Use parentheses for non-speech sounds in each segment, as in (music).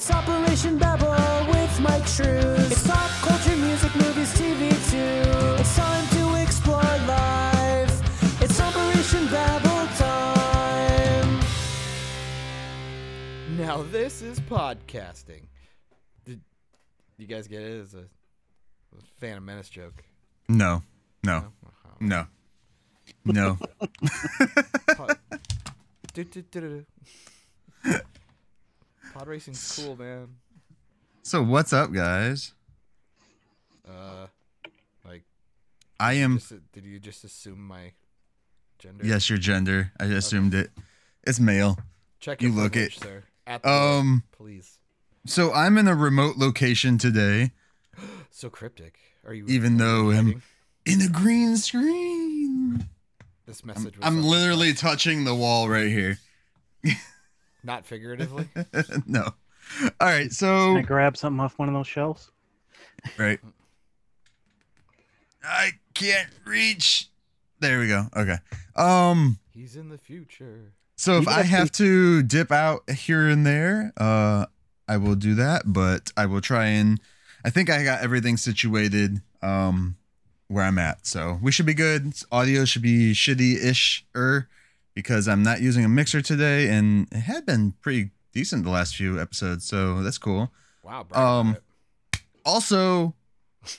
It's Operation Babble with Mike Shrews. It's pop culture, music, movies, TV too. It's time to explore life. It's Operation Babble time. Now this is podcasting. Did you guys get it as a, a Phantom Menace joke? No, no, no, no. Pod, do, do, do, do, do. Pod racing's cool, man. So what's up, guys? Uh, like, I am. just, did you just assume my gender? Yes, your gender. I assumed it. It's male. Check you look it. sir. At the Um. door, please. So I'm in a remote location today, (gasps) So cryptic. Are you? even though I'm in a green screen. This message. Was I'm so- literally touching the wall right here. (laughs) not figuratively. (laughs) no. All right. so Can So I grab something off one of those shelves? right. I can't reach. There we go. Okay. Um. He's in the future. So if I have to dip out here and there, uh, I will do that. But I will try and. I think I got everything situated um, where I'm at, so we should be good. Audio should be shitty-ish er because I'm not using a mixer today, and it had been pretty decent the last few episodes, so that's cool. Wow. brag Um. Also,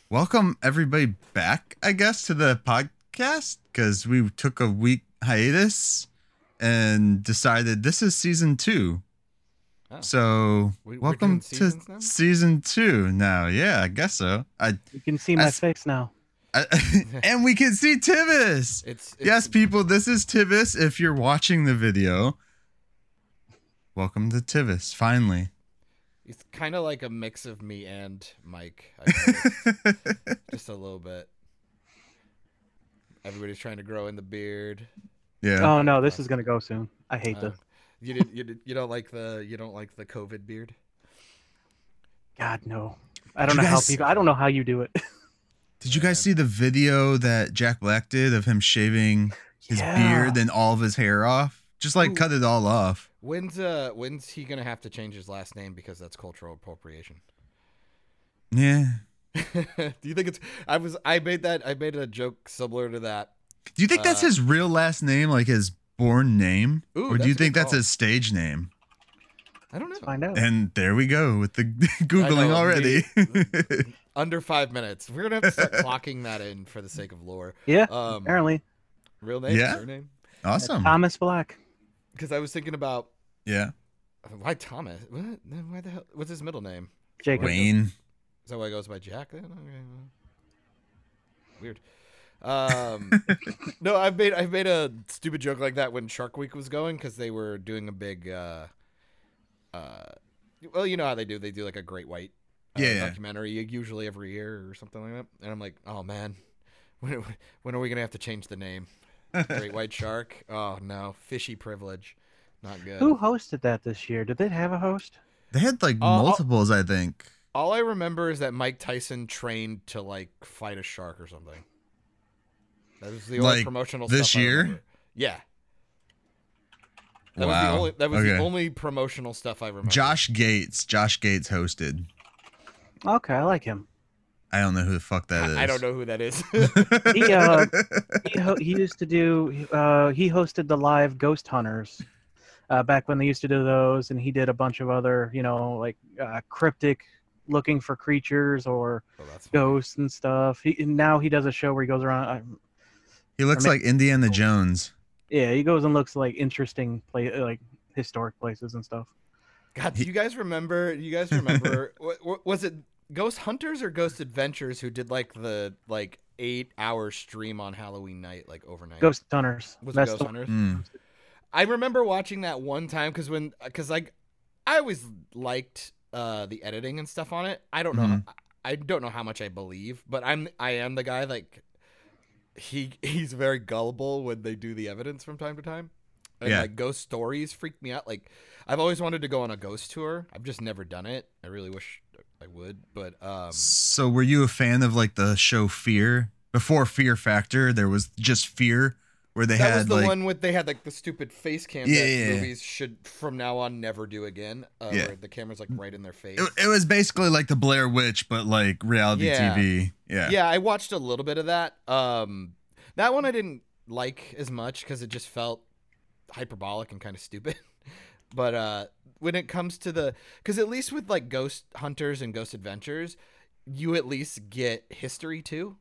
welcome everybody back, I guess, to the podcast because we took a week hiatus and decided this is season two. Oh. So We- welcome to now? season two now. Yeah, I guess so. I, You can see my As- face now. I (laughs) and we can see Tivis. It's, it's Yes, people, this is Tivis. If you're watching the video, welcome to Tivis. Finally. It's kind of like a mix of me and Mike. I (laughs) just a little bit. Everybody's trying to grow in the beard. yeah. Oh no, this is gonna go soon. I hate Uh, this. you did, you did, you don't like the you don't like the COVID beard. God no. I don't You know how people. I don't know how you do it. (laughs) Did you guys see the video that Jack Black did of him shaving his Yeah. beard and all of his hair off? Just like Ooh. cut it all off. When's uh when's he gonna have to change his last name because that's cultural appropriation? Yeah. (laughs) Do you think it's? I was I made that I made a joke similar to that. Do you think that's Uh, his real last name, like his born name? Ooh, or do you think that's his stage name? I don't know. Let's find out. And there we go with the (laughs) Googling know, already. (laughs) Under five minutes. We're gonna have to start clocking that in for the sake of lore. yeah. Um, apparently, real name, Yeah. surname. awesome. Thomas Black. Because I was thinking about yeah. why Thomas. What? Why the hell? What's his middle name? Jacob. Wayne. Is that why he goes by Jack then? Okay. Weird. Um, (laughs) no, I've made I've made a stupid joke like that when Shark Week was going because they were doing a big. Uh, uh, well, you know how they do. They do like a Great White Yeah, yeah. documentary usually every year or something like that. And I'm like, oh man, (laughs) when when are we gonna have to change the name? Great White (laughs) Shark. Oh no, fishy privilege. Not good. Who hosted that this year? Did they have a host? They had like Uh, multiples, I think. All I remember is that Mike Tyson trained to like fight a shark or something. That was the only Like, promotional this stuff year? remember. Yeah. That was Wow. the only that was Okay. the only promotional stuff I remember. Josh Gates. Josh Gates hosted. Okay, I like him. I don't know who the fuck that is. I, I don't know who that is. (laughs) He uh, he, ho- he used to do. Uh, he hosted the live Ghost Hunters, uh, back when they used to do those, and he did a bunch of other, you know, like uh, cryptic looking for creatures or Oh, ghosts and stuff. He and now he does a show where he goes around. I, He looks I mean- like Indiana Jones. yeah, he goes and looks like interesting play, like historic places and stuff. God, do you guys remember? Do You guys remember? (laughs) wa- wa- was it Ghost Hunters or Ghost Adventures who did like the like eight hour stream on Halloween night, like overnight? Ghost Hunters. was it Ghost the- Hunters? Mm. I remember watching that one time because when because like I always liked uh the editing and stuff on it. I don't know. Mhm. I don't know how much I believe, but I'm I am the guy like he (laughs) he's very gullible when they do the evidence from time to time. And Yeah. like ghost stories freak me out. Like I've always wanted to go on a ghost tour. I've just never done it. I really wish I would, but um So were you a fan of like the show Fear? Before Fear Factor, there was just Fear where they that had was the like one with they had like the stupid face cam Yeah, yeah. movies should from now on never do again. Uh, Yeah. Where the camera's like right in their face. it, it was basically like the Blair Witch, but like reality Yeah. TV. Yeah. yeah, I watched a little bit of that. Um, that one I didn't like as much because it just felt hyperbolic and kind of stupid. (laughs) but uh, when it comes to the, because at least with like Ghost Hunters and Ghost Adventures, you at least get history too.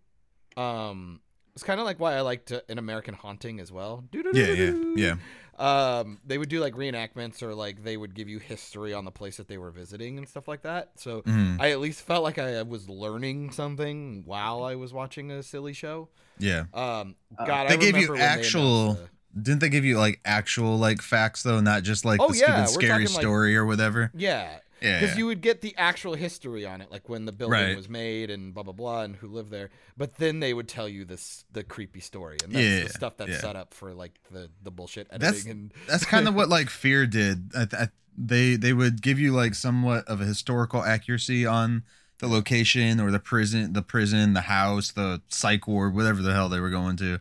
Um, it's kind of like why I liked uh, an American Haunting as well. Yeah, yeah, yeah. (laughs) Um, they would do like reenactments or like they would give you history on the place that they were visiting and stuff like that. So Mhm. I at least felt like I was learning something while I was watching a silly show. Yeah. Um, Uh, God, They I gave you remember when they actual- the- Didn't they give you like actual like facts though, not just like Oh, the yeah, stupid scary talking, like- story or whatever? yeah, Yeah. because yeah. you would get the actual history on it, like when the building Right. was made and blah blah blah, and who lived there. But then they would tell you this the creepy story, and that's Yeah, the stuff that's yeah. set up for like the the bullshit editing. That's- and (laughs) That's kind of what like Fear did. I, I, they they would give you like somewhat of a historical accuracy on the location or the prison, the prison, the house, the psych ward, whatever the hell they were going to,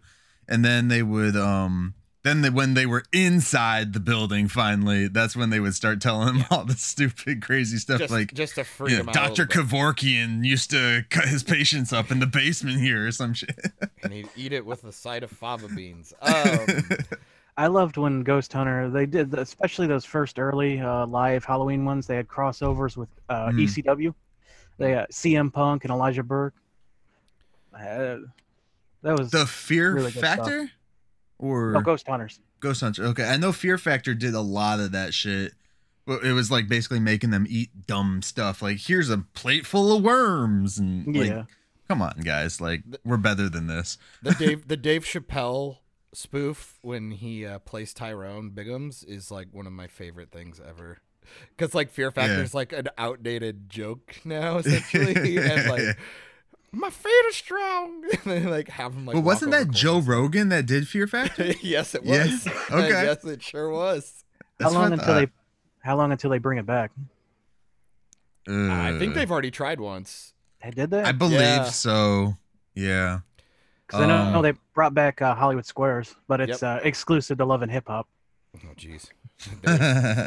and then they would um then they, when they were inside the building finally, that's when they would start telling them all the stupid crazy stuff just like. just to free Yeah, them out a Dr. Kevorkian used to cut his patients up in the basement here or some shit. (laughs) and he'd eat it with a side of fava beans. Um, (laughs) I loved when Ghost Hunter they did, especially those first early uh, live Halloween ones. They had crossovers with uh, Mhm. ECW. They uh, CM Punk and Elijah Burke. Uh, that was the Fear Really good stuff. Factor, or oh, Ghost Hunters. Ghost Hunters. Okay, I know Fear Factor did a lot of that shit. But it was like basically making them eat dumb stuff. Like here's a plate full of worms, and like, Yeah, come on, guys, like we're better than this. the Dave (laughs) the Dave Chappelle spoof when he uh, plays Tyrone Biggums is like one of my favorite things ever. Because like Fear Factor Yeah. is like an outdated joke now, essentially, and like (laughs) my feet are strong. (laughs) and they like have him like. but wasn't that Joe corners. Rogan that did Fear Factor? (laughs) yes, it Yeah? was. (laughs) Okay. yes, it sure was. how That's long until they? How long until they bring it back? I think Uh, they've already tried once. They did that I believe Yeah. so. Yeah. because I know, um, know they brought back uh, Hollywood Squares, but it's uh, exclusive to Love and Hip Hop. Oh, jeez.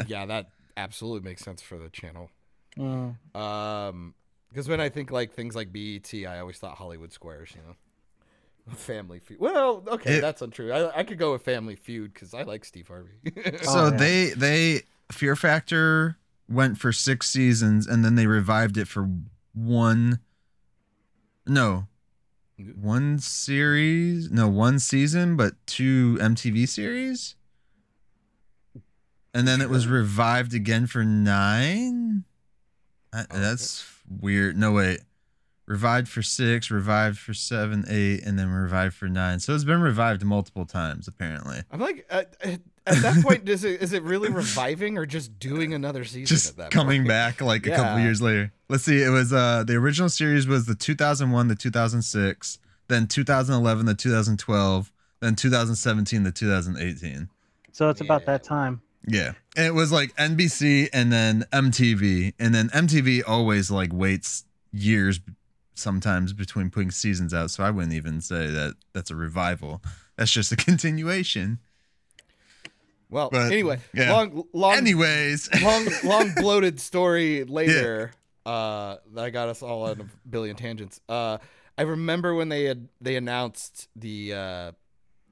yeah, that absolutely makes sense for the channel. Mm. Um, because when I think like things like BET, I always thought Hollywood Squares, you know, Family Feud. Well, okay, It- that's untrue. I, I could go with Family Feud because I like Steve Harvey. (laughs) so Oh, they they Fear Factor went for six seasons and then they revived it for one no one series no one season but two MTV series? And then it was revived again for nine? That- Oh, that's weird no wait revived for six revived for seven eight and then revived for nine so it's been revived multiple times apparently I'm like, at, at, at that point, is it is it really reviving or just doing another season? at just that coming point? back like a couple years later. Let's see. It was uh the original series was the 2001 the 2006, then 2011 the 2012, then 2017 to 2018. So it's about that time. Yeah. And it was like NBC and then MTV, and then MTV always like waits years sometimes between putting seasons out, so I wouldn't even say that that's a revival. That's just a (laughs) continuation. Well, But, anyway, yeah. long long Anyways, (laughs) long long (laughs) bloated story later uh that got us all on a billion tangents uh i remember when they had they announced the uh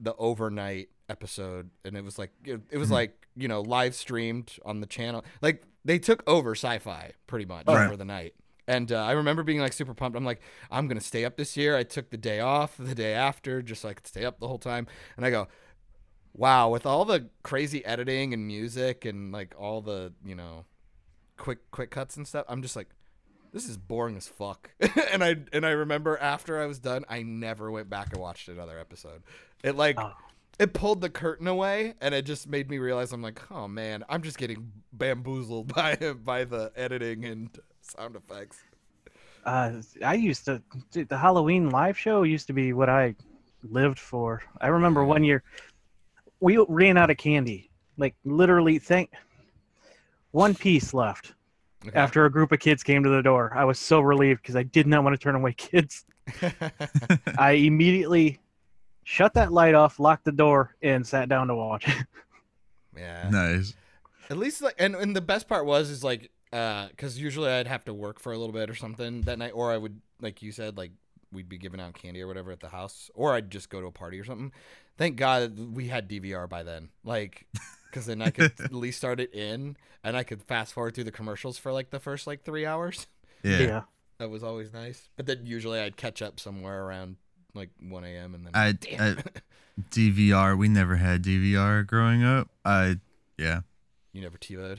the overnight episode and it was like it, it was Mhm. like you know live streamed on the channel. Like they took over sci-fi pretty much Right. for the night. And uh, i remember being like super pumped. I'm like i'm gonna stay up this year. I took the day off the day after just so i could stay up the whole time. And i go wow with all the crazy editing and music and like all the you know quick quick cuts and stuff i'm just like this is boring as fuck. (laughs) And i and i remember after i was done i never went back and watched another episode. It like Oh. It pulled the curtain away and it just made me realize i'm like oh man i'm just getting bamboozled (laughs) by by the editing and sound effects Uh, I used to dude, the Halloween live show used to be what I lived for. I remember one year we ran out of candy, like literally. Think one piece left Okay. after a group of kids came to the door. I was so relieved because I did not want to turn away (laughs) kids. (laughs) I immediately shut that light off, locked the door, and sat down to watch it. (laughs) Yeah. Nice. At least like and, and the best part was is like uh cuz usually I'd have to work for a little bit or something that night or I would like you said like we'd be giving out candy or whatever at the house or I'd just go to a party or something. Thank God we had DVR by then. Like (laughs) cuz then I could at least start it in and I could fast forward through the commercials for like the first like 3 hours. Yeah. That was always nice. But then usually I'd catch up somewhere around like 1 a.m. and then I, damn. (laughs) I DVR. We never had DVR growing up. I yeah. you never TiVoed.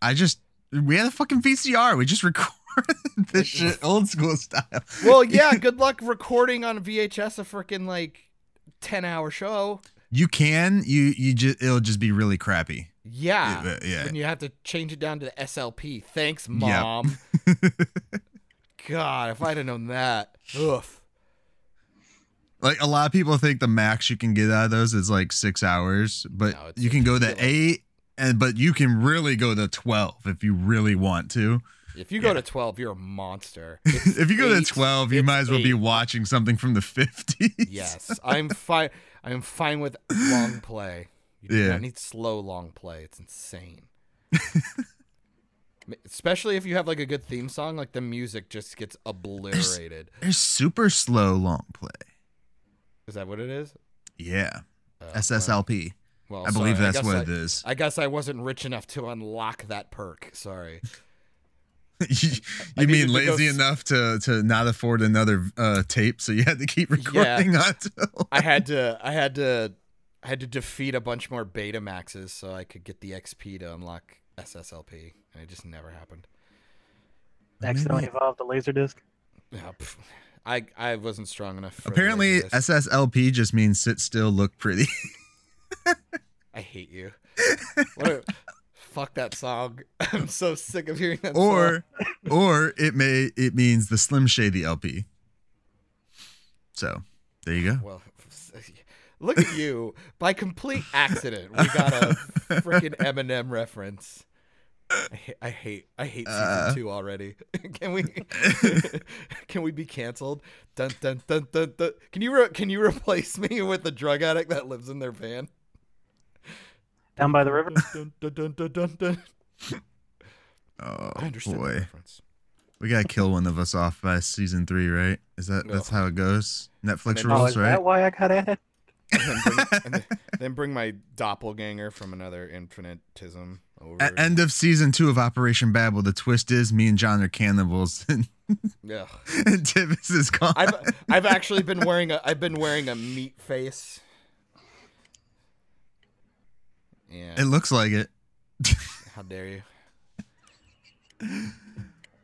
I just we had a fucking VCR. We just (laughs) recorded this shit old school style. Well, (laughs) yeah, good luck recording on VHS a freaking like 10 hour show. You can. You you just it'll just be really crappy. Yeah. Yeah, yeah. When you have to change it down to the SLP. Thanks, Yep. mom. God, if I'd have known that. Oof. Like a lot of people think the max you can get out of those is like six hours, but No, you can go to eight, and but you can really go to twelve if you really want to. If you go Yeah. to 12, you're a monster. (laughs) If you go eight. to twelve, you might as well be watching something from the fifties. Yes, I'm fine. I'm fine with long (laughs) play. You Yeah. I need slow long play. It's insane. Especially if you have like a good theme song, like the music just gets obliterated. There's super slow long play. Is that what it is? Yeah, Uh, SSLP. Well, I believe sorry, that's guess what I- it is. I guess I wasn't rich enough to unlock that perk. Sorry. (laughs) you you needed mean to go lazy s- enough to to not afford another uh, tape, so you had to keep recording (laughs) until. I had to I had to I had to defeat a bunch more Betamaxes so I could get the XP to unlock SSLP. And it just never happened. Accidentally evolved the laser disc. Yeah, pff, I I wasn't strong enough. Apparently, SSLP just means sit still, look pretty. (laughs) I hate you. What a, fuck that song. (laughs) I'm so sick of hearing that or, or it may it means the Slim Shady LP. So there you go. Well, look at you. By complete accident, we got a (laughs) freaking Eminem reference. I hate, I hate, I hate season Uh. two already. (laughs) can we, (laughs) (laughs) can we be canceled? Dun dun dun dun dun. Can you re- can you replace me with the drug addict that lives in their van? Down by the river. Dun dun dun dun dun dun. Oh I understand the boy, reference. we gotta kill one of us off by season three, right? Is that that's how it goes? Netflix then- Oh, rules, is right? that why I got added? And then bring, and then, (laughs) then bring my doppelganger from another infinitism over. At end of season two of Operation Babel, the twist is me and John are cannibals, (laughs) and, yeah, and (laughs) Tibbs is gone. I've I've actually been wearing a I've been wearing a meat face. Yeah, it looks like it. how dare you? (sighs)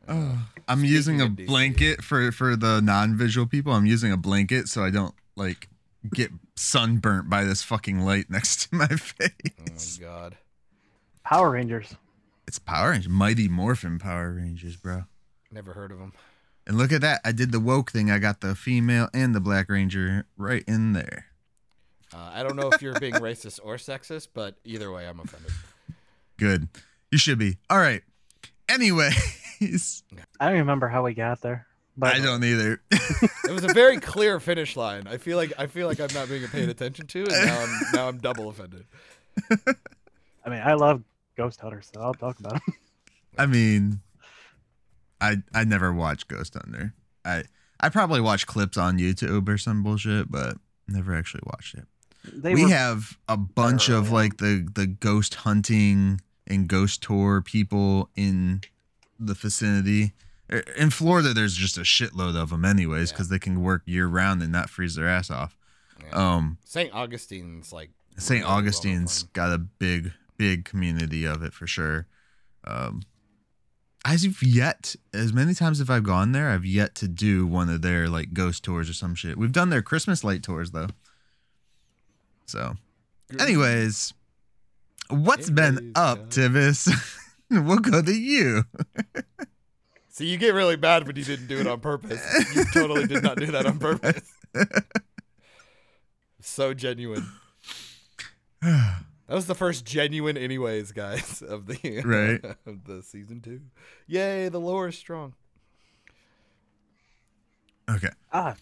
Oh, I'm Speaking using a blanket for for the non-visual people. I'm using a blanket so I don't like get sunburnt by this fucking light next to my (laughs) face. Oh my god, Power Rangers. It's Power Rangers, Mighty Morphin Power Rangers, bro. never heard of them. And look at that. I did the woke thing. I got the female and the Black Ranger right in there. Uh, I don't know if you're being (laughs) racist or sexist, but either way, I'm offended. Good. You should be. All right. Anyways, I don't remember how we got there. But I don't either. (laughs) It was a very clear finish line. I feel like I feel like I'm not being paid attention to, and now I'm now I'm double offended. I mean, I love Ghost Hunters, so I'll talk about them. (laughs) I mean, I I never watched Ghost Hunter. I I probably watched clips on YouTube or some bullshit, but never actually watched it. They we were, have a bunch of yeah. like the the ghost hunting and ghost tour people in the vicinity. In Florida, there's just a shitload of them, anyways, Yeah. because they can work year round and not freeze their ass off. Yeah. Um, St. Augustine's like St. really Augustine's got a big, big community of it for sure. Um, I've yet, as many times as I've gone there, I've yet to do one of their like ghost tours or some shit. We've done their Christmas light tours though. So, anyways, what's been Anyways, up, yeah. Tivis? (laughs) we'll go to you. (laughs) See, you get really bad when you didn't do it on purpose. You totally did not do that on purpose. (laughs) so genuine. That was the first genuine, anyways, guys, of the Right. (laughs) of the season two. Yay, the lore is strong. Okay, ah,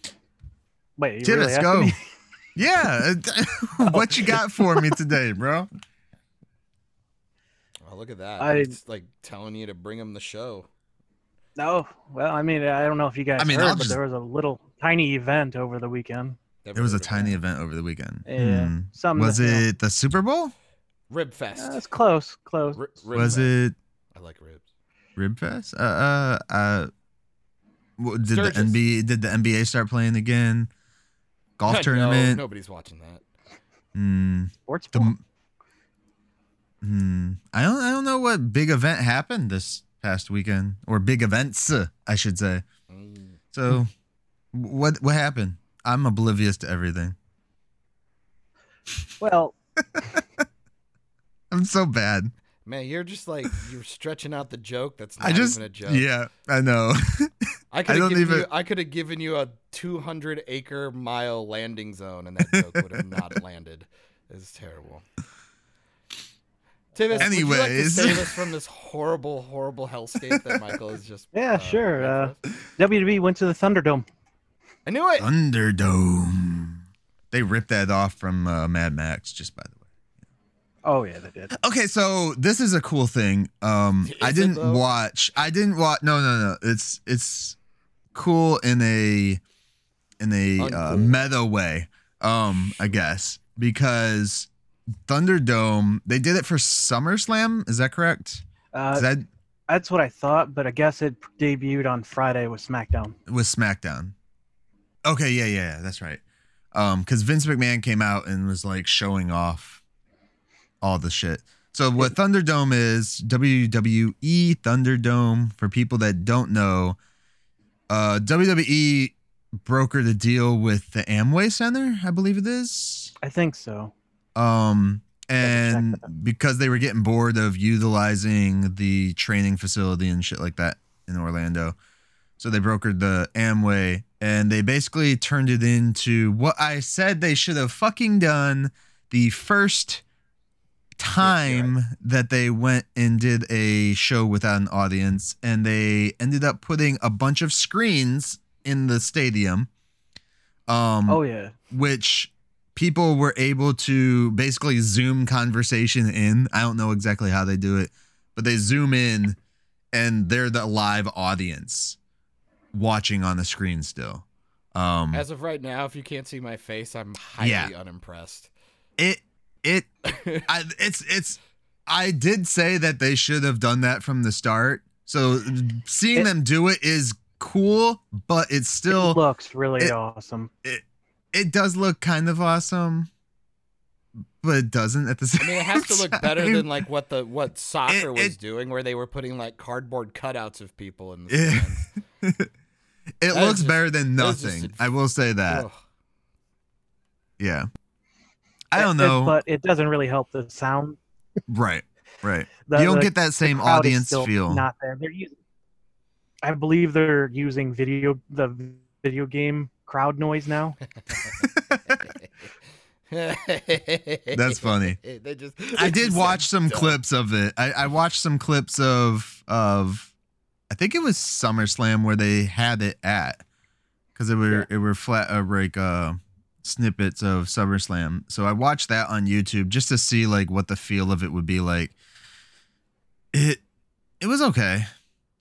wait, you really Tivis, go. me? (laughs) Yeah. what you got for me today, bro? Oh, look at that! I- It's like telling you to bring him the show. No, well, I mean, I don't know if you guys I mean, heard, I'll but just- there was a little tiny event over the weekend. Never There was a tiny that. event over the weekend. Yeah, Hmm. something Was that, know, it the Super Bowl? Rib Fest. Uh, it's close, close. Ri- rib Was fest. it I like ribs. Rib Fest? Uh, uh, uh w- did Sturgis. the NBA did the NBA start playing again? Golf (laughs) No, tournament. nobody's watching that. Hmm. Sports The, ball. hmm. I don't. I don't know what big event happened this past weekend, or big events, uh, I should say. Mm. So, what what happened? I'm oblivious to everything. Well, (laughs) I'm so bad. Man, you're just like you're stretching out the joke. That's not I just even a joke. yeah, I know. (laughs) I could I have given even- you. I could have given you a 200 acre mile landing zone, and that joke would have not landed. It's terrible. Tivis, would you like to Anyways. save us from this horrible, horrible hellscape that Michael is just. (laughs) Yeah, uh, sure, read uh. WWE went to the Thunderdome. I knew it. Thunderdome. They ripped that off from uh, Mad Max, just by the way. Oh yeah, they did. Okay, so this is a cool thing. Um, Is I didn't though? watch. I didn't watch. No, no, no. It's it's cool in a in a uh, meta way. Um, I guess because Thunderdome they did it for SummerSlam. Is that correct? Uh, that that's what I thought, but I guess it debuted on Friday with SmackDown. with SmackDown. Okay, yeah, yeah, yeah, that's right. Um, because Vince McMahon came out and was like showing off all the shit. So what Thunderdome is, WWE Thunderdome, for people that don't know, uh WWE brokered a deal with the Amway Center, I believe it is. I think so. Um and because they were getting bored of utilizing the training facility and shit like that in Orlando. So they brokered the Amway and they basically turned it into what I said they should have fucking done the first time that they went and did a show without an audience and they ended up putting a bunch of screens in the stadium. Um Oh yeah. which people were able to basically zoom conversation in. I don't know exactly how they do it, but they zoom in and they're the live audience watching on the screen still. Um As of right now, if you can't see my face, I'm highly Yeah. unimpressed. it it I, it's it's I did say that they should have done that from the start. So seeing It- them do it is cool, but it's still it looks really it- awesome. it does look kind of awesome, but it doesn't at the same I mean, it has to look better time. than like what the what soccer It- was it- doing, where they were putting like cardboard cutouts of people in the stands. (laughs) it That looks just- better than that is just nothing. inf- I will say that. Ugh. Yeah. I don't it- know. but it doesn't really help the sound. right. Right. (laughs) The- you don't the- get that same crowd audience feel. Not there. They're using. I believe they're using video the video game crowd noise now. (laughs) That's funny. they just. I did just (laughs) watch some dumb. clips of it. I, I watched some clips of of I think it was SummerSlam where they had it at because it were it were flat uh, like uh snippets of SummerSlam. So I watched that on YouTube just to see like what the feel of it would be like. It it was okay.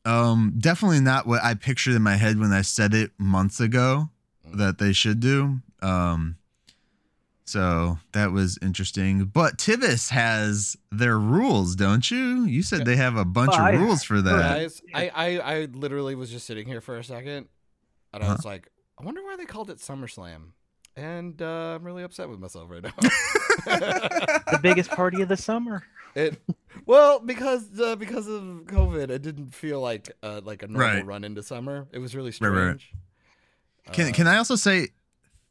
Um definitely not what I pictured in my head when I said it months ago that they should do. Um so that was interesting. But Tivis has their rules, don't you? You said they have a bunch Well, I- of rules for that. Guys, I, I I literally was just sitting here for a second, and I Huh? was like, I wonder why they called it SummerSlam, and uh, I'm really upset with myself right now. (laughs) The biggest party of the summer. it well because uh, because of COVID, it didn't feel like uh, like a normal Right. run into summer. It was really Right, right. Can Uh, can I also say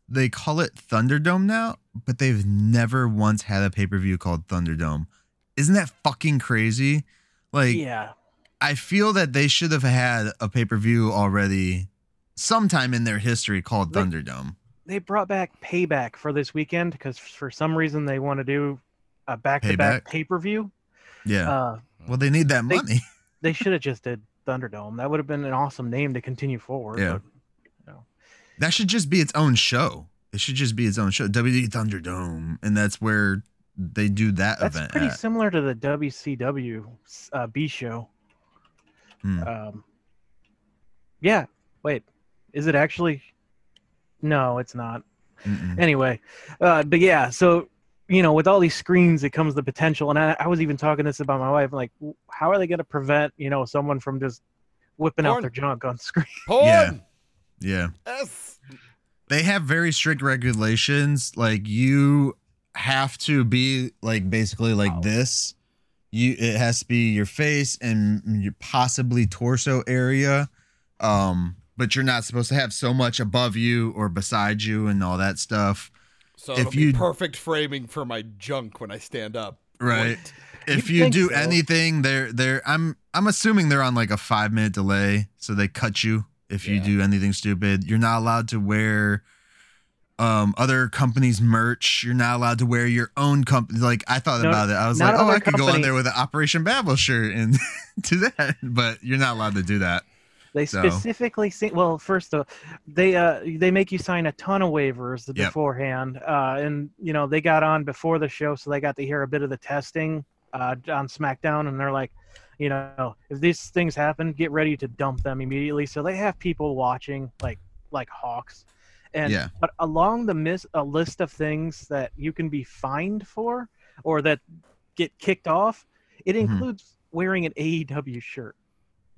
they call it Thunderdome now, but they've never once had a pay-per-view called Thunderdome. Isn't that fucking crazy? Like Yeah. I feel that they should have had a pay-per-view already sometime in their history called They- Thunderdome. They brought back Payback for this weekend because for some reason they want to do a back-to-back Payback? pay-per-view. Yeah. Uh, well, they need that they- money. they should have just did Thunderdome. That would have been an awesome name to continue forward. Yeah. but That should just be its own show. It should just be its own show, WWE Thunderdome, and that's where they do that That's event. pretty at. similar to the WCW uh, B show. Hmm. Um, yeah. Wait, is it actually? No, it's not. Mm-mm. Anyway, uh, but yeah, so you know, with all these screens, it comes the potential. And I, I was even talking this about my wife. Like, how are they going to prevent you know someone from just whipping out their junk on screen? Porn. Yeah. Yeah. Yes. they have very strict regulations like you have to be like basically like Wow. this you it has to be your face and your possibly torso area um but you're not supposed to have so much above you or beside you and all that stuff So If you- perfect framing for my junk when I stand up. right Great. if You'd you do so. anything they're they're i'm i'm assuming they're on like a five minute delay so they cut you if you do anything stupid. You're not allowed to wear um other companies merch. You're not allowed to wear your own company like i thought No, about it. I was like oh i could go on there with an operation babel shirt and (laughs) do that but you're not allowed to do that. They So- specifically say, well, first of they uh they make you sign a ton of waivers Yep. beforehand, uh, and you know they got on before the show, so they got to hear a bit of the testing uh, on SmackDown, and they're like, you know, if these things happen, get ready to dump them immediately. So they have people watching like like hawks, and Yeah. but along the mis- a list of things that you can be fined for or that get kicked off, it Mhm. includes wearing an AEW shirt.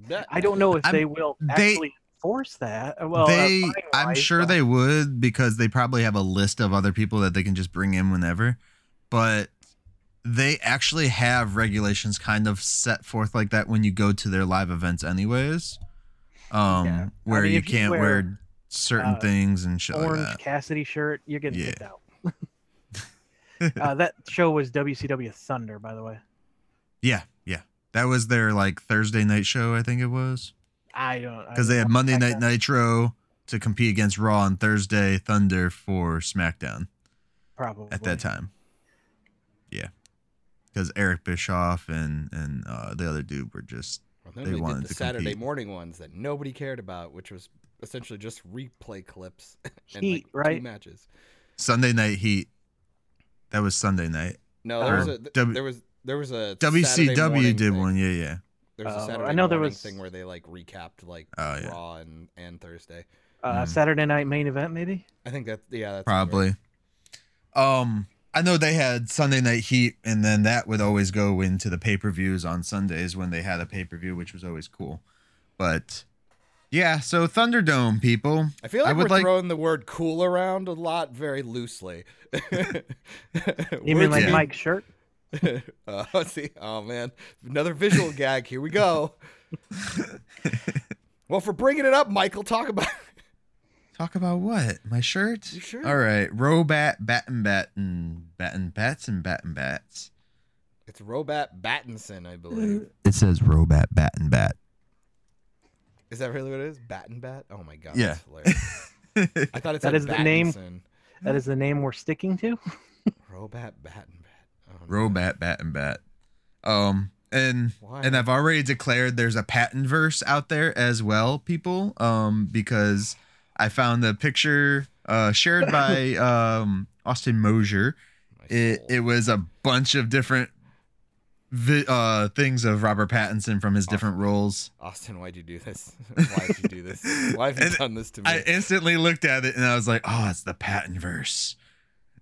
That- I don't know if I'm- they will they- actually enforce that. Uh, Well, uh, they fine i'm sure but- they would because they probably have a list of other people that they can just bring in whenever but they actually have regulations kind of set forth like that when you go to their live events anyways um Yeah. I where mean, you can't wear, wear, certain uh, things and shit like orange that Cassidy shirt, you're getting Yeah. kicked out. (laughs) uh, that show was WCW Thunder, by the way. yeah yeah that was their like thursday night show i think it was I don't because they had monday night that. nitro to compete against raw on thursday thunder for smackdown probably at that time. Yeah, because Eric Bischoff and and uh, the other dude were just Well, They they, wanted did the to Saturday compete. morning ones that nobody cared about, which was essentially just replay clips (laughs) and Heat, like right? two matches. Sunday Night Heat. That was Sunday night. No, there was Or a th- W- there was there was a WCW did thing. one. Yeah, yeah. There was a Oh, I Saturday know there morning was- thing where they like recapped like Oh, yeah. Raw and and Thursday. Uh, Mm. Saturday night main event, maybe. I think that yeah, that's Probably. Um, I know they had Sunday Night Heat, and then that would always go into the pay per views on Sundays when they had a pay per view, which was always cool. But yeah, so Thunderdome people. I feel I like would we're like- throwing the word "cool" around a lot very loosely. (laughs) You mean like Yeah. Mike's shirt? (laughs) uh, let's see. Oh man, another visual gag. Here we go. (laughs) well, for bringing it up, Michael, talk about. Talk about what? My shirt? Your shirt. All right. Robat, bat and bat and bat and bats and bat and bats. It's Robat Battinson, I believe. It says Robat, bat and bat. Is that really what it is? Bat and Bat? Oh my god. Yeah. That's hilarious. I thought it (laughs) said That is the name. Battinson. That is the name we're sticking to. (laughs) Robat Bat and Bat. Oh, no. Robat, bat and bat. Um, and Why? and I've already declared there's a patent verse out there as well, people. Um, because I found the picture uh shared by (laughs) um Austin Mosier. It it was a bunch of different vi- uh things of Robert Pattinson from his different roles. Austin, why'd you do this? (laughs) Why'd you do this? Why have you And done this to me? I instantly looked at it and I was like, oh, it's the patent verse.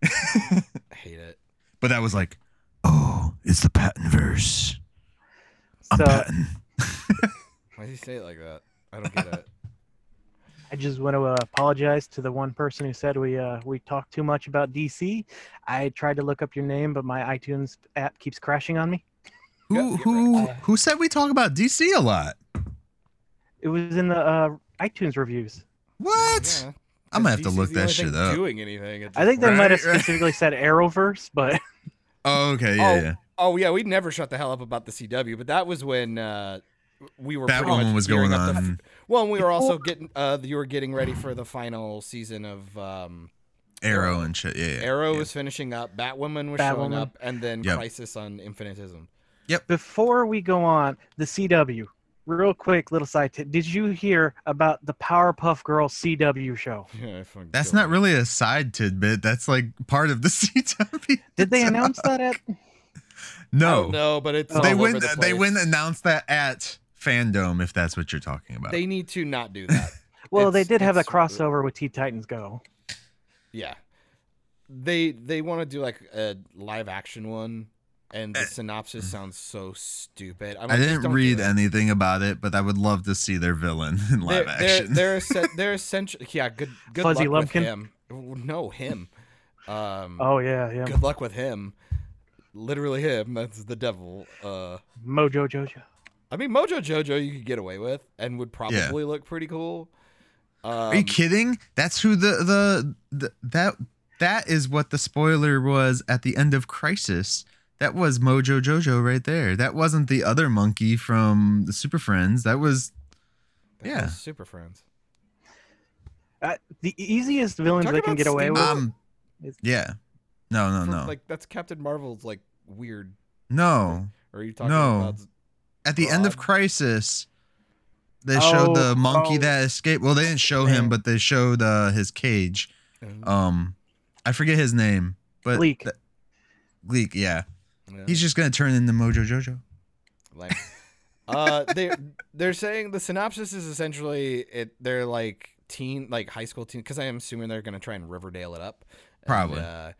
I hate it. (laughs) But that was like, oh, it's the patent verse. I'm So patent. Why did you say it like that? I don't get it. I just want to uh, apologize to the one person who said we uh, we talked too much about DC. I tried to look up your name, but my iTunes app keeps crashing on me. Who who who said we talk about DC a lot? It was in the uh, iTunes reviews. What? Yeah. I'm gonna have to DC's look the that only shit thing up. Doing anything? at I think they point. might have Right, (laughs) right. specifically said Arrowverse, but Oh, okay, yeah, Oh, yeah. Oh yeah, we never shut the hell up about the CW, but that was when uh, we were pretty Batwoman was going up the- on. well, and we were also getting uh, you were getting ready for the final season of um, Arrow and shit. Yeah, yeah. Arrow yeah. was finishing up, Batwoman was showing up, and then Yep. Crisis on Infinite Earths. Yep. Before we go on, the CW, Real quick, little side tip. Did you hear about the Powerpuff Girls CW show? (laughs) Yeah, I fucking That's don't really a side tidbit. That's like part of the (laughs) CW. Did they announce that at? No, No, but it's Oh. they all over wouldn't. the They place. wouldn't announce that at Fandom if that's what you're talking about. They need to not do that. (laughs) Well, they did have a crossover with Teen Titans Go. Yeah. They they want to do like a live action one, and the Eh. synopsis sounds so stupid. I'm I like, just didn't read anything about it, but I would love to see their villain (laughs) in live they're, action. They're they're, (laughs) essen- they're essentially yeah. Good good Fuzzy luck Lumpkin? with him. No him. Um, Oh yeah, yeah. good luck with him. Literally him. That's the devil. Uh, Mojo Jojo. I mean Mojo Jojo you could get away with and would probably look pretty cool. Um, Are you kidding? That's who the, the the that that is what the spoiler was at the end of Crisis. That was Mojo Jojo right there. That wasn't the other monkey from the Super Friends. That was that yeah. was Super Friends. Uh, the easiest villains Talking they can get away with. Um It's- yeah. No, no, From, no. Like that's Captain Marvel's like weird. no. Or are you talking No. about At the end of Crisis, they showed Oh, the monkey oh. that escaped. Well, they didn't show him, but they showed uh, his cage. Um, I forget his name, but Gleek. th- Gleek, yeah. Yeah. He's just gonna turn into Mojo Jojo. Like, (laughs) uh, they they're saying the synopsis is essentially it. They're like teen, like high school teen, because I am assuming they're gonna try and Riverdale it up. And, Probably. uh,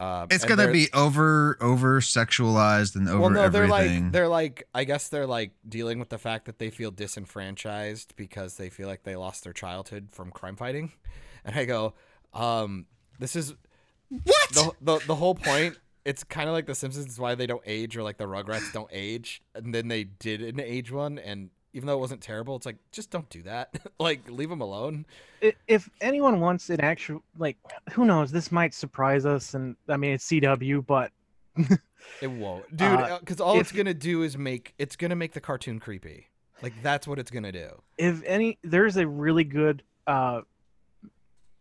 um, It's gonna be over over sexualized and over well, no, they're everything. like they're like I guess they're like dealing with the fact that they feel disenfranchised because they feel like they lost their childhood from crime fighting, (laughs) and I go, um, this is what? the, the the whole point. It's kind of like The Simpsons. Why they don't age, or like the Rugrats don't age. And then they did an age one, and even though it wasn't terrible, it's like just don't do that. (laughs) like leave them alone. If anyone wants an actual like who knows this might surprise us and i mean it's cw but (laughs) It won't, dude. Uh, Because all it's gonna do is make it's gonna make the cartoon creepy. Like that's what it's gonna do. if any there's a really good uh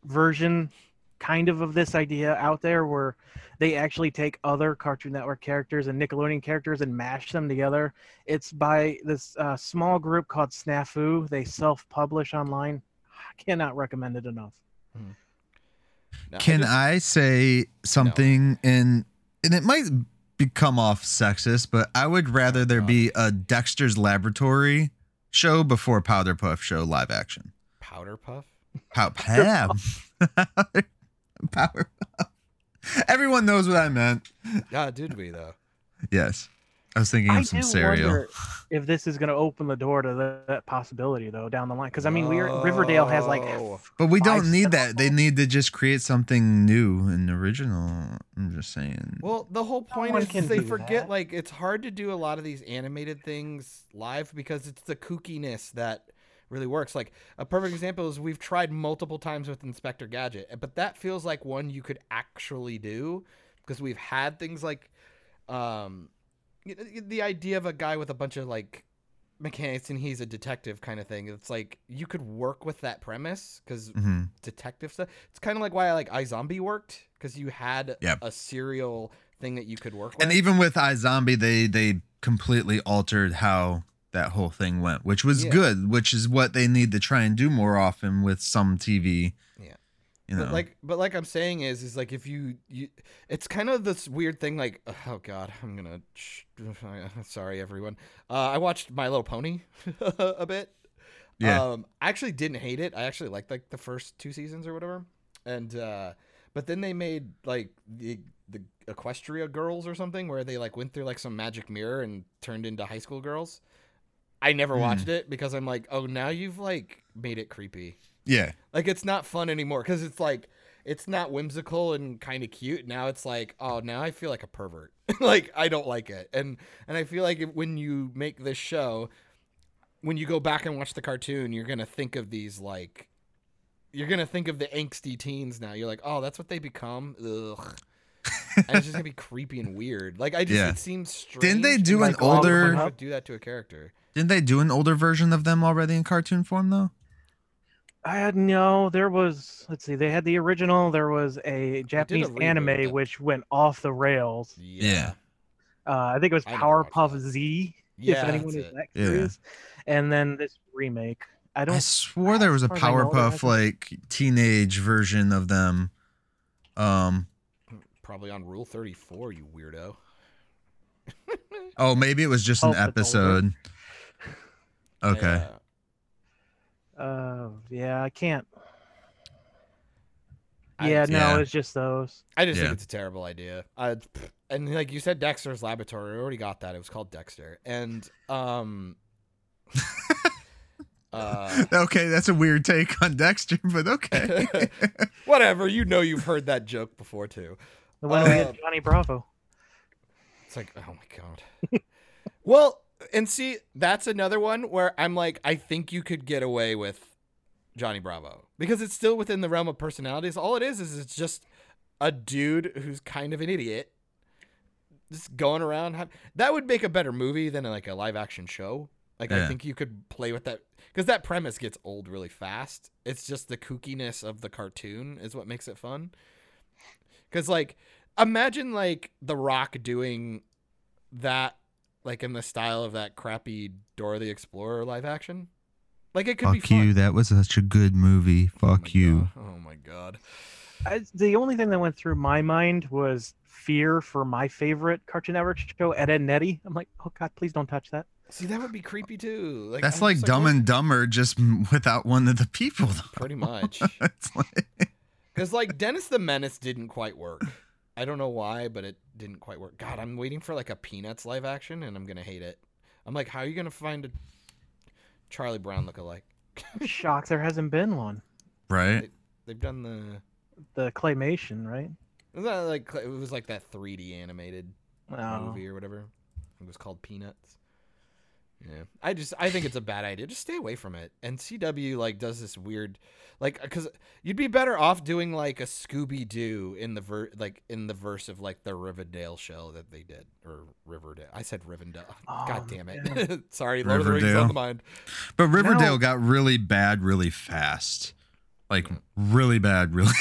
version kind of of this idea out there where they actually take other cartoon network characters and nickelodeon characters and mash them together. It's by this uh, small group called snafu. They self-publish online. I cannot recommend it enough. No, I Can just- I say something in and it might become off sexist, but I would rather there be a Dexter's Laboratory show before Powder Puff show live action. powder puff? Pow (laughs) Pam. (laughs) (laughs) Power Puff. Everyone knows what I meant. Yeah, did we though? Yes. I was thinking I of some do cereal. (laughs) if this is going to open the door to that, that possibility though down the line because I mean we're Riverdale has like But we don't need that. They need to just create something new and original. I'm just saying. Well, the whole point one is they forget that. like it's hard to do a lot of these animated things live because it's the kookiness that really works. Like a perfect example is we've tried multiple times with Inspector Gadget, but that feels like one you could actually do because we've had things like um the idea of a guy with a bunch of like mechanics and he's a detective kind of thing. It's like you could work with that premise because Mhm. detective stuff. It's kind of like why I like iZombie worked because you had Yep. a serial thing that you could work with. And even with iZombie, they they completely altered how that whole thing went, which was Yeah. good, which is what they need to try and do more often with some TV. Yeah. You know, But like, but like I'm saying is, is like if you, you, it's kind of this weird thing. Like, (sighs) oh god, I'm gonna. (sighs) Sorry, everyone. Uh, I watched My Little Pony (laughs) a bit. Yeah. Um, I actually didn't hate it. I actually liked like the first two seasons or whatever. And uh, but then they made like the the Equestria girls or something where they like went through like some magic mirror and turned into high school girls. I never Hmm. watched it because I'm like, oh, now you've like made it creepy. yeah. Like it's not fun anymore because it's like it's not whimsical and kind of cute. Now it's like, oh, now I feel like a pervert. (laughs) like I don't like it, and and I feel like when you make this show, when you go back and watch the cartoon, you're gonna think of these like, you're gonna think of the angsty teens now. You're like, oh, that's what they become. Ugh. and it's just gonna be (laughs) creepy and weird. Like I just, Yeah. it seems strange. Didn't they do an like, older- do that to a character? Didn't they do an older version of them already in cartoon form though? I had no. There was let's see. They had the original. There was a Japanese reboot, anime which went off the rails. Yeah. Uh, I think it was I Powerpuff. Z. Yeah, if anyone is it. that Yeah. curious. And then this remake. I don't. I swore there was a as far as I know, Powerpuff like teenage version of them. Um. Probably on Rule 34, you weirdo. (laughs) Oh, maybe it was just an Hope older. episode. Okay. Yeah. Uh, yeah, I can't. I- Yeah, no, Yeah. it's just those. I just Yeah. think it's a terrible idea. Uh, and like you said, Dexter's Laboratory. We already got that. It was called Dexter. And um, (laughs) uh, okay, that's a weird take on Dexter, but okay. (laughs) whatever. You know, you've heard that joke before too. The one we Uh, had Johnny Bravo. It's like, oh my god. (laughs) well, and see, that's another one where I'm like, I think you could get away with Johnny Bravo because it's still within the realm of personalities. All it is is it's just a dude who's kind of an idiot, just going around. Have, that would make a better movie than like a live action show. Like I think you could play with that because that premise gets old really fast. It's just the kookiness of the cartoon is what makes it fun. Because like, imagine like The Rock doing that, like in the style of that crappy Dora the Explorer live action. Like it could be Fuck fun. you. That was such a good movie. Oh Fuck you. God. Oh my god. I, the only thing that went through my mind was fear for my favorite Cartoon Network show, Ed, Edd n Eddy. I'm like, oh god, please don't touch that. See, that would be creepy too. Like That's I'm like Dumb what- and Dumber, just without one of the people. Though. pretty (laughs) much. it's like, (laughs) Because like Dennis the Menace didn't quite work. I don't know why, but it didn't quite work. God, I'm waiting for like a Peanuts live action, and I'm gonna hate it. I'm like, how are you gonna find a Charlie Brown lookalike? (laughs) Shock, there hasn't been one. right? They've done the. The claymation, right? Was that like it was like that 3D animated Oh. movie or whatever. It was called Peanuts. Yeah, I just I think it's a bad idea. Just stay away from it. And CW like does this weird, like because you'd be better off doing like a Scooby Doo in the ver like in the verse of like the Riverdale show that they did or Riverdale. I said Rivendell. God Oh, damn it. (laughs) Sorry, Lord of the Riverdale. Rings on the mind. But Riverdale No. got really bad really fast. Like really bad (laughs) really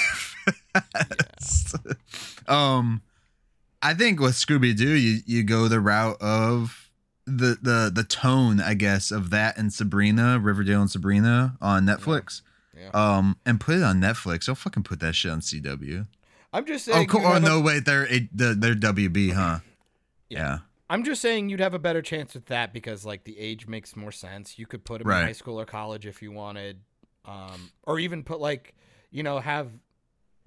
fast. (laughs) um I think with Scooby Doo you you go the route of the the the tone, I guess, of that and Sabrina, Riverdale and Sabrina on Netflix. Yeah. Um and put it on Netflix. Don't fucking put that shit on CW. I'm just saying. Oh, cool. Oh have a- no, wait, they're it, the, they're WB, huh? Yeah. Yeah. I'm just saying you'd have a better chance with that because like the age makes more sense. You could put him Right. in high school or college if you wanted, um, or even put like, you know, have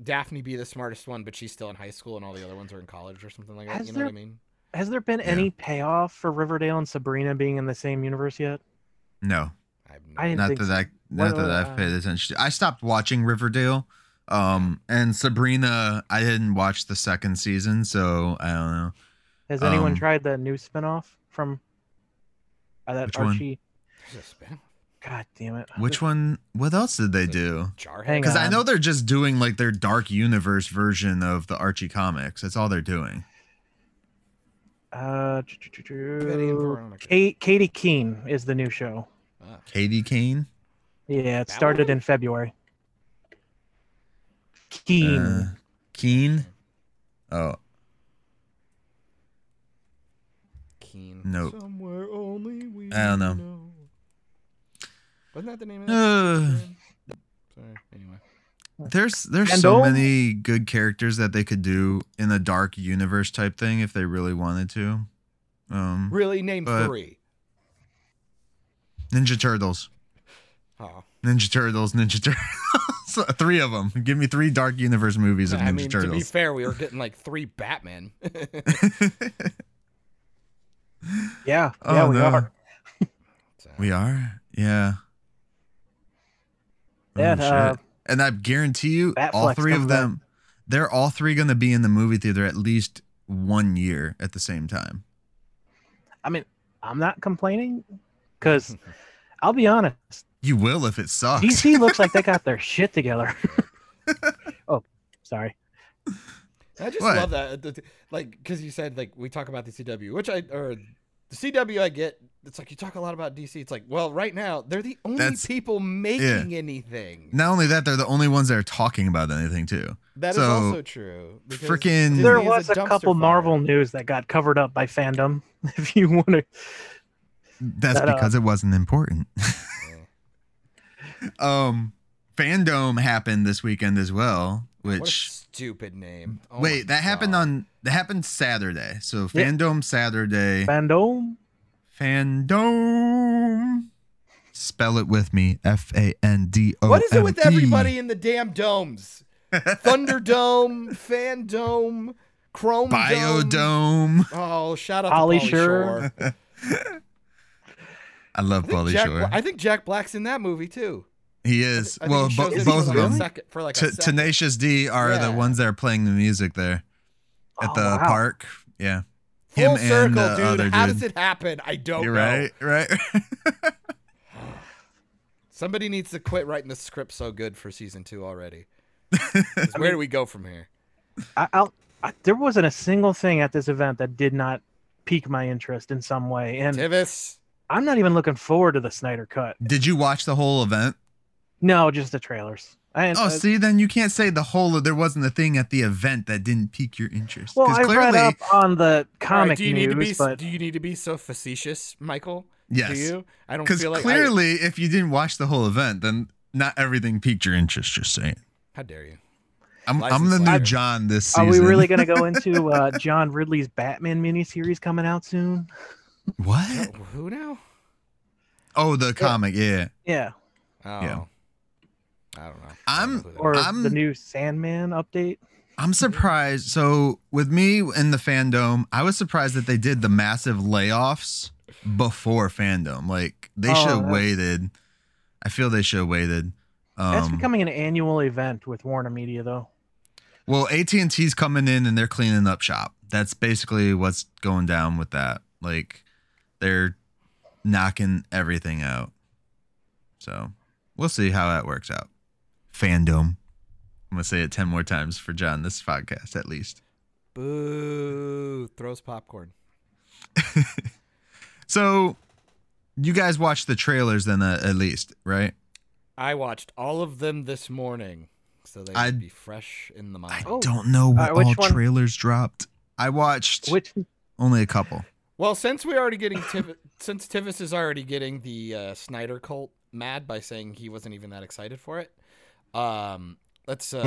Daphne be the smartest one, but she's still in high school and all the other ones are in college or something like that. Has you know what I mean? Has there been Yeah. any payoff for Riverdale and Sabrina being in the same universe yet? No. I have no I didn't not think that so. I not What, that I've uh, paid attention. I stopped watching Riverdale, um, and Sabrina. I didn't watch the second season, so I don't know. Has anyone Um, tried the new spinoff from uh, that Which? Archie? There's. God damn it! Which one? What else did they do? Jarhead. Hang Because I know they're just doing like their dark universe version of the Archie comics. That's all they're doing. Uh, Betty and Veronica. Kate, Katy Keene is the new show. Ah, Katie Kane. Yeah, it That started woman? in February. Keene. Uh, Keen. Oh, Keen. Nope. Somewhere only we I don't know. Wasn't that the name of that? Uh. Sorry. Anyway. There's there's so many good characters that they could do in a dark universe type thing if they really wanted to. Um, Really, name three. Ninja Turtles. Oh. Ninja Turtles, Ninja Turtles. (laughs) three of them. Give me three Dark Universe movies of Ninja I mean, to be fair, we were getting like three Batman. (laughs) (laughs) Yeah, Oh, yeah, we no. are. We are? Yeah. Oh, Yeah, shit. uh, and I guarantee you, all three of coming them, they're all three going to be in the movie theater at least one year at the same time. I mean, I'm not complaining because (laughs) I'll be honest. You will if it sucks. DC looks like they got their (laughs) shit together. (laughs) oh, sorry. I just What? love that, uh, the- the- like, because you said like we talk about the CW, which I or the CW I get. It's like you talk a lot about DC. It's like, well, right now they're the only That's- people making anything. Not only that, they're the only ones that are talking about anything too. That is So, also true. because frickin- Disney There is was a dumpster couple fire. Marvel news that got covered up by FanDome. (laughs) If you want to, That's That, uh, because it wasn't important. (laughs) um, FanDome happened this weekend as well, What a which stupid name. Oh wait, that happened on that happened Saturday. So Yeah. FanDome Saturday, FanDome. FanDome. Spell it with me. F A N D O. What is it with M everybody in the damn domes? (laughs) Thunderdome, Fandome, Chrome Dome. Biodome. Oh, shout out Pauly to Pauly Shore. Shore. (laughs) I love I think, Pauly Jack, Shore. I think Jack Black's in that movie too. He is. I think well, bo- both of them. second- for like a T- Tenacious D are the ones that are playing the music there at Oh, the wow. park. Yeah. Full Him and circle, the dude. other How dude. does it happen? I don't You're know. right. Right. (laughs) Somebody needs to quit writing the script so good for season two already. (laughs) Where do we go from here? I, I'll, I, there wasn't a single thing at this event that did not pique my interest in some way, and Tivis. I'm not even looking forward to the Snyder Cut. Did you watch the whole event? No, just the trailers. I, Oh, I- see, then you can't say the whole. of There wasn't a thing at the event that didn't pique your interest. Well, I read up on the All right, comic do you news, need to be? but Do you need to be so facetious, Michael? Yes. Do you? I don't because feel like. I- clearly, if you didn't watch the whole event, then not everything piqued your interest. Just saying. how dare you? I'm, I'm the new John this are we really going to go (laughs) into uh, John Ridley's Batman miniseries coming out soon? What? Who now? Oh, the comic. Yeah. Yeah, Oh. Yeah. I don't know. I'm- I don't know who that or. I'm- the new Sandman update. I'm surprised. So with me in the FanDome, I was surprised that they did the massive layoffs before FanDome. Like they Oh, should have waited. I feel they should have waited. That's Um, becoming an annual event with Warner Media, though. well, AT and T's coming in and they're cleaning up shop. That's basically what's going down with that. Like they're knocking everything out. So we'll see how that works out. FanDome. I'm gonna say it ten more times for John this podcast at least. Boo! Throws popcorn. (laughs) So, you guys watched the trailers then, uh, at least, right? I watched all of them this morning, so they I- would be fresh in the mind. I don't know what Uh, which all one? trailers dropped. I watched Which only a couple. Well, since we're already getting Tiv- (laughs) since Tivis is already getting the uh, Snyder cult mad by saying he wasn't even that excited for it, um, let's uh, let's,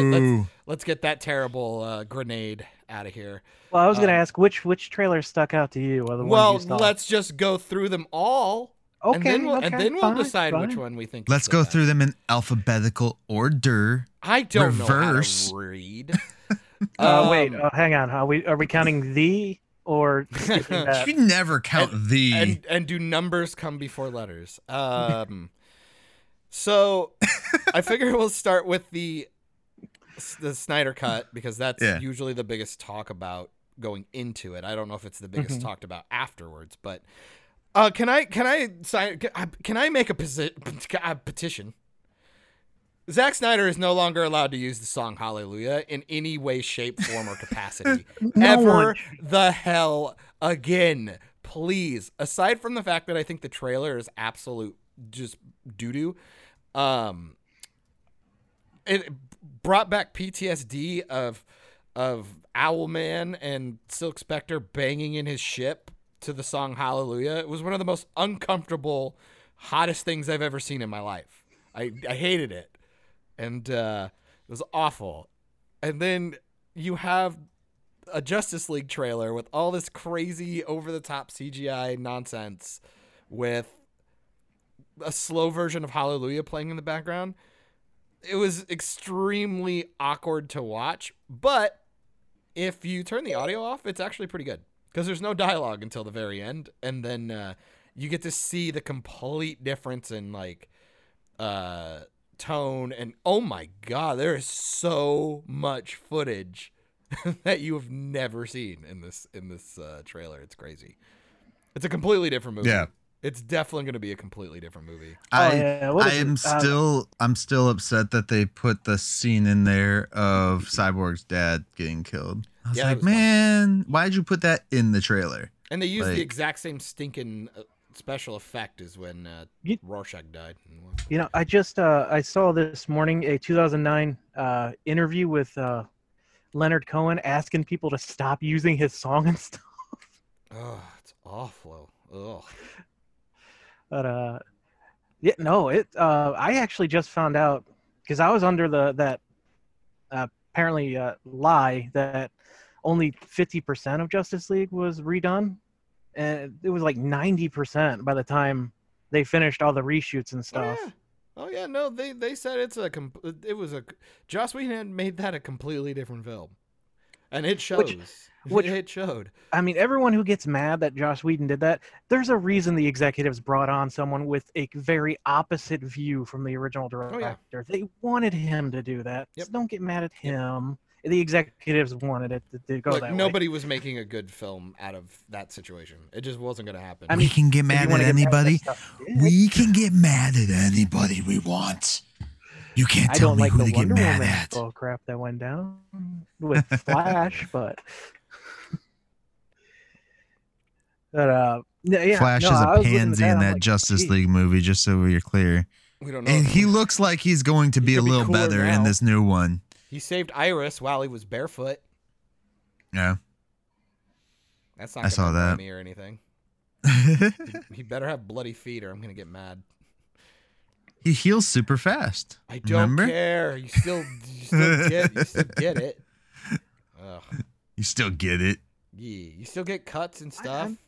get, let's let's get that terrible uh, grenade out of here. well, I was going to Um, ask which which trailer stuck out to you. Or the Well, you let's just go through them all, okay, and then we'll, and then we'll fine, decide which one we think. Let's go best. through them in alphabetical order. I don't reverse. know how to read. (laughs) Uh, wait, Um, uh, hang on. Are we are we counting the or (laughs) skipping? You never count the. and and do numbers come before letters? Um, so I figure we'll start with the the Snyder cut because that's Yeah. usually the biggest talk about going into it. I don't know if it's the biggest Mhm. talked about afterwards, but uh, can I can I sign can I make a, posi- a petition? Zack Snyder is no longer allowed to use the song Hallelujah in any way, shape, form, or capacity. (laughs) No Ever one. the hell again. Please. Aside from the fact that I think the trailer is absolute just doo doo, um, it brought back PTSD of of Owlman and Silk Spectre banging in his ship to the song Hallelujah. It was one of the most uncomfortable, hottest things I've ever seen in my life. I, I hated it. And uh, it was awful. And then you have a Justice League trailer with all this crazy over the top CGI nonsense with a slow version of Hallelujah playing in the background. It was extremely awkward to watch, but if you turn the audio off, it's actually pretty good because there's no dialogue until the very end, and then uh, you get to see the complete difference in like uh, tone and oh my god, there is so much footage (laughs) that you have never seen in this in this uh, trailer. It's crazy. It's a completely different movie. Yeah. It's definitely going to be a completely different movie. I, Oh, yeah, I am it? Uh, still I'm still upset that they put the scene in there of Cyborg's dad getting killed. I was Yeah, like, was dumb. man, why'd you put that in the trailer? And they used Like- the exact same stinking uh, special effect as when uh, You- Rorschach died. You know, I just uh, I saw this morning a 2009 uh, interview with uh, Leonard Cohen asking people to stop using his song and stuff. Oh, it's awful. Ugh. But uh, yeah, no, it. Uh, I actually just found out because I was under the that uh, apparently uh, lie that only fifty percent of Justice League was redone, and it was like ninety percent by the time they finished all the reshoots and Oh stuff. yeah. Oh yeah, no, they they said it's a com- it was a Joss Whedon had made that a completely different film, and it shows. which- it showed. I mean, everyone who gets mad that Josh Whedon did that, there's a reason the executives brought on someone with a very opposite view from the original Oh, yeah. director. They wanted him to do that. Yep. So don't get mad at him. The executives wanted it to, to go Look, that way. nobody was making a good film out of that situation. It just wasn't going to happen. I we can get mad at get mad anybody. that stuff. We can get mad at anybody we want. You can't tell me like who the to get mad Woman at. bull crap that went down with (laughs) Flash, but but uh, yeah, yeah, Flash no, is I a was looking at pansy that, in that like, Justice geez. League movie, just so we're clear. we don't know. And he looks like he's going to be a could be little better now. in this new one. he saved Iris while he was barefoot. Yeah. That's not I saw that. me or anything. (laughs) He, he better have bloody feet or I'm gonna get mad. He heals super fast. I don't Remember? care. You still, you still get, you still get it. (laughs) Ugh. You still get it. Yeah, you still get cuts and stuff. I'm-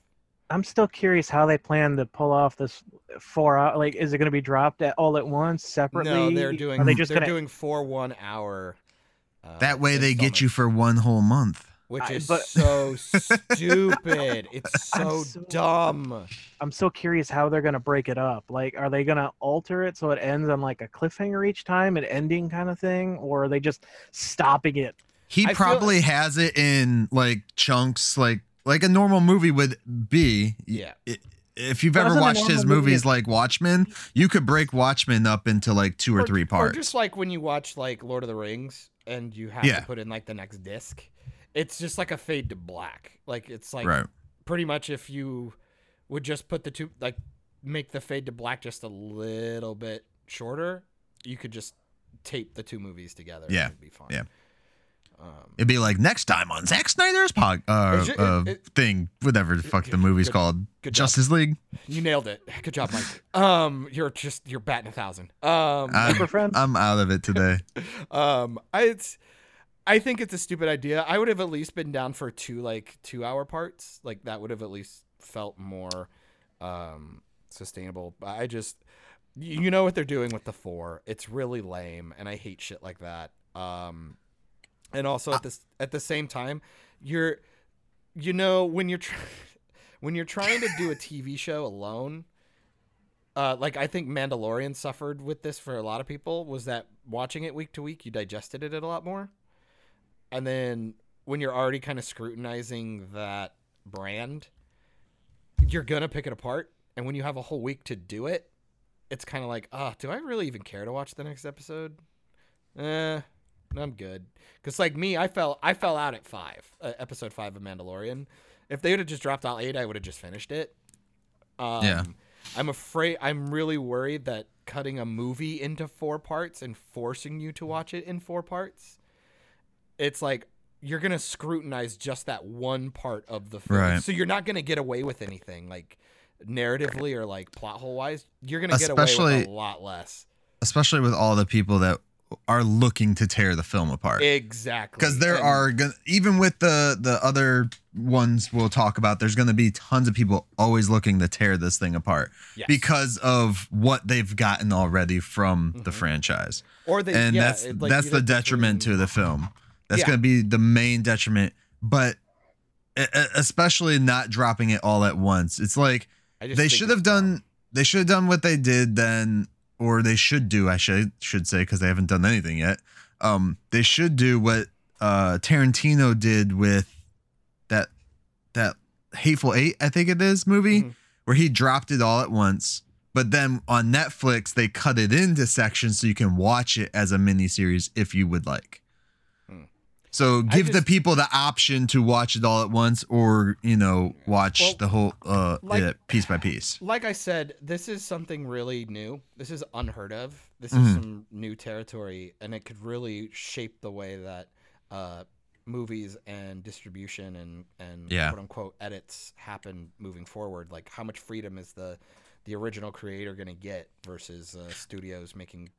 I'm still curious how they plan to pull off this four hour. Like, is it going to be dropped at all at once separately? No, they're doing. Are they just they're gonna? doing four one hour. Uh, That way they get you for one whole month. Which I- is but- so (laughs) stupid. It's so, so- dumb. I'm so curious how they're going to break it up. Like, are they going to alter it so it ends on like a cliffhanger each time, an ending kind of thing, or are they just stopping it? He I feel- probably has it in like chunks, like like a normal movie would be. Yeah. If you've ever watched his normal movie- movies like Watchmen, you could break Watchmen up into like two or, Or- three Or parts. just like when you watch like Lord of the Rings and you have Yeah. to put in like the next disc. It's just like a fade to black. Like it's like right. pretty much if you would just put the two like make the fade to black just a little bit shorter, you could just tape the two movies together. and Yeah, it'd be fine. yeah. Um, It'd be like next time on Zack Snyder's pod uh, It's it- uh it- thing, whatever the fuck the (laughs) movie's Good- called. good. Justice League. you nailed it. (laughs) Good job, Mike. Um, you're just you're batting a thousand. Um, I'm, I'm out of it today. (laughs) um, I it's I think it's a stupid idea. I would have at least been down for two like two hour parts. Like that would have at least felt more um sustainable. But I just you know what they're doing with the four. It's really lame and I hate shit like that. Um and also at this at the same time, you're you know when you're tr- (laughs) when you're trying to do a TV show alone, uh, like I think Mandalorian suffered with this for a lot of people was that watching it week to week, you digested it a lot more, and then when you're already kind of scrutinizing that brand, you're gonna pick it apart, and when you have a whole week to do it, it's kind of like, ah, do I really even care to watch the next episode? Eh, I'm good. Cause like me, I fell I fell out at five, uh, episode five of Mandalorian. If they would have just dropped all eight, I would have just finished it. Um, Yeah. I'm afraid. I'm really worried that cutting a movie into four parts and forcing you to watch it in four parts, it's like you're gonna scrutinize just that one part of the film. Right. So you're not gonna get away with anything like narratively or like plot hole wise. You're gonna get away Especially- with a lot less. Especially with all the people that are looking to tear the film apart. Exactly. because there And- are gonna even with the the other ones we'll talk about there's gonna be tons of people always looking to tear this thing apart Yes. because of what they've gotten already from the Mhm. franchise or they, and yeah, that's like, that's the detriment to the film that's Yeah. gonna be the main detriment but especially not dropping it all at once it's like they should have done they should have done what they did then or they should do i should should say because they haven't done anything yet um they should do what uh tarantino did with that that hateful eight i think it is movie Mhm. where he dropped it all at once but then on netflix they cut it into sections so you can watch it as a mini series if you would like. So give the people the option to watch it all at once or you know watch Well, the whole uh like- piece by piece like I said, this is something really new. This is unheard of. This Mhm. is some new territory, and it could really shape the way that uh, movies and distribution and and Yeah. quote unquote edits happen moving forward. Like how much freedom is the the original creator going to get versus uh, studios making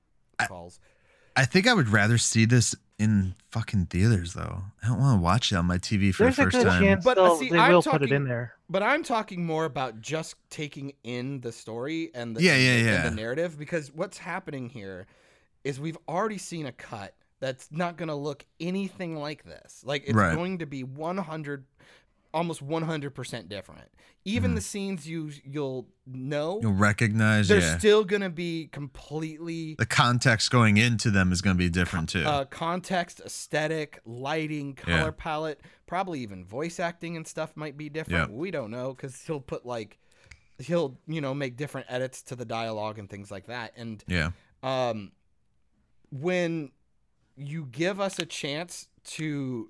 calls. I think I would rather see this in fucking theaters though. I don't want to watch it on my TV for There's the a first good time. chance But, uh, they'll- see, they I'm will put it talking- in there. But I'm talking more about just taking in the story and the, Yeah, and yeah, and yeah. the narrative because what's happening here is we've already seen a cut that's not going to look anything like this. Like it's Right. going to be 100 almost 100% different. Even Mhm. the scenes you you'll know You'll recognize, they're yeah. still going to be completely the context going into them is going to be different too. uh, context, aesthetic, lighting, color Yeah. palette, probably even voice acting and stuff might be different. We don't know because he'll put like he'll you know make different edits to the dialogue and things like that. And yeah, um, when you give us a chance to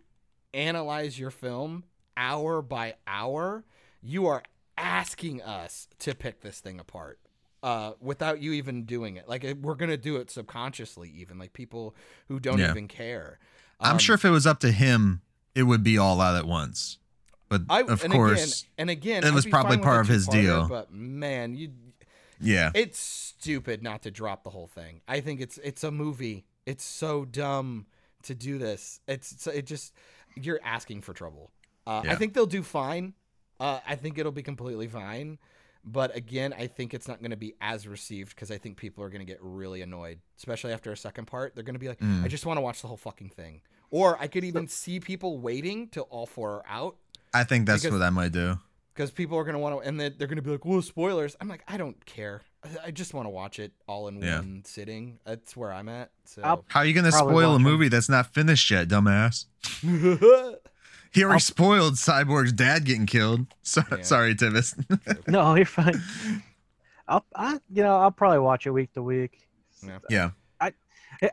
analyze your film hour by hour, you are asking us to pick this thing apart uh, without you even doing it. Like we're gonna do it subconsciously, even like people who don't Yeah. even care. I'm Um, sure if it was up to him, it would be all out at once. But I, of and course, again, and again, it I'd was probably part of his deal. But man, you yeah, it's stupid not to drop the whole thing. I think it's it's a movie. It's so dumb to do this. It's it just you're asking for trouble. Uh, I think they'll do fine. Uh, I think it'll be completely fine. But again, I think it's not going to be as received because I think people are going to get really annoyed, especially after a second part. They're going to be like, Mm. "I just want to watch the whole fucking thing," or I could even see people waiting till all four are out I think that's because- what I might do. because people are going to want to, and then they're going to be like, "Well, spoilers." I'm like, I don't care. I- I just want to watch it all in Yeah. one sitting. That's where I'm at. So How are you going to spoil a watch 'em. movie that's not finished yet, dumbass? (laughs) He already I'll- spoiled Cyborg's dad getting killed. (laughs) So, Yeah. Sorry, Tivis. (laughs) No, you're fine. I'll, I, you know, I'll probably watch it week to week. yeah. I-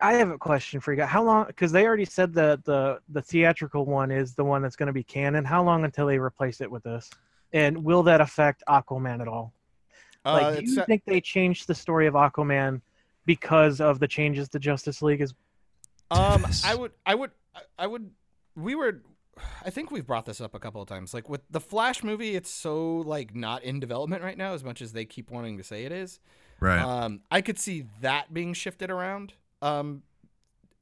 I have a question for you guys. How long? Because they already said that the the theatrical one is the one that's going to be canon. How long until they replace it with this? And will that affect Aquaman at all? uh, Like, do it's, you think they changed the story of Aquaman because of the changes to Justice League? Is um, I would, I would, I- I would. We were, I think we've brought this up a couple of times. Like with the Flash movie, it's so like not in development right now as much as they keep wanting to say it is. Right. Um, I could see that being shifted around, um,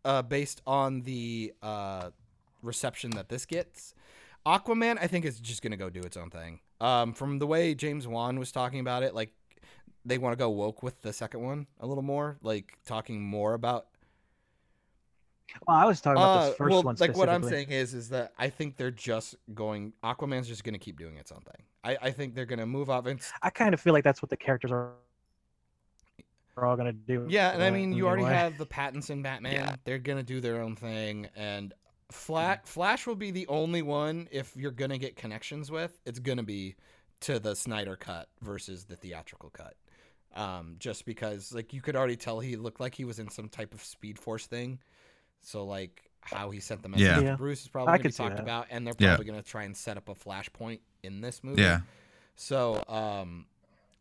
uh, based on the uh, reception that this gets. Aquaman, I think, is just gonna go do its own thing. Um, from the way James Wan was talking about it, like they want to go woke with the second one a little more, like talking more about. Well, I was talking about Uh, this first well, one. like what I'm saying is, is that I think they're just going. Aquaman's just gonna keep doing its own thing. I, I think they're gonna move off. And... I kind of feel like that's what the characters are are all going to do. Yeah, and I uh, mean, you already anyway. have the Pattinson Batman. Yeah. They're gonna do their own thing, and Flash Flash will be the only one if you're gonna get connections with. It's gonna be to the Snyder cut versus the theatrical cut. Um, just because like you could already tell he looked like he was in some type of Speed Force thing. So like how he sent the message Yeah. to Bruce is probably gonna be talked that. about, and they're Yeah. probably gonna try and set up a flashpoint in this movie. yeah. So, um,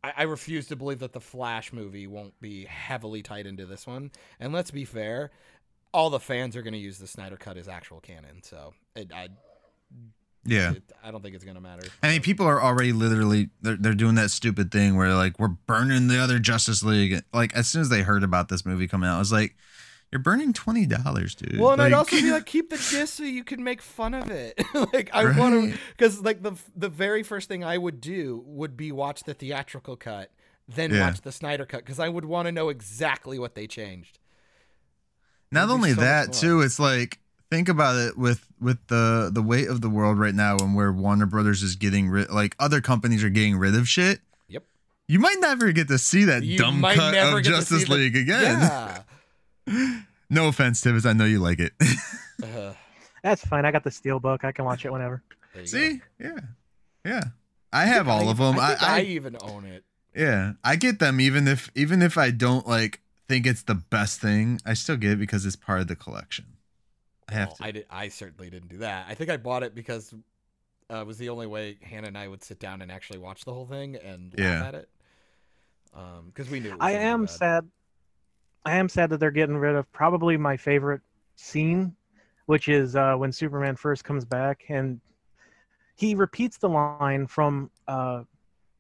I, I refuse to believe that the Flash movie won't be heavily tied into this one. And let's be fair, all the fans are going to use the Snyder Cut as actual canon. So, it, I, Yeah. it, I don't think it's going to matter. I mean, people are already literally they're, they're doing that stupid thing where like we're burning the other Justice League. Like as soon as they heard about this movie coming out, I was like, "You're burning twenty dollars, dude." Well, and I'd also be like, (laughs) keep the disc so you can make fun of it. (laughs) like, I want to, because like the the very first thing I would do would be watch the theatrical cut, then Yeah. watch the Snyder cut, because I would want to know exactly what they changed. Not only so that, too, it's like think about it with with the the weight of the world right now, and where Warner Brothers is getting rid, like other companies are getting rid of shit. Yep. You might never get to see that You dumb cut of Justice see the- League again. Yeah. (laughs) No offense, Tibbs. I know you like it. (laughs) Uh, That's fine. I got the steel book. I can watch it whenever. there you go. see, yeah, yeah. I have all I- of them. I, I, I, I even own it. Yeah, I get them even if even if I don't like think it's the best thing, I still get it because it's part of the collection. I have Well, to. I did. I certainly didn't do that. I think I bought it because uh, it was the only way Hannah and I would sit down and actually watch the whole thing and Yeah. laugh at it. Um, because we knew. It was I gonna be am bad. sad. I am sad that they're getting rid of probably my favorite scene, which is uh, when Superman first comes back and he repeats the line from uh,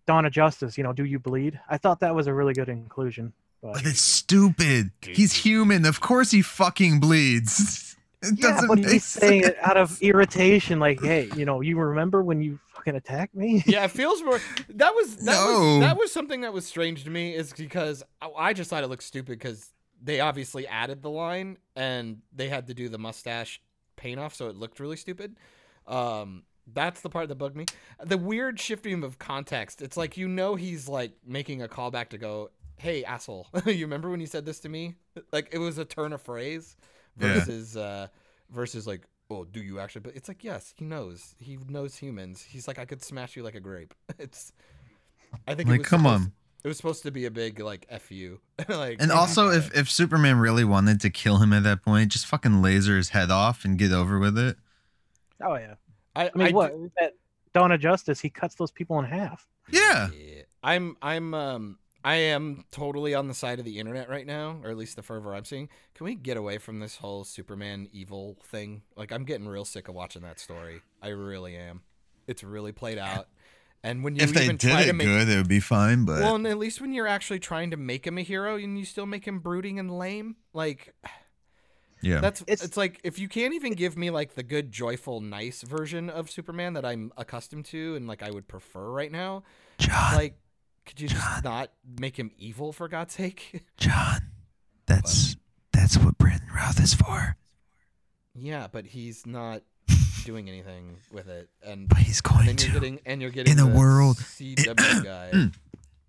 Dawn of Justice, you know, do you bleed? I thought that was a really good inclusion. But But it's stupid. He's human. Of course he fucking bleeds. (laughs) It yeah, doesn't but he's saying it out of irritation, like, hey, you know, you remember when you fucking attack me? (laughs) yeah, it feels more. That was that No. was that was something that was strange to me. Is because I, I just thought it looked stupid because they obviously added the line and they had to do the mustache paint off, so it looked really stupid. Um, that's the part that bugged me. The weird shifting of context. It's like you know he's like making a callback to go, "Hey, asshole, (laughs) you remember when you said this to me?" Like it was a turn of phrase Yeah. versus uh versus like oh do you actually but it's like yes he knows he knows humans he's like i could smash you like a grape (laughs) it's i think it Like, was come supposed- on. it was supposed to be a big like fu (laughs) like And also, if, if Superman really wanted to kill him at that point, just fucking laser his head off and get over with it. Oh yeah. i, I mean, I what? do- That Dawn of Justice, he cuts those people in half. Yeah. i'm i'm um i am totally on the side of the internet right now or at least the fervor i'm seeing. Can we get away from this whole superman evil thing? Like i'm getting real sick of watching that story. I really am. It's really played out. And when you if they even did try it to make good, it would be fine. But Well, and at least when you're actually trying to make him a hero and you still make him brooding and lame, like yeah, that's it's, It's- like if you can't even give me like the good, joyful, nice version of Superman that I'm accustomed to and like I would prefer right now, John, like could you just not make him evil for God's sake? (laughs) John, that's that's what Brandon Routh is for. yeah, but he's not (laughs) doing anything with it, and But he's then going you're to getting and you're getting In a the world- CW (clears throat) guy.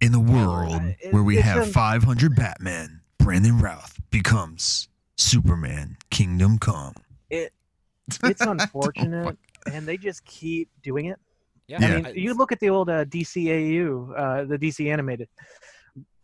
in the world it- where we it's have an- 500 Batman. Brandon Routh becomes Superman. Kingdom come. It (laughs) it's unfortunate, and they just keep doing it. Yeah, Yeah. I mean, I- you look at the old uh, DCAU, uh, the DC animated.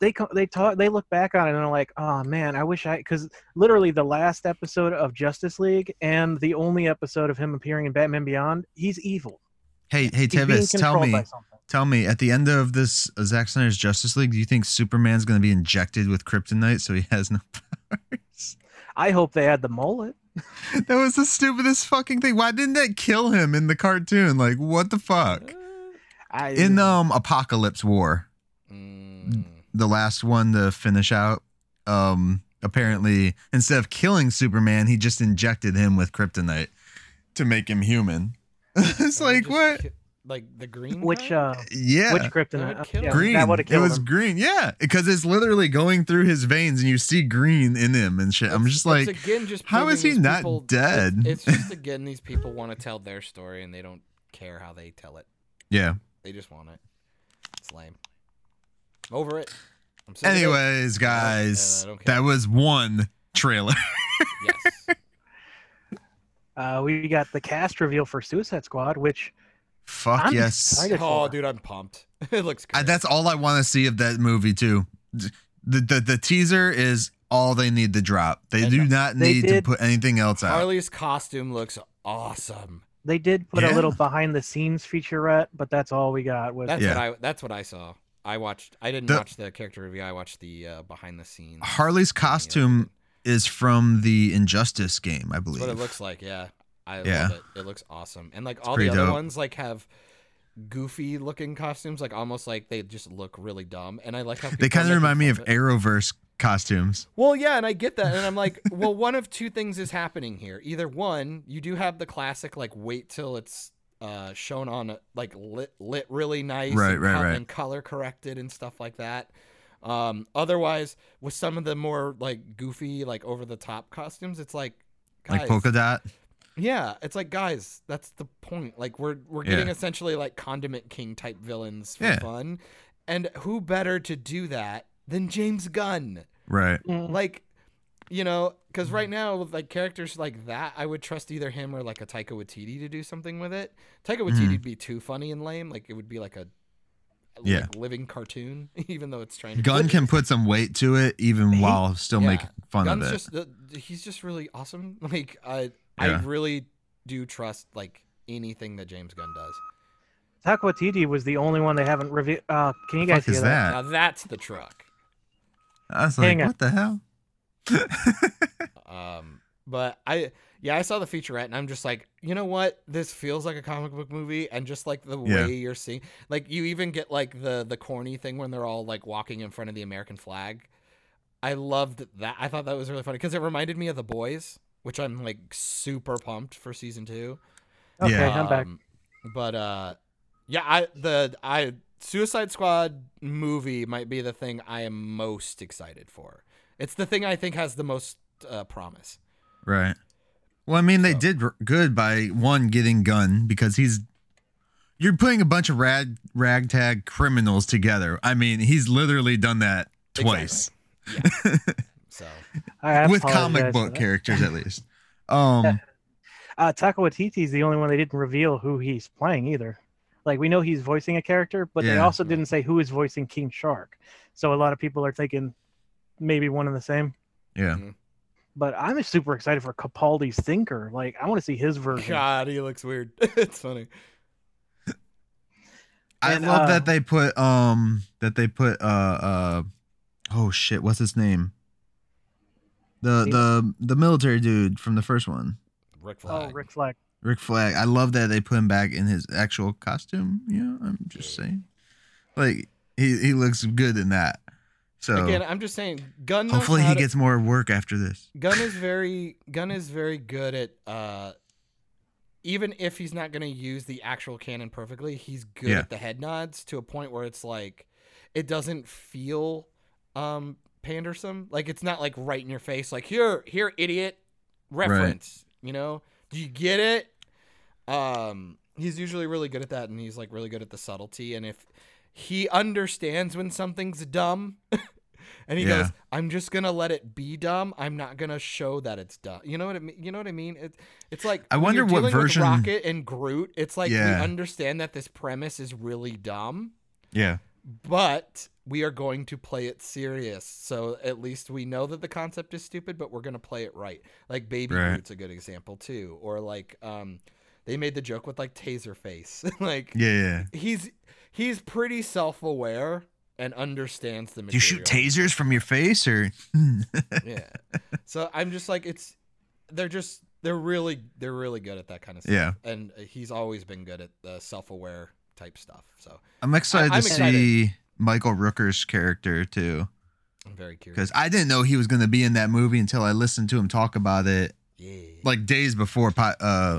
They co- they talk they look back on it and they're like, oh man, I wish I because literally the last episode of Justice League and the only episode of him appearing in Batman Beyond, he's evil. Hey, hey, He's Tevis, tell me, tell me, at the end of this uh, Zack Snyder's Justice League, do you think Superman's going to be injected with kryptonite so he has no (laughs) powers? I hope they had the mullet. (laughs) that was the stupidest fucking thing. Why didn't that kill him in the cartoon? Like, what the fuck? I, In um Apokolips War, Mm. the last one to finish out, um, apparently instead of killing Superman, he just injected him with kryptonite to make him human. (laughs) it's like what? Ki- Like the green. which kind? uh Yeah. which kryptonite? would yeah, green. That would have it was him. green. Yeah, because it's literally going through his veins, and you see green in him and shit. I'm just like, again, just how is he not people- dead? It's, it's (laughs) just again, these people want to tell their story and they don't care how they tell it. yeah. They just want it. It's lame. Over it. I'm sick of it. Anyways, Yeah, guys, I don't that was one trailer. Yes. (laughs) Uh, we got the cast reveal for Suicide Squad, which Fuck I'm yes. oh, for. dude, I'm pumped. (laughs) it looks I, good. that's all I want to see of that movie too. The, the the teaser is all they need to drop. They And do not they need to did- put anything else out. Harley's costume looks awesome. they did put Yeah. a little behind the scenes featurette, but that's all we got. Was That's Yeah. what I. That's what I saw. I watched. I didn't The- watch the character review. I watched the uh, behind the scenes. Harley's costume is from the Injustice game, I That's believe. what it looks like. Yeah, I Yeah. love it. It looks awesome, and like all the other dope. ones, like have goofy looking costumes, like almost like they just look really dumb. And I like how They kind of remind me of it. Arrowverse costumes. Well, yeah, and I get that, and I'm like, (laughs) well, one of two things is happening here. Either one, you do have the classic, like, wait till it's uh, shown on, like, lit, lit really nice, Right, and, right, right. and color corrected and stuff like that. Um, otherwise, with some of the more like goofy, like over the top costumes, it's like, guys, Like polka dot. Yeah, it's like guys, that's the point. Like we're we're Yeah. getting essentially like Condiment King type villains for Yeah. fun, and who better to do that than James Gunn? Right. Mm, like you know because right now with like characters like that i would trust either him or like a taika waititi to do something with it taika Mm-hmm. waititi would be too funny and lame like it would be like a Yeah. like, living cartoon (laughs) even though it's trying to Gunn can put some weight to it, even He- while still yeah. making fun Gunn's of it. just uh, he's just really awesome (laughs) like i Yeah. i really do trust like anything that james gunn does Taika Waititi was the only one they haven't revealed. Uh, can you guys hear is that? now that's the truck I was like, Hang on. what the hell? (laughs) um but i Yeah, I saw the featurette and I'm just like, you know what? This feels like a comic book movie, and just like the Yeah. way you're seeing, like you even get like the the corny thing when they're all like walking in front of the American flag. I loved that. I thought that was really funny because it reminded me of the boys, which I'm like super pumped for season two. Okay, Yeah. I'm back. Um, But uh, yeah, I the I Suicide Squad movie might be the thing I am most excited for. It's the thing I think has the most uh, promise. Right. Well, I mean, they So- did r- good by one getting Gunn because he's you're putting a bunch of rag ragtag criminals together. I mean, he's literally done that twice (laughs) So I with comic book characters at least. Um, (laughs) Uh, Taika Waititi's the only one they didn't reveal who he's playing either. Like we know he's voicing a character, but they also didn't say who is voicing King Shark. So a lot of people are thinking maybe one and the same. yeah. But I'm super excited for Capaldi's Thinker. Like I want to see his version. God, he looks weird. (laughs) it's funny. I And, love uh, that they put um that they put uh uh oh shit, what's his name? The the the military dude from the first one. Rick Flag. Oh, Rick Flag. Rick Flag. I love that they put him back in his actual costume. You know, I'm just saying. Like he he looks good in that. So Again, I'm just saying, Gunn. hopefully he to- gets more work after this. Gunn is very Gunn is very good at uh even if he's not going to use the actual canon perfectly, he's good Yeah. at the head nods to a point where it's like it doesn't feel um pandersome. Like it's not like right in your face like here here idiot reference, you know? Do you get it? Um he's usually really good at that and he's like really good at the subtlety and if he understands when something's dumb (laughs) and he Yeah. goes i'm just gonna let it be dumb i'm not gonna show that it's dumb you know what i mean you know what i mean it, it's like I wonder what version- rocket and groot it's like Yeah. we understand that this premise is really dumb Yeah. But we are going to play it serious so at least we know that the concept is stupid but we're going to play it right like baby Right. groot's a good example too or like um they made the joke with like Taserface (laughs) like Yeah, yeah. he's he's pretty self-aware and understands the Do you shoot tasers from your face or (laughs) yeah. So I'm just like it's they're just they're really they're really good at that kind of stuff. Yeah. And he's always been good at the self-aware type stuff. So I'm excited I'm to excited. see Michael Rooker's character too. I'm very curious. Because I didn't know he was gonna be in that movie until I listened to him talk about it yeah. like days before uh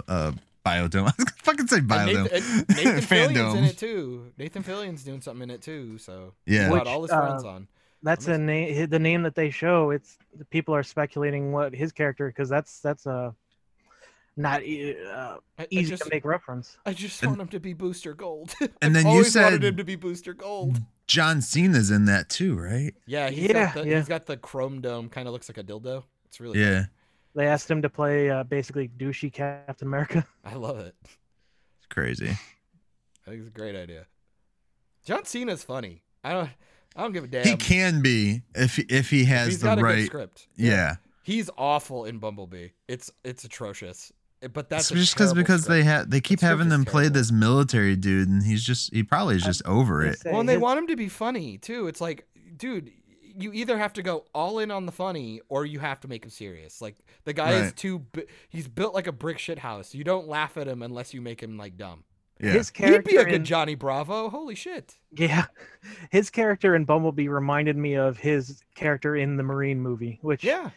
uh Biodome. (laughs) I was gonna fucking say And Biodome. Nathan, and Nathan (laughs) Fillion's in Fandom. it too. Nathan Fillion's doing something in it too. So Yeah. he brought Which, all his uh, friends on. That's I'm a name. The name that they show. It's the people are speculating what his character because that's that's a not e- uh, I, I easy just, to make reference. I just And- want him to be Booster Gold. (laughs) And then you always wanted said- him to be Booster Gold. John Cena's in that too, right? Yeah, he's Yeah, got the, yeah. he's got the chrome dome. Kind of looks like a dildo. It's really Yeah. good. They asked him to play uh, basically douchey Captain America. (laughs) I love it. It's crazy. I think it's a great idea. John Cena's funny. I don't. I don't give a damn. He can be if if he has He's the got a good right. script. Yeah. He's awful in Bumblebee. It's it's atrocious. Eh, But that's It's just because terrible because they have they keep script having is them play this military dude, and he's just he probably is just over it. Say Well, and they want him to be funny too. It's like, dude, you either have to go all in on the funny or you have to make him serious. Like the guy is too. He's built like a brick shit house. You don't laugh at him unless you make him like dumb. Yeah. His He'd character. be a good in- Johnny Bravo. Holy shit. Yeah, his character in Bumblebee reminded me of his character in the Marine movie, which Yeah.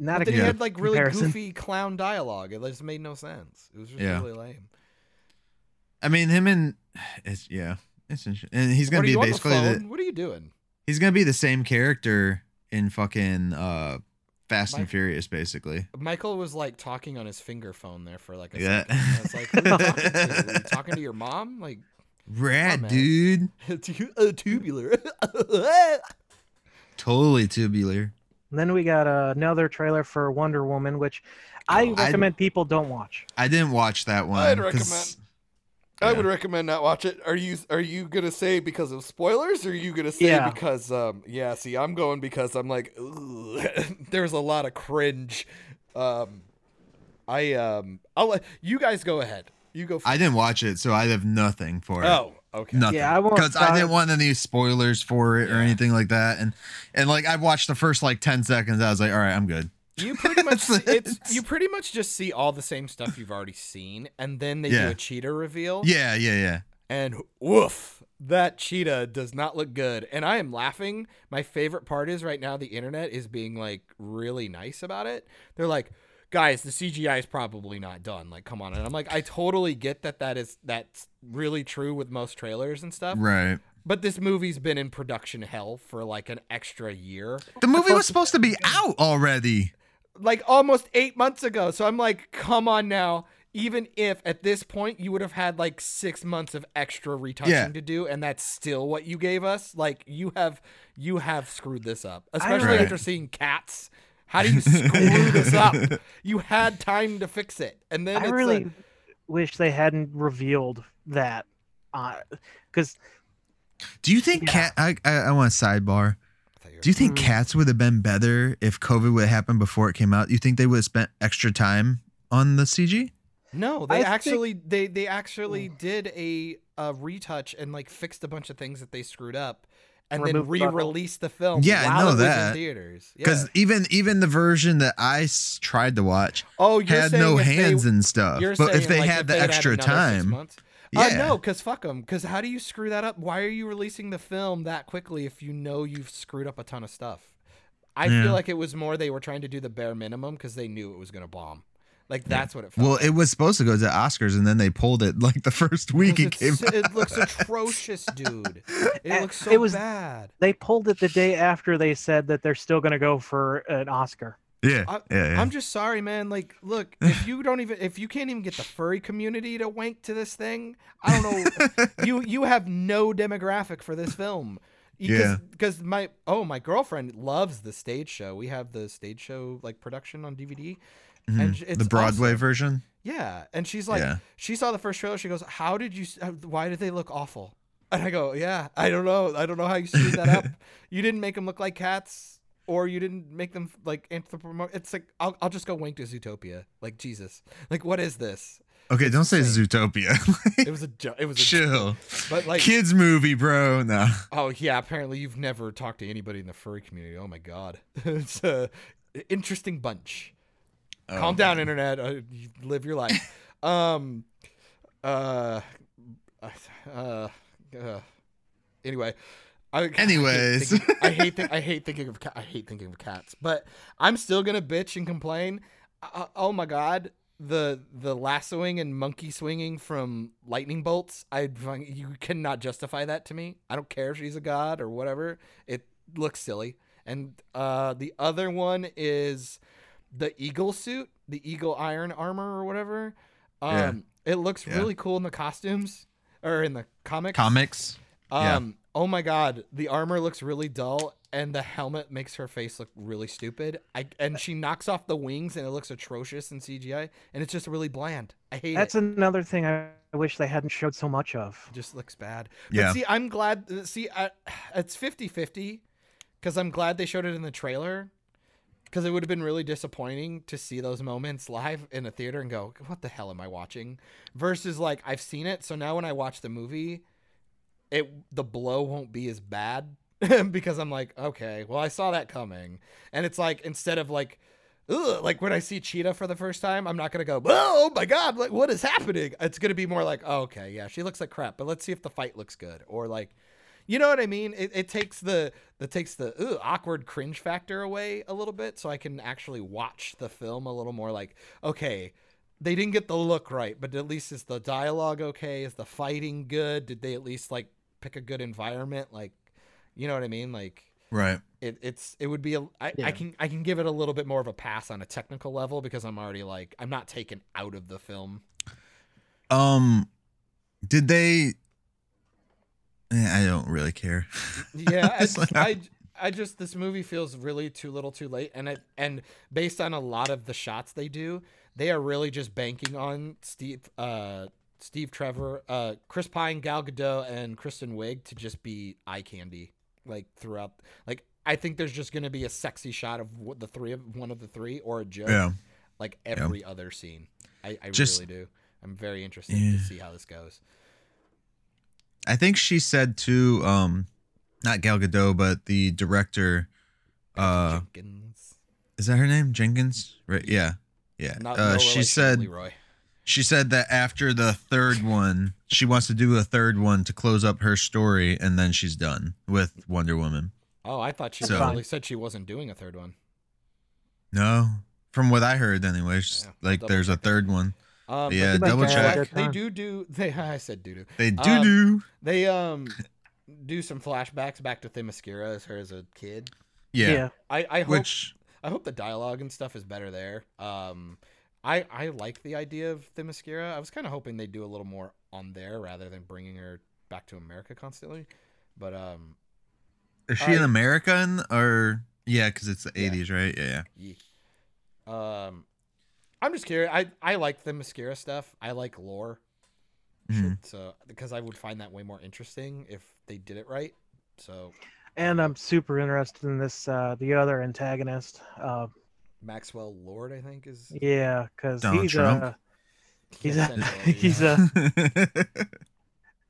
Not But a then he had like really comparison. goofy clown dialogue. It just made no sense. It was just Yeah. really lame. I mean, him and it's yeah, it's interesting. and he's gonna be basically the. What are you doing? he's gonna be the same character in fucking uh Fast and Furious, basically. Michael was like talking on his finger phone there for like a Yeah. second. I was like, who are you talking to? Talking to your mom? Like, Rad, dude. uh, (laughs) tubular. (laughs) Totally tubular. Then we got uh, another trailer for Wonder Woman, which I Oh, I- recommend people don't watch. I didn't watch that one. I'd 'cause- recommend. I would recommend not watch it. Are you are you gonna say because of spoilers, or are you gonna say Yeah. because um yeah? See, I'm going because I'm like (laughs) there's a lot of cringe. Um, I um I'll let you guys go ahead. You go. I didn't watch it, so I have nothing for it. Oh, okay. Nothing. Yeah, I won't because I didn't want any spoilers for it or anything like that. And and like I watched the first like ten seconds, I was like, all right, I'm good. You pretty much (laughs) it's you pretty much just see all the same stuff you've already seen, and then they Yeah. do a cheetah reveal. Yeah, yeah, yeah. and woof, that cheetah does not look good. And I am laughing. My favorite part is right now the internet is being like really nice about it. They're like, guys, the CGI is probably not done. Like, come on. And I'm like, I totally get that that is that's really true with most trailers and stuff. Right. But this movie's been in production hell for like an extra year. The movie was supposed to be out already. like almost eight months ago. So I'm like, come on now. Even if at this point you would have had like six months of extra retouching Yeah. to do, and that's still what you gave us, like you have you have screwed this up. Especially Right. after seeing cats. How do you screw this up? (laughs) You had time to fix it, and then I it's really a- wish they hadn't revealed that, because Do you think Yeah. cat? I I, I want a sidebar. Do you think Mm. cats would have been better if COVID would have happened before it came out? You think they would have spent extra time on the CG? No, I they think- actually they they actually did a, a retouch and like fixed a bunch of things that they screwed up, and then re-released the film. Yeah, I know that. theaters. Because Yeah. even even the version that I s- tried to watch oh, had no if they- hands and stuff. But if they like, had the they'd extra six time, yeah, Uh, no, because fuck them. Because how do you screw that up? Why are you releasing the film that quickly if you know you've screwed up a ton of stuff? I Yeah. feel like it was more they were trying to do the bare minimum because they knew it was gonna bomb. Like that's what it felt. Well, like. it was supposed to go to Oscars, and then they pulled it like the (laughs) first week it came. It's- it looks (laughs) atrocious, dude. It Uh, looks so it was- bad. they pulled it the day after they said that they're still going to go for an Oscar. Yeah, I, yeah, yeah. I'm just sorry, man. Like, look, (laughs) if you don't even, if you can't even get the furry community to wank to this thing, I don't know. you you have no demographic for this film. Yeah. Because my oh my girlfriend loves the stage show. We have the stage show like production on DVD. Mhm. and it's the Broadway awesome. version. Yeah, and she's like, Yeah. she saw the first trailer. She goes, "How did you? Why did they look awful?" And I go, "Yeah, I don't know. I don't know how you screwed that up. (laughs) you didn't make them look like cats, or you didn't make them like anthropomorphic. It's like I'll, I'll just go wink to Zootopia. Like Jesus, like what is this? Okay, don't say. Zootopia. (laughs) It was a jo- it was a Chill. but like Kids movie, bro. No. oh yeah. Apparently you've never talked to anybody in the furry community. Oh my god, (laughs) it's a interesting bunch. Oh, Calm down, internet. Uh, you live your life. (laughs) um, uh, uh, uh, anyway. I, I hate Anyways. thinking- I hate, thi- I (laughs) hate thinking of I hate thinking of cats, but I'm still gonna bitch and complain. Uh, oh my god, the the lassoing and monkey swinging from lightning bolts. I you cannot justify that to me. I don't care if she's a god or whatever. It looks silly. And uh, the other one is the eagle suit, the eagle iron armor or whatever. Um, Yeah. it looks Yeah. really cool in the costumes or in the comics. Comics. yeah. Um, oh my god, the armor looks really dull, and the helmet makes her face look really stupid. I and she knocks off the wings, and it looks atrocious in CGI, and it's just really bland. I hate That's it. another thing I I wish they hadn't showed so much of. It just looks bad. But Yeah. see, I'm glad. See, I, (sighs) it's 50-50 because I'm glad they showed it in the trailer. Because it would have been really disappointing to see those moments live in a theater and go, "What the hell am I watching?" Versus like I've seen it, so now when I watch the movie, it the blow won't be as bad (laughs) because I'm like, okay, well I saw that coming, and it's like instead of like, ugh, like when I see Cheetah for the first time, I'm not gonna go, oh my god, like what is happening? It's gonna be more like, oh, okay, yeah, she looks like crap, but let's see if the fight looks good, or like, you know what I mean? It, it takes the that takes the ugh, awkward cringe factor away a little bit, so I can actually watch the film a little more like, okay. They didn't get the look right, but at least is the dialogue okay? Is the fighting good? Did they at least like pick a good environment? Like, you know what I mean? Like, Right. it, it's it would be a, I, I Yeah. can I can give it a little bit more of a pass on a technical level because I'm already like I'm not taken out of the film. Um, did they? Eh, I don't really care. (laughs) Yeah, I, like- I I just this movie feels really too little, too late, and it and based on a lot of the shots they do, they are really just banking on Steve uh Steve Trevor, uh Chris Pine, Gal Gadot, and Kristen Wiig to just be eye candy like throughout. Like I think there's just gonna be a sexy shot of the three of one of the three or a joke. Yeah. like every other scene. I, I Just- really do. I'm very interested Yeah. to see how this goes. I think she said too. Um, not Gal Gadot, but the director. Uh, Jenkins. is that her name? Jenkins? Right? Yeah. Yeah. Not uh, no she said Leroy. she said that after the third one, she wants to do a third one to close up her story, and then she's done with Wonder Woman. Oh, I thought she So- literally said she wasn't doing a third one. No, from what I heard, anyways, Yeah, like there's a third one. Um, Yeah, double do- check. They do do. They (laughs) I said do do. They do Um, do. They um do some flashbacks back to Themyscira as her as a kid. Yeah. yeah. I I hope Which I hope the dialogue and stuff is better there. Um, I I like the idea of Themyscira. I was kind of hoping they'd do a little more on there rather than bringing her back to America constantly. But um, is she an I- American or yeah? Because it's the Yeah. '80s, right? Yeah. yeah. um, I'm just curious. I I like Themyscira stuff. I like lore. Mhm. So because I would find that way more interesting if they did it right. So And I'm super interested in this uh the other antagonist. Uh Maxwell Lord, I think, is yeah, because he's Trump? a he's a (laughs) he's a (laughs)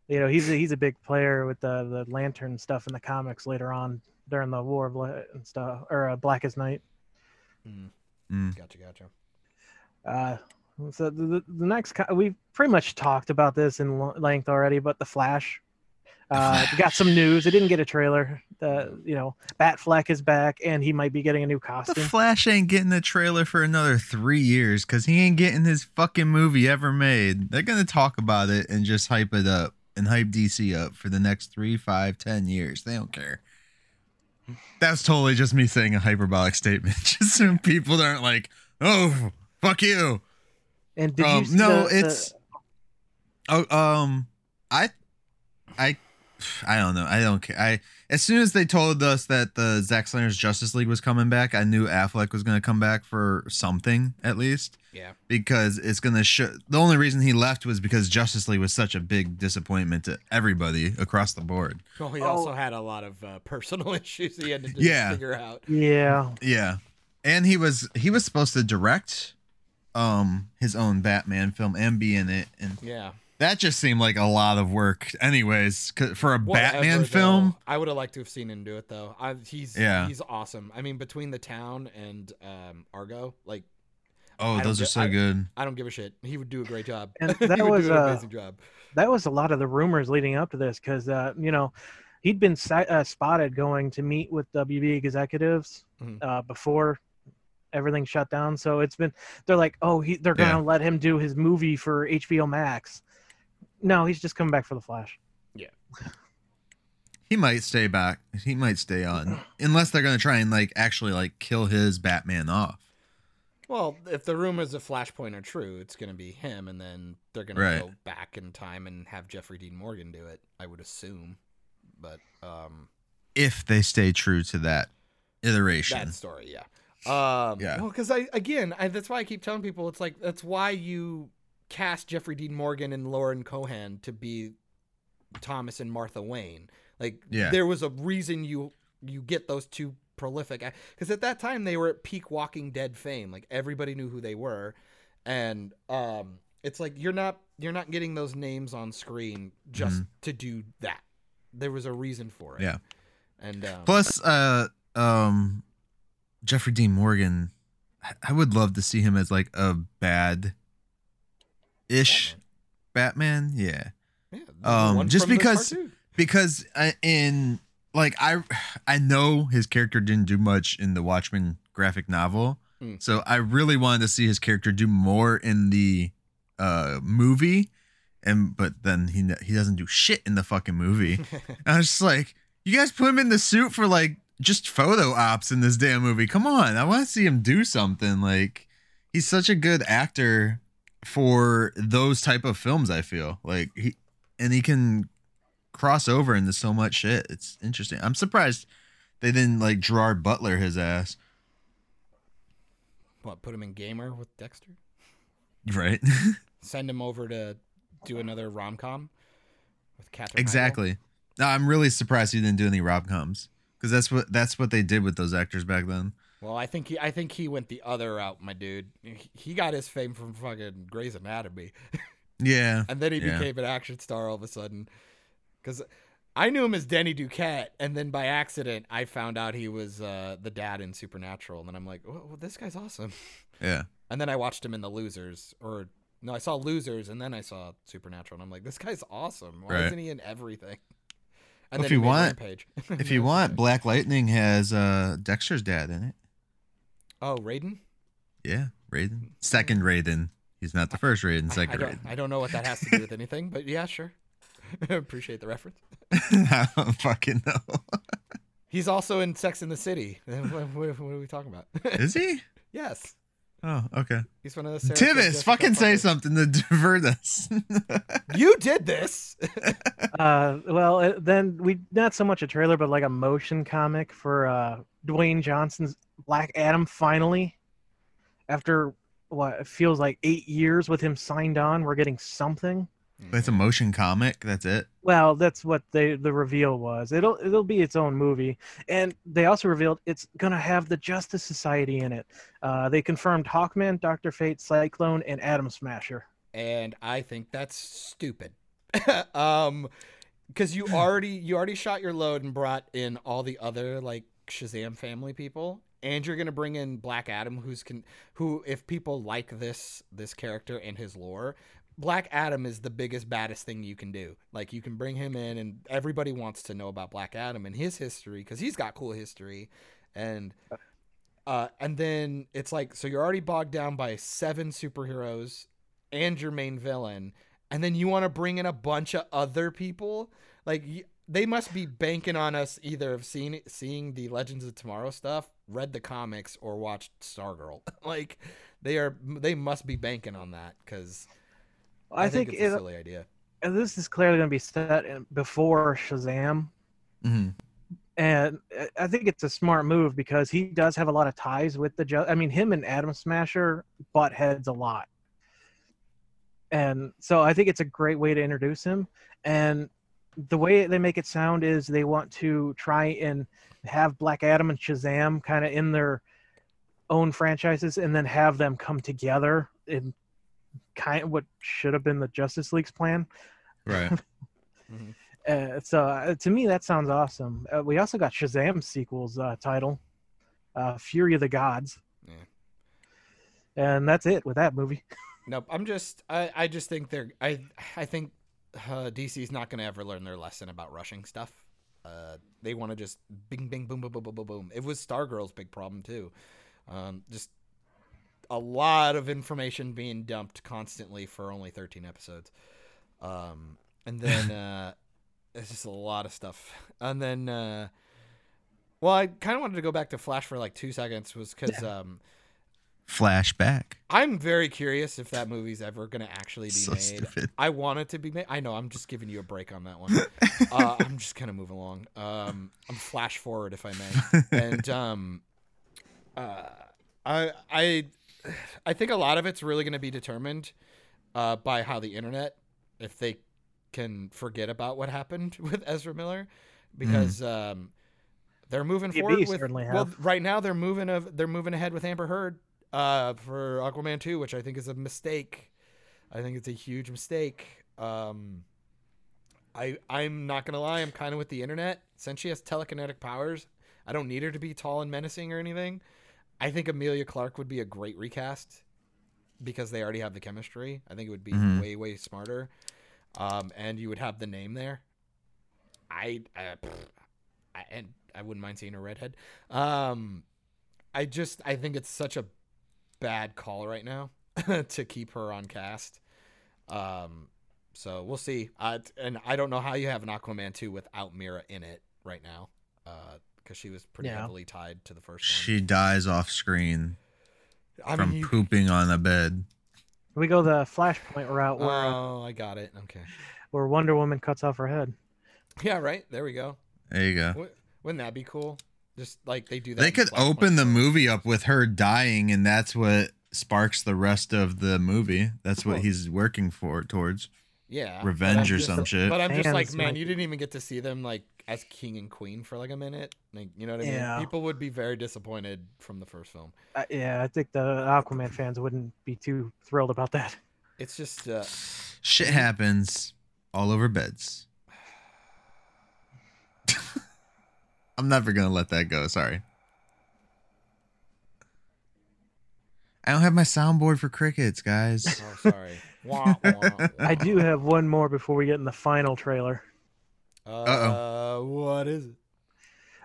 you know he's a he's a big player with the the lantern stuff in the comics later on during the War of Light and stuff or uh, Blackest Night. Mm, Mm. gotcha, gotcha. Uh, so the, the, the next we've pretty much talked about this in length already, but the Flash. Uh, got some news. It didn't get a trailer. Uh, you know, Batfleck is back, and he might be getting a new costume. The. Flash ain't getting a trailer for another three years because he ain't getting his fucking movie ever made. They're gonna talk about it and just hype it up and hype DC up for the next three, five, ten years. They don't care. That's totally just me saying a hyperbolic statement, (laughs) just so people aren't like, "Oh, fuck you." And did um, you no, the- the- it's oh, um, I, I, I don't know. I don't care. I as soon as they told us that the Zack Snyder's Justice League was coming back, I knew Affleck was going to come back for something at least Yeah. because it's going to show. The only reason he left was because Justice League was such a big disappointment to everybody across the board. Well, he Oh. also had a lot of uh, personal (laughs) issues he had to Yeah. figure out. yeah, Yeah, and he was he was supposed to direct um his own Batman film and be in it and Yeah. That just seemed like a lot of work, anyways. 'cause For a Whatever, Batman though. film, I would have liked to have seen him do it though. I, he's Yeah. he's awesome. I mean, between the town and um, Argo, like oh, I those are so I- good. I don't give a shit. He would do a great job. And (laughs) he that would was, do an uh, amazing job. that was a lot of the rumors leading up to this because uh, you know he'd been si- uh, spotted going to meet with WB executives Mhm. uh, before everything shut down. So it's been they're like, oh, he, they're gonna Yeah. let him do his movie for HBO Max. No, he's just coming back for the Flash. Yeah. he might stay back. He might stay on, (clears throat) unless they're gonna try and like actually like kill his Batman off. Well, if the rumors of Flashpoint are true, it's going to be him, and then they're going Right. to go back in time and have Jeffrey Dean Morgan do it. I would assume, but um, If they stay true to that iteration, that story, yeah, um, Yeah. Well, because I again, I, that's why I keep telling people it's like that's why you cast Jeffrey Dean Morgan and Lauren Cohan to be Thomas and Martha Wayne. Like, Yeah. there was a reason you you get those two prolific because at that time they were at peak Walking Dead fame. Like everybody knew who they were, and um, it's like you're not you're not getting those names on screen just to do that. There was a reason for it. Mm-hmm. Yeah. and um, Plus, uh, um, Jeffrey Dean Morgan, I- would love to see him as like a bad ish Batman. Yeah. yeah, um, just because- because I, in like I I know his character didn't do much in the Watchmen graphic novel, Mm. so I really wanted to see his character do more in the uh movie, and but then he he doesn't do shit in the fucking movie. (laughs) I was just like, you guys put him in the suit for like just photo ops in this damn movie. Come on, I want to see him do something. Like he's such a good actor for those type of films. I feel like he and he can cross over into so much shit. It's interesting. I'm surprised they didn't like Gerard Butler his ass. what put him in gamer with Dexter? Right. (laughs) Send him over to do another rom com with Katherine. Exactly. No, I'm really surprised he didn't do any rom coms because that's what that's what they did with those actors back then. Well, I think he I think he went the other route, my dude. He- got his fame from fucking Grey's Anatomy, (laughs) Yeah. and then he Yeah. became an action star all of a sudden. Because I knew him as Denny Duquette, and then by accident, I found out he was uh, the dad in Supernatural, and then I'm like, oh, well, this guy's awesome. (laughs) Yeah. And then I watched him in The Losers, or no, I saw Losers, and then I saw Supernatural, and I'm like, this guy's awesome. Why Right. isn't he in everything? And Well, if you want-. (laughs) If you want, Black Lightning has uh Dexter's dad in it. oh, Raiden. Yeah, Raiden. Second Raiden. He's not the first Raiden. I, I Second don't, I don't know what that has to do with anything, but yeah, sure. (laughs) Appreciate the reference. (laughs) I don't fucking know. He's also in Sex in the City. what, what- what are we talking about? Is he? yes, Oh, okay. he's one of the. Tivis, fucking say fuckers. something to divert us. (laughs) You did this. (laughs) Uh, well, uh, then we not so much a trailer, but like a motion comic for uh, Dwayne Johnson's Black Adam. Finally, after what it feels like eight years with him signed on, we're getting something. It's a motion comic. That's it. Well, that's what they the reveal was. It'll it'll be its own movie, and they also revealed it's gonna have the Justice Society in it. Uh, they confirmed Hawkman, Doctor Fate, Cyclone, and Atom Smasher. and I think that's stupid. (laughs) um, because you already you already shot your load and brought in all the other like Shazam family people, and you're gonna bring in Black Adam, who's can who if people like this this character and his lore. Black Adam is the biggest, baddest thing you can do. Like you can bring him in, and everybody wants to know about Black Adam and his history because he's got cool history, and uh, and then it's like so you're already bogged down by seven superheroes and your main villain, and then you want to bring in a bunch of other people. Like they must be banking on us either of seeing seeing the Legends of Tomorrow stuff, read the comics, or watched Stargirl. (laughs) like they are they must be banking on that because I, I, think, think, it's a silly idea. and this is clearly going to be set in, before Shazam, hmm and I- think it's a smart move because he does have a lot of ties with the. I mean, him and Atom Smasher butt heads a lot, and so I think it's a great way to introduce him. And the way they make it sound is they want to try and have Black Adam and Shazam kind of in their own franchises, and then have them come together in kind of what should have been the Justice League's plan. Right. (laughs) Uh, so uh, to me, that sounds awesome. Uh, we also got Shazam sequels uh, title, uh, Fury of the Gods, Yeah. and that's it with that movie. (laughs) Nope. I'm just I, I just think they're I I think uh, DC's not gonna ever learn their lesson about rushing stuff. Uh, they want to just bing bing boom boom boom boom boom boom. It was Stargirl's big problem too. Um, just a lot of information being dumped constantly for only 13 episodes. Um, and then (laughs) uh, it's just a lot of stuff. And then uh, well, I kind of wanted to go back to Flash for like two seconds was because um, Flashback. I'm very curious if that movie's ever going to actually be So made. stupid. I want it to be made. I know. I'm just giving you a break on that one. (laughs) uh, I'm just kind of moving along. Um, I'm flash forward, if I may. And um, uh, I I I think a lot of it's really going to be determined uh, by how the internet, if they can forget about what happened (laughs) with Ezra Miller, because um, they're moving DB forward with. certainly Well, have. right now they're moving of they're moving ahead with Amber Heard uh, for Aquaman 2, which I think is a mistake. I think it's a huge mistake. Um, I I'm not gonna lie, I'm kind of with the internet. Since she has telekinetic powers, I don't need her to be tall and menacing or anything. I think Emilia Clarke would be a great recast because they already have the chemistry. I think it would be Mhm. way way smarter, um, and you would have the name there. I, uh, I and I wouldn't mind seeing a redhead. Um, I just I think it's such a bad call right now (laughs) to keep her on cast. Um, so we'll see. Uh, and I don't know how you have an Aquaman 2 without Mera in it right now, because she was pretty Yeah. heavily tied to the first She dies off screen. I from mean, you- pooping on a bed. We go the Flashpoint route where, uh, Oh, I got it. Okay. where Wonder Woman cuts off her head. Yeah, right. There we go. There you go. Wou- Wouldn't that be cool? Just like they do that. They could Flashpoint open the movie up with her dying, and that's what sparks the rest of the movie. That's what Cool. he's working for towards Yeah. revenge or just- some shit. But I'm just like, man, you didn't even get to see them like as king and queen for like a minute. Like, you know what I mean? Yeah. People would be very disappointed from the first film. Uh, yeah, I think the Aquaman fans wouldn't be too thrilled about that. It's just uh, Shit happens all over beds. (laughs) I'm never gonna let that go. Sorry. I don't have my soundboard for crickets, guys. Oh, sorry. Wah, wah, wah. (laughs) I do have one more before we get in the final trailer. Uh, what is it?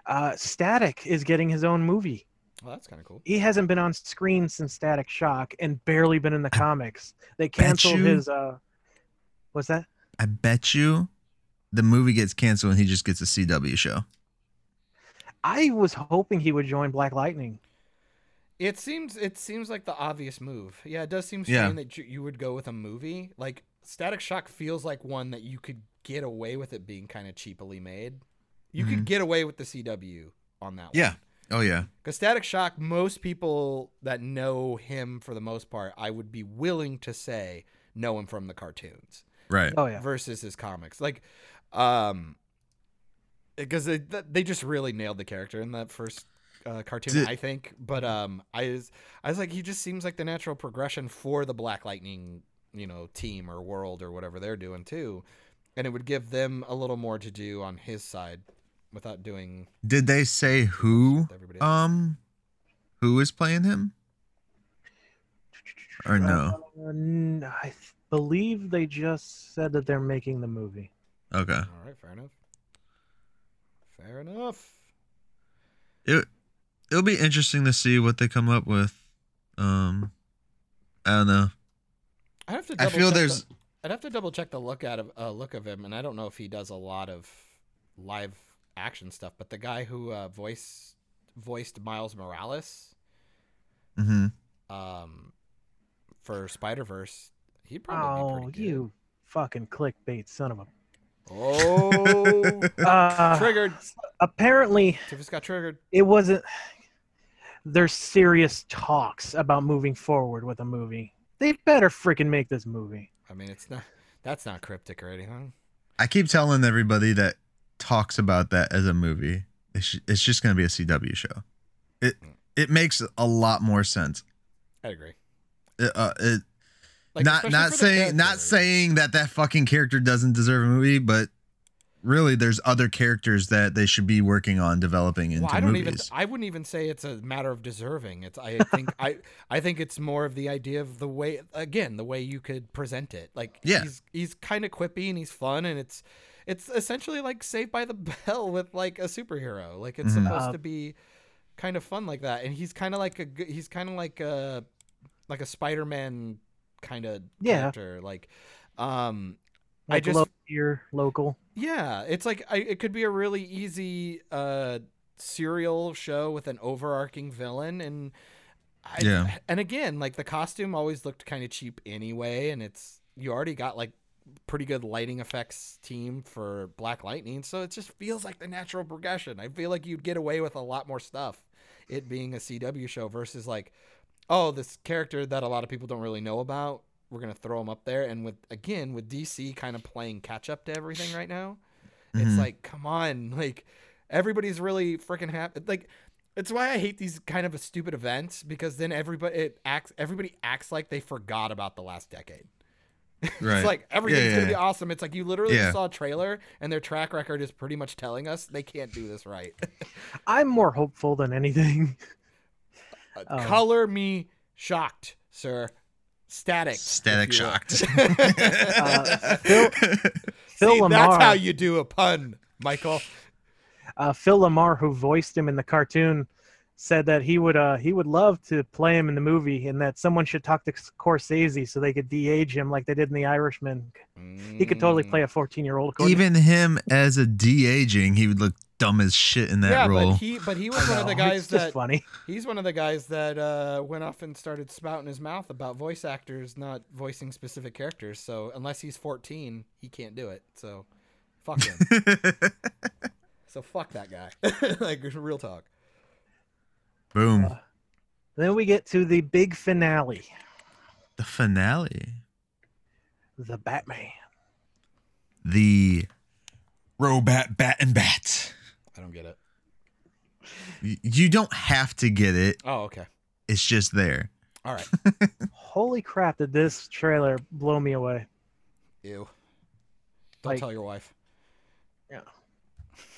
Uh, Static is getting his own movie. Well, that's kind of cool. He hasn't been on screen since Static Shock and barely been in the comics. They canceled you- his. Uh, what's that? I bet you the movie gets canceled and he just gets a CW show. I was hoping he would join Black Lightning. It seems it seems like the obvious move. Yeah, it does seem Yeah. that you, you would go with a movie. Like Static Shock feels like one that you could get away with it being kind of cheaply made. You could Mhm. get away with the CW on that Yeah. one. Oh yeah. Because Static Shock, most people that know him for the most part, I would be willing to say know him from the cartoons Right. Oh yeah. versus his comics. Like, um, because they they just really nailed the character in that first uh, cartoon, Did- I think. But um, I was I was like, he just seems like the natural progression for the Black Lightning, you know, team or world or whatever they're doing too, and it would give them a little more to do on his side without doing Did they say who everybody else. um who is playing him? Or no? Uh, n- I th- believe they just said that they're making the movie. Okay. All right, fair enough. Fair enough. It it'll be interesting to see what they come up with. Um I don't know. I have to. I feel there's The, I'd have to double check the look at of uh, look of him, and I don't know if he does a lot of live action stuff. But the guy who uh, voice voiced Miles Morales, mhm. um, for Spider Verse, he'd probably Oh, be pretty good. you fucking clickbait son of a. Oh, (laughs) Uh, triggered. Apparently, Tiffus got triggered. it wasn't. There's serious talks about moving forward with a movie. They better freaking make this movie. I mean, it's not. That's not cryptic or anything. I keep telling everybody that talks about that as a movie. It's, it's just going to be a CW show. It it makes a lot more sense. I agree. It, uh, it Like, not not saying not saying that that fucking character doesn't deserve a movie, but really, there's other characters that they should be working on developing into well, I don't even. movies. I wouldn't even say it's a matter of deserving. It's. I (laughs) think. I. I think it's more of the idea of the way. Again, the way you could present it. Like. Yeah. He's. He's kind of quippy and he's fun and it's. It's essentially like Saved by the (laughs) Bell with like a superhero. Like it's Mhm. supposed Uh, to be kind of fun like that. And he's kind of like a. g- He's kind of like a. Like a Spider-Man kind of Yeah. character. Like. Um. I just- low tier, local. Yeah, it's like I, it could be a really easy uh serial show with an overarching villain and I, Yeah. and again, like the costume always looked kind of cheap anyway and it's you already got like pretty good lighting effects team for Black Lightning, so it just feels like the natural progression. I feel like you'd get away with a lot more stuff it being a CW show versus like oh, this character that a lot of people don't really know about, we're going to throw him up there and with again with DC kind of playing catch up to everything right now it's Mhm. like come on (laughs) like everybody's really freaking happy like it's why i hate these kind of a stupid events because then everybody it acts everybody acts like they forgot about the last decade (laughs) right. it's like everything's Yeah, gonna be awesome it's like you literally Yeah. saw a trailer and their track record is pretty much telling us they can't do this right (laughs) I'm more hopeful than anything. Uh, Oh. color me shocked sir static Static you shocked. (laughs) Uh, Phil- Phil See, LaMarr. that's how you do a pun michael uh, Phil LaMarr, who voiced him in the cartoon, said that he would uh, he would love to play him in the movie, and that someone should talk to Scorsese so they could de-age him like they did in The Irishman. He could totally play a 14 year old. Even him as a de aging, he would look dumb as shit in that yeah, role. but he but he was one of the guys that funny. He's one of the guys that uh, went off and started spouting his mouth about voice actors not voicing specific characters. So unless he's 14, he can't do it. So fuck him. (laughs) so fuck that guy. (laughs) like real talk. Boom. Uh, Then we get to the big finale, the finale. the Batman. The Robat Bat and Bat. I don't get it. Y- You don't have to get it. Oh, okay. It's just there. All right. (laughs) Holy crap! Did this trailer blow me away? Ew. Don't Like- tell your wife.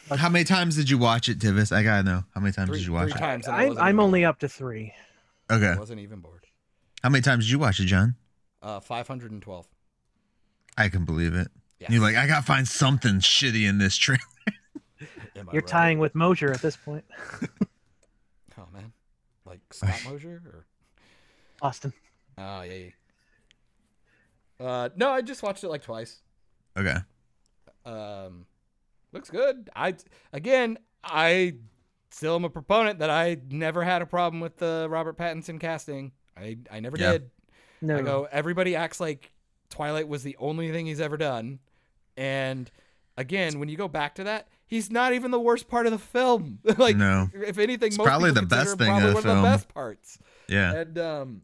How many times did you watch it, Tivis? I gotta know. How many times Three, did you watch three it? times. I I'm, I'm only bored. up to three. Okay. I wasn't even bored. How many times did you watch it, John? Uh, 512. I can believe it. Yes. You're like, I gotta find something shitty in this trailer. (laughs) You're right? tying with Mosier at this point. (laughs) Oh man, like Scott (laughs) Mosier or Austin. oh yeah. yeah. Uh, no, I just watched it like twice. Okay. Um, looks good. I again, I still am a proponent that I never had a problem with the Robert Pattinson casting. I I never Yeah. did. No. I go. Everybody acts like Twilight was the only thing he's ever done, and again, when you go back to that, he's not even the worst part of the film. (laughs) like, No. if anything, It's most probably the best him thing of probably the one film. of the best parts. Yeah. And um,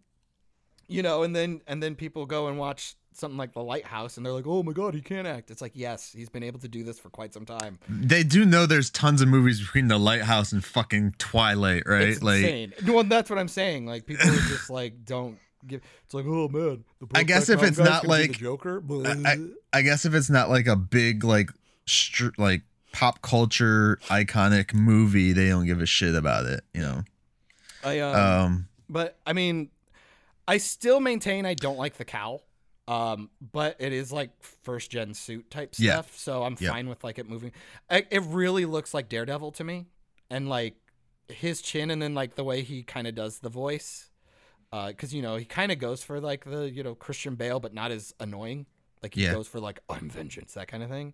you know, and then and then people go and watch something like The Lighthouse, and they're like, "Oh my god, he can't act." It's like, yes, he's been able to do this for quite some time. They do know there's tons of movies between The Lighthouse and fucking Twilight, right? It's like, insane. Well, that's what I'm saying. Like people are just (laughs) like don't give. It's like, oh man. The I guess if it's not guy's gonna be like- the Joker. I, I guess if it's not like a big like str- like pop culture iconic movie, they don't give a shit about it, you know. I um, Um, but I mean, I still maintain I don't like the cowl. Um, but it is like first gen suit type Yeah. stuff, so I'm Yep. fine with like it moving. I, it really looks like Daredevil to me, and like his chin, and then like the way he kind of does the voice, because you know he kind of goes for like the you know Christian Bale, but not as annoying. Like he Yeah. goes for like I'm vengeance, that kind of thing.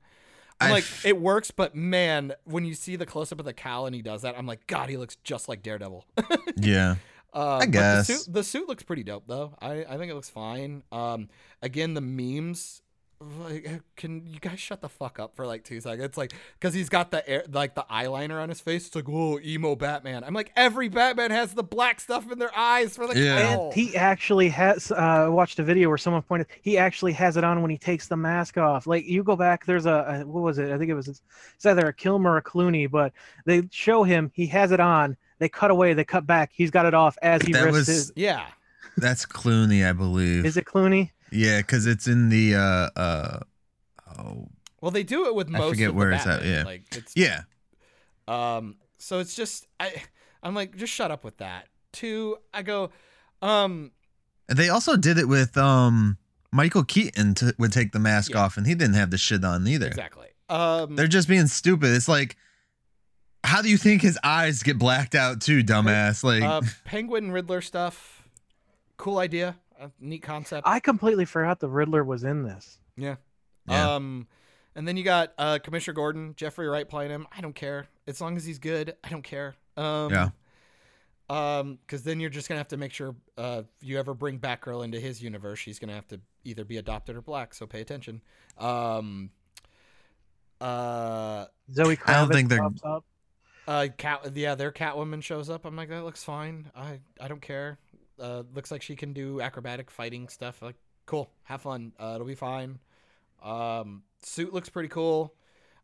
I'm like it works, but man, when you see the close up of the cowl and he does that, I'm like, God, he looks just like Daredevil. (laughs) yeah. Uh, I guess. the suit, the suit looks pretty dope though. I, I think it looks fine. Um, again, the memes. Like, can you guys shut the fuck up for like two seconds? It's like because he's got the air, like the eyeliner on his face. It's like, whoa, emo Batman. I'm like, every Batman has the black stuff in their eyes for the Yeah. cowl. And he actually has. Uh, I watched a video where someone pointed. He actually has it on when he takes the mask off. Like you go back, there's a, a what was it? I think it was it's either a Kilmer or a Clooney, but they show him he has it on. They cut away, they cut back. He's got it off as he That was- his. yeah, That's Clooney, I believe. Is it Clooney? Yeah, because it's in the uh uh oh well, they do it with I most. forget of the where it's at, Batman. yeah. like it's yeah. Um, so it's just I, I'm like, just shut up with that. Two, I go, um, They also did it with um Michael Keaton to, would take the mask Yeah. off and he didn't have the shit on either. exactly. Um, They're just being stupid. It's like how do you think his eyes get blacked out too, dumbass? Like uh, Penguin Riddler stuff. Cool idea. A neat concept. I completely forgot the Riddler was in this. yeah. Yeah. Um, and then you got uh, Commissioner Gordon, Jeffrey Wright playing him. I don't care as long as he's good. I don't care. Um, Yeah. Um, because then you're just gonna have to make sure uh, if you ever bring Batgirl into his universe, she's gonna have to either be adopted or black. So pay attention. Um. Uh. Zoe Kravitz I don't think they're- up. Uh, cat, yeah, their Catwoman shows up. I'm like, that looks fine. I, I don't care. Uh, looks like she can do acrobatic fighting stuff. Like, cool, have fun. Uh, it'll be fine. Um, suit looks pretty cool.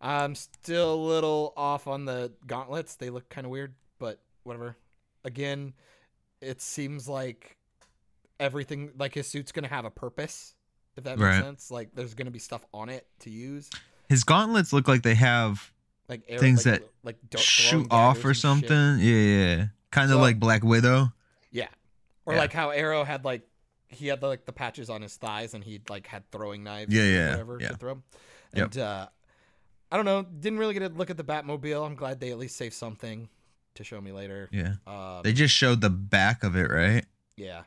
I'm still a little off on the gauntlets. They look kind of weird, but whatever. Again, it seems like everything, like his suit's gonna have a purpose. If that makes Right. sense. Like, there's gonna be stuff on it to use, his gauntlets look like they have like air, Things like, that like do- shoot off or and shit. something. Yeah, yeah. Kind of So- like Black Widow. Yeah. Or Yeah. like how Arrow had like he had like the patches on his thighs and he like had throwing knives Yeah, yeah, whatever yeah. to throw. Yep. And uh I don't know, didn't really get a look at the Batmobile. I'm glad they at least saved something to show me later. Yeah. Um, They just showed the back of it, right? yeah.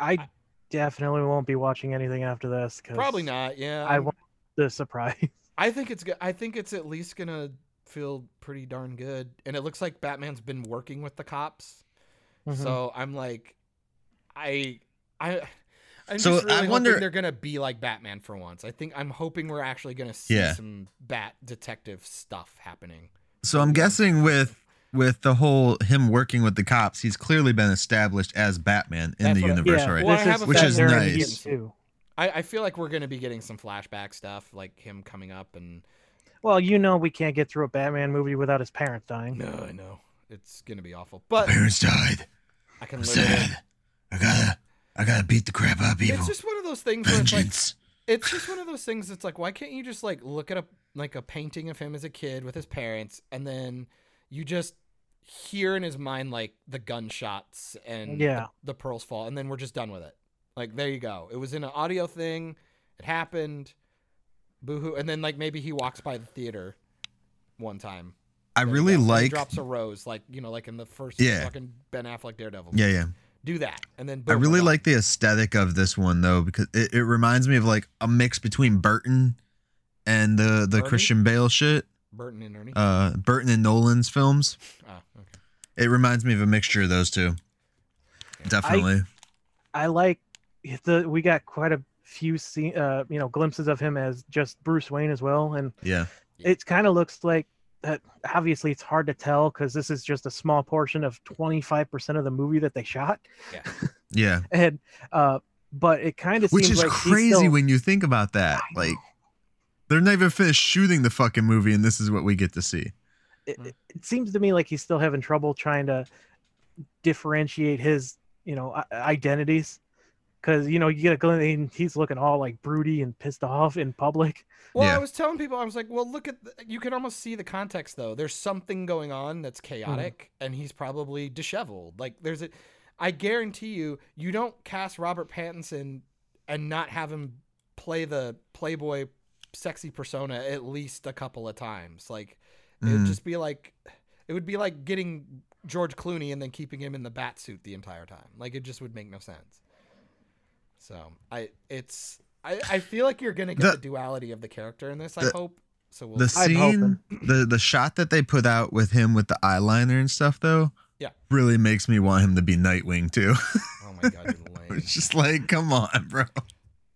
I definitely won't be watching anything after this. 'cause Probably not. Yeah. I want the surprise. I think it's good. I think it's at least going to feel pretty darn good. And it looks like Batman's been working with the cops. Mhm. So I'm like, I, I, I'm So, just really I wonder- they're gonna be like Batman for once. I think I'm hoping we're actually gonna see Yeah. some Bat detective stuff happening. So I'm guessing with with the whole him working with the cops, he's clearly been established as Batman in That's the what I- universe yeah, already. Well, I this have is a Which is we're they're gonna in nice. get year two. I, I feel like we're gonna be getting some flashback stuff, like him coming up and. Well, you know we can't get through a Batman movie without his parents dying. No, I know it's gonna be awful, but Parents died. I can I'm live sad. I gotta I gotta beat the crap out of people. It's just one of those things where it's like Vengeance. it's just one of those things that's like why can't you just like look at a like a painting of him as a kid with his parents, and then you just hear in his mind like the gunshots and Yeah. the, the pearls fall, and then we're just done with it. Like there you go. It was in an audio thing. It happened. Boohoo, and then like maybe he walks by the theater one time. I There really go. He like. drops a rose, like you know, like in the first Yeah. fucking Ben Affleck Daredevil. Yeah, yeah. Do that, and then I boom, we're really like the aesthetic of this one though because it, it reminds me of like a mix between Burton and the the Ernie? Christian Bale shit. Burton and Ernie. Uh, Burton and Nolan's films. ah, okay. It reminds me of a mixture of those two. Definitely. I like the we got quite a few scene, uh, you know glimpses of him as just Bruce Wayne as well, and yeah. it kind of looks like that. Obviously, it's hard to tell because this is just a small portion of twenty five percent of the movie that they shot, Yeah. (laughs) Yeah, (laughs) and uh, but it kind of Which is like crazy still- when you think about that. I know. Like they're not even finished shooting the fucking movie and this is what we get to see. it, it- it seems to me like he's still having trouble trying to differentiate his you know identities because you know you get a glimpse and he's looking all like broody and pissed off in public Well, I was telling people, I was like, well, look at, the, you can almost see the context though. There's something going on that's chaotic, and he's probably disheveled. Like, there's a, I guarantee you, you don't cast Robert Pattinson and not have him play the Playboy sexy persona at least a couple of times. Like, it would Mhm. just be like, it would be like getting George Clooney and then keeping him in the bat suit the entire time. Like, it just would make no sense. So I, it's, I, I feel like you're gonna get The- the, duality of the character in this. I the- hope. So we'll. The see. Scene, the the shot that they put out with him with the eyeliner and stuff, though, Yeah. really makes me want him to be Nightwing too. (laughs) oh my god, you're lame. it's just like, come on, bro.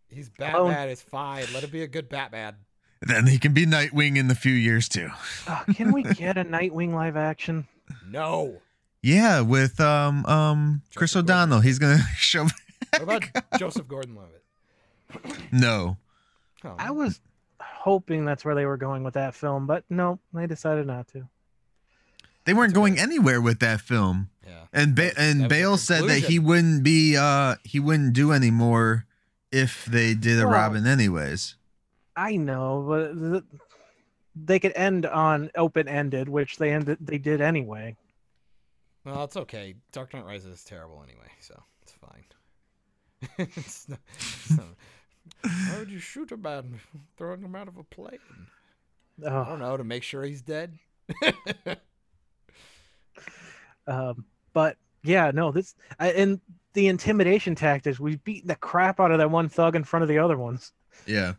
He's Oh. Batman. It's fine. Let it be a good Batman. Then he can be Nightwing in the few years too. Oh, can we get a nightwing live action No. Yeah, with um um Chris O'Donnell. He's gonna (laughs) show. What about (laughs) Joseph Gordon-Levitt? No, Oh, i was hoping that's where they were going with that film but no they decided not to they weren't That's going okay. anywhere with that film. yeah. And ba- That was- that and Bale said that he wouldn't be uh he wouldn't do any more if they did a Well- Robin anyways. i know but th- they could end on open ended which they ended they did anyway Well, it's okay. Dark Knight Rises is terrible anyway, so it's fine. (laughs) it's not, it's not- why would you shoot a man throwing him out of a plane? I oh, don't know to make sure he's dead. (laughs) Um, but yeah, no, this I, and the intimidation tactics. We've beaten the crap out of that one thug in front of the other ones. Yeah.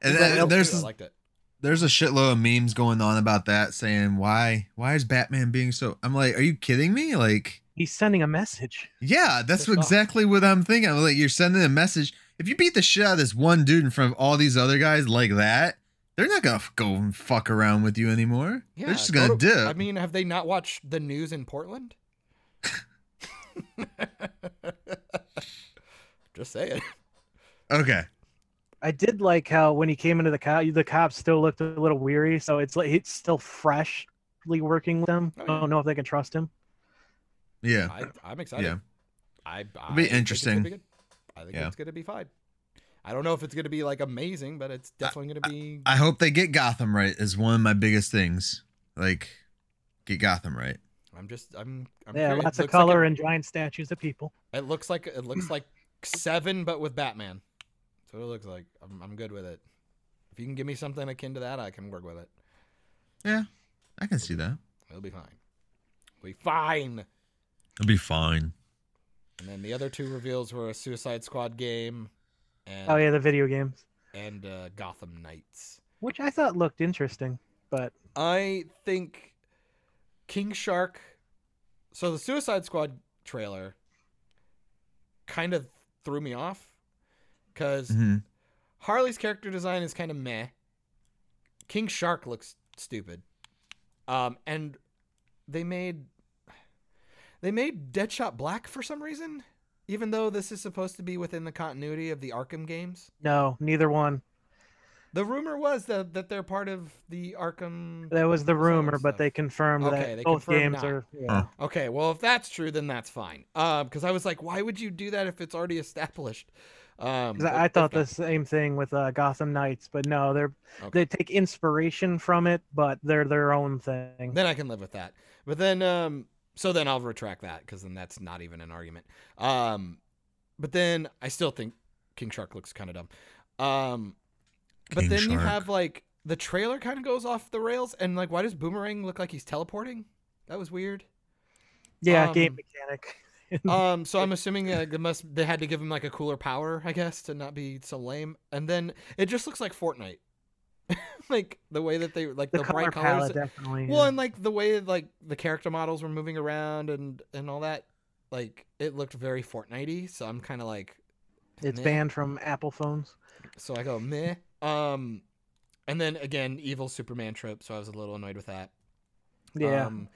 And But then I there's liked it. there's a shitload of memes going on about that saying why why is Batman being so I'm like, are you kidding me? Like He's sending a message. Yeah, that's Pissed off. exactly what I'm thinking. I'm like, you're sending a message. If you beat the shit out of this one dude in front of all these other guys like that, they're not gonna f- go and fuck around with you anymore. Yeah, they're just go gonna to- dip. I mean, have they not watched the news in Portland? (laughs) Just saying. okay. I did like how when he came into the cop, the cops still looked a little weary. So it's like it's still freshly working with them. Oh, I don't know if they can trust him. Yeah. I, I'm excited. Yeah. I, I be think it's gonna interesting. be. I think Yeah. it's gonna be fine. I don't know if it's gonna be like amazing, but it's definitely gonna be. I hope they get Gotham right is one of my biggest things. Like, get Gotham right. I'm just. I'm. I'm yeah, curious. lots of looks like color it- and giant statues of people. It looks like it looks like seven, but with Batman. That's what it looks like. I'm, I'm good with it. If you can give me something akin to that, I can work with it. Yeah, I can see that. It'll be fine. It'll be fine. It'll be fine. And then the other two reveals were a Suicide Squad game, and Oh yeah, the video games, and uh, Gotham Knights. which I thought looked interesting, but I think King Shark. So the Suicide Squad trailer kind of threw me off because hmm Harley's character design is kind of meh. King Shark looks stupid. Um, and they made they made Deadshot black for some reason, even though this is supposed to be within the continuity of the Arkham games. no, neither one. The rumor was that that they're part of the Arkham. That was the Asylum rumor, but they confirmed Okay, that they both confirmed games not. are. Yeah. Okay, well, if that's true, then that's fine. Um, because I was like, why would you do that if it's already established? Um, 'Cause I, but I thought not- the same thing with uh, Gotham Knights, but no, they're Okay. they take inspiration from it, but they're their own thing. Then I can live with that. But then, um, so then I'll retract that because then that's not even an argument. Um, but then I still think King Shark looks kind of dumb. Um, but King then you have like the trailer kind of goes off the rails, and like, why does Boomerang look like he's teleporting? That was weird. yeah, game um, mechanic. (laughs) Um, so I'm assuming uh, they must they had to give him like a cooler power, I guess, to not be so lame. And then it just looks like Fortnite, (laughs) like the way that they like the, the, color bright colors. palette definitely. Well, yeah. and like the way like the character models were moving around and and all that, like it looked very Fortnitey. So I'm kind of like, it's meh. banned from Apple phones. So I go meh. Um, and then again, evil Superman trope. So I was a little annoyed with that. Yeah, Um,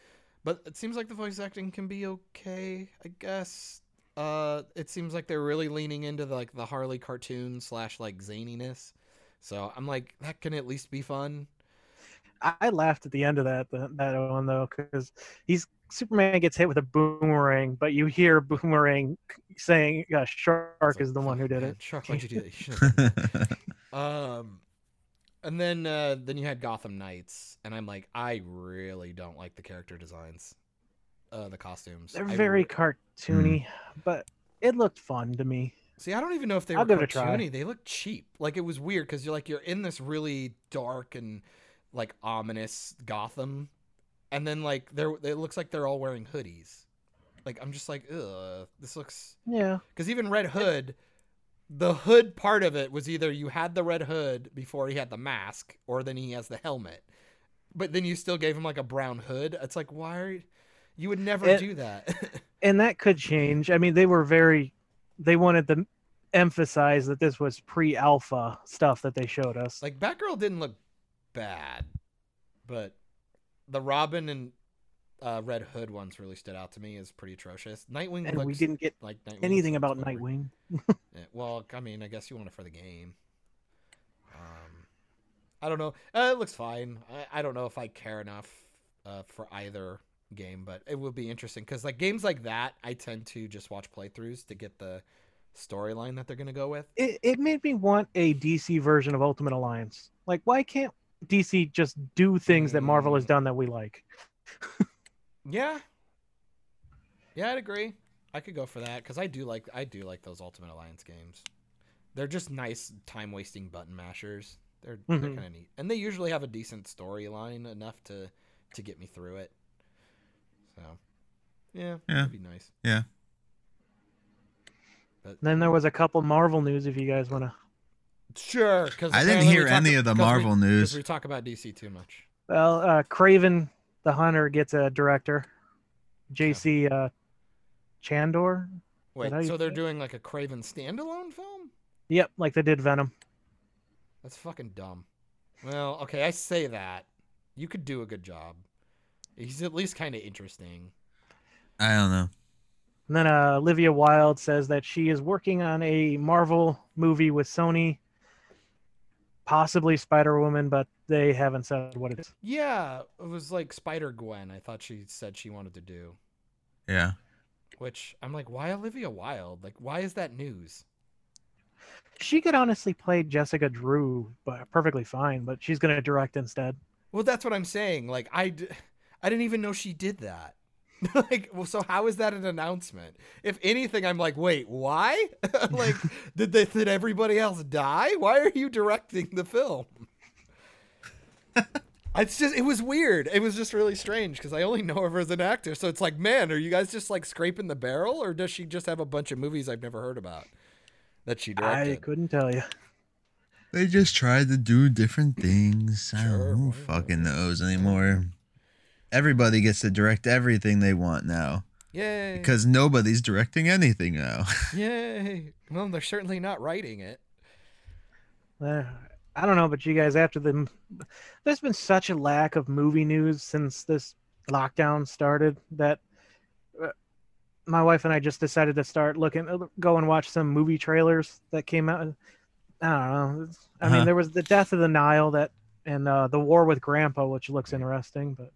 but it seems like the voice acting can be okay, I guess. Uh, it seems like they're really leaning into the, like the Harley cartoon slash like zaniness. So I'm like, that can at least be fun. I, laughed at the end of that that one though, because he's Superman gets hit with a boomerang, but you hear Boomerang saying uh, Shark like, is the one who did man, it. Shark, why'd you do that? You (laughs) Um, and then uh, then you had Gotham Knights, and I'm like, I really don't like the character designs, uh, the costumes. They're I very re- cartoony, but it looked fun to me. See. I don't even know if they I'll were give it a try. cartoony. They look cheap. Like it was weird because you're like you're in this really dark and like ominous Gotham, and then like they're it looks like they're all wearing hoodies. Like I'm just like, ugh, this looks Yeah, Because even Red Hood, the hood part of it was either you had the red hood before he had the mask, or then he has the helmet. But then you still gave him like a brown hood. It's like, why are you, you would never It- do that? (laughs) and that could change. I mean, they were very, they wanted to emphasize that this was pre-alpha stuff that they showed us. like Batgirl didn't look bad, but the Robin and uh, Red Hood ones really stood out to me as pretty atrocious. Nightwing and looks we didn't get like Nightwing anything about like- Nightwing. (laughs) Yeah, well, I mean, I guess you want it for the game. Um, I don't know. Uh, it looks fine. I, I don't know if I care enough uh, for either game, but it will be interesting because like games like that, I tend to just watch playthroughs to get the storyline that they're gonna go with. It, it made me want a DC version of Ultimate Alliance. Like, why can't DC just do things that Marvel has Mm. done that we like? Yeah, yeah, I'd agree. I could go for that because I do like I do like those Ultimate Alliance games. They're just nice time wasting button mashers. They're they're Mhm. kind of neat, and they usually have a decent storyline enough to to get me through it. So, yeah, Yeah. that'd be nice. Yeah. But Then there was a couple Marvel news if you guys want to. sure, because I didn't hear any of the Marvel news. we talk about DC too much. Well, uh, Kraven the Hunter gets a director, J.C. Uh, Chandor. Wait, so they're it? doing like a Kraven standalone film? Yep, like they did Venom. That's fucking dumb. Well, okay, I say that. You could do a good job. He's at least kind of interesting. I don't know. And then uh, Olivia Wilde says that she is working on a Marvel movie with Sony, possibly Spider Woman, but they haven't said what it is. Yeah, it was like Spider Gwen. I thought she said she wanted to do, Yeah. which I'm like, why Olivia Wilde? Like, why is that news? She could honestly play Jessica Drew, but perfectly fine. But she's gonna direct instead. Well, that's what I'm saying. Like, I, d- I didn't even know she did that. (laughs) like, well, so how is that an announcement? If anything, I'm like, wait, why? (laughs) like, did they, did everybody else die? Why are you directing the film? (laughs) It's just it was weird. It was just really strange because I only know her as an actor. So it's like, man, are you guys just like scraping the barrel, or does she just have a bunch of movies I've never heard about that she directed? I couldn't tell you. They just tried to do different things. I don't know. why Who fucking knows anymore. Everybody gets to direct everything they want now Yay! because nobody's directing anything now. (laughs) Yay! Well, they're certainly not writing it. Uh, I don't know, but you guys, after the, there's been such a lack of movie news since this lockdown started that uh, my wife and I just decided to start looking, uh, go and watch some movie trailers that came out. I don't know. I Uh-huh. mean, there was the Death of the Nile that, and uh, the War with Grandpa, which looks interesting, but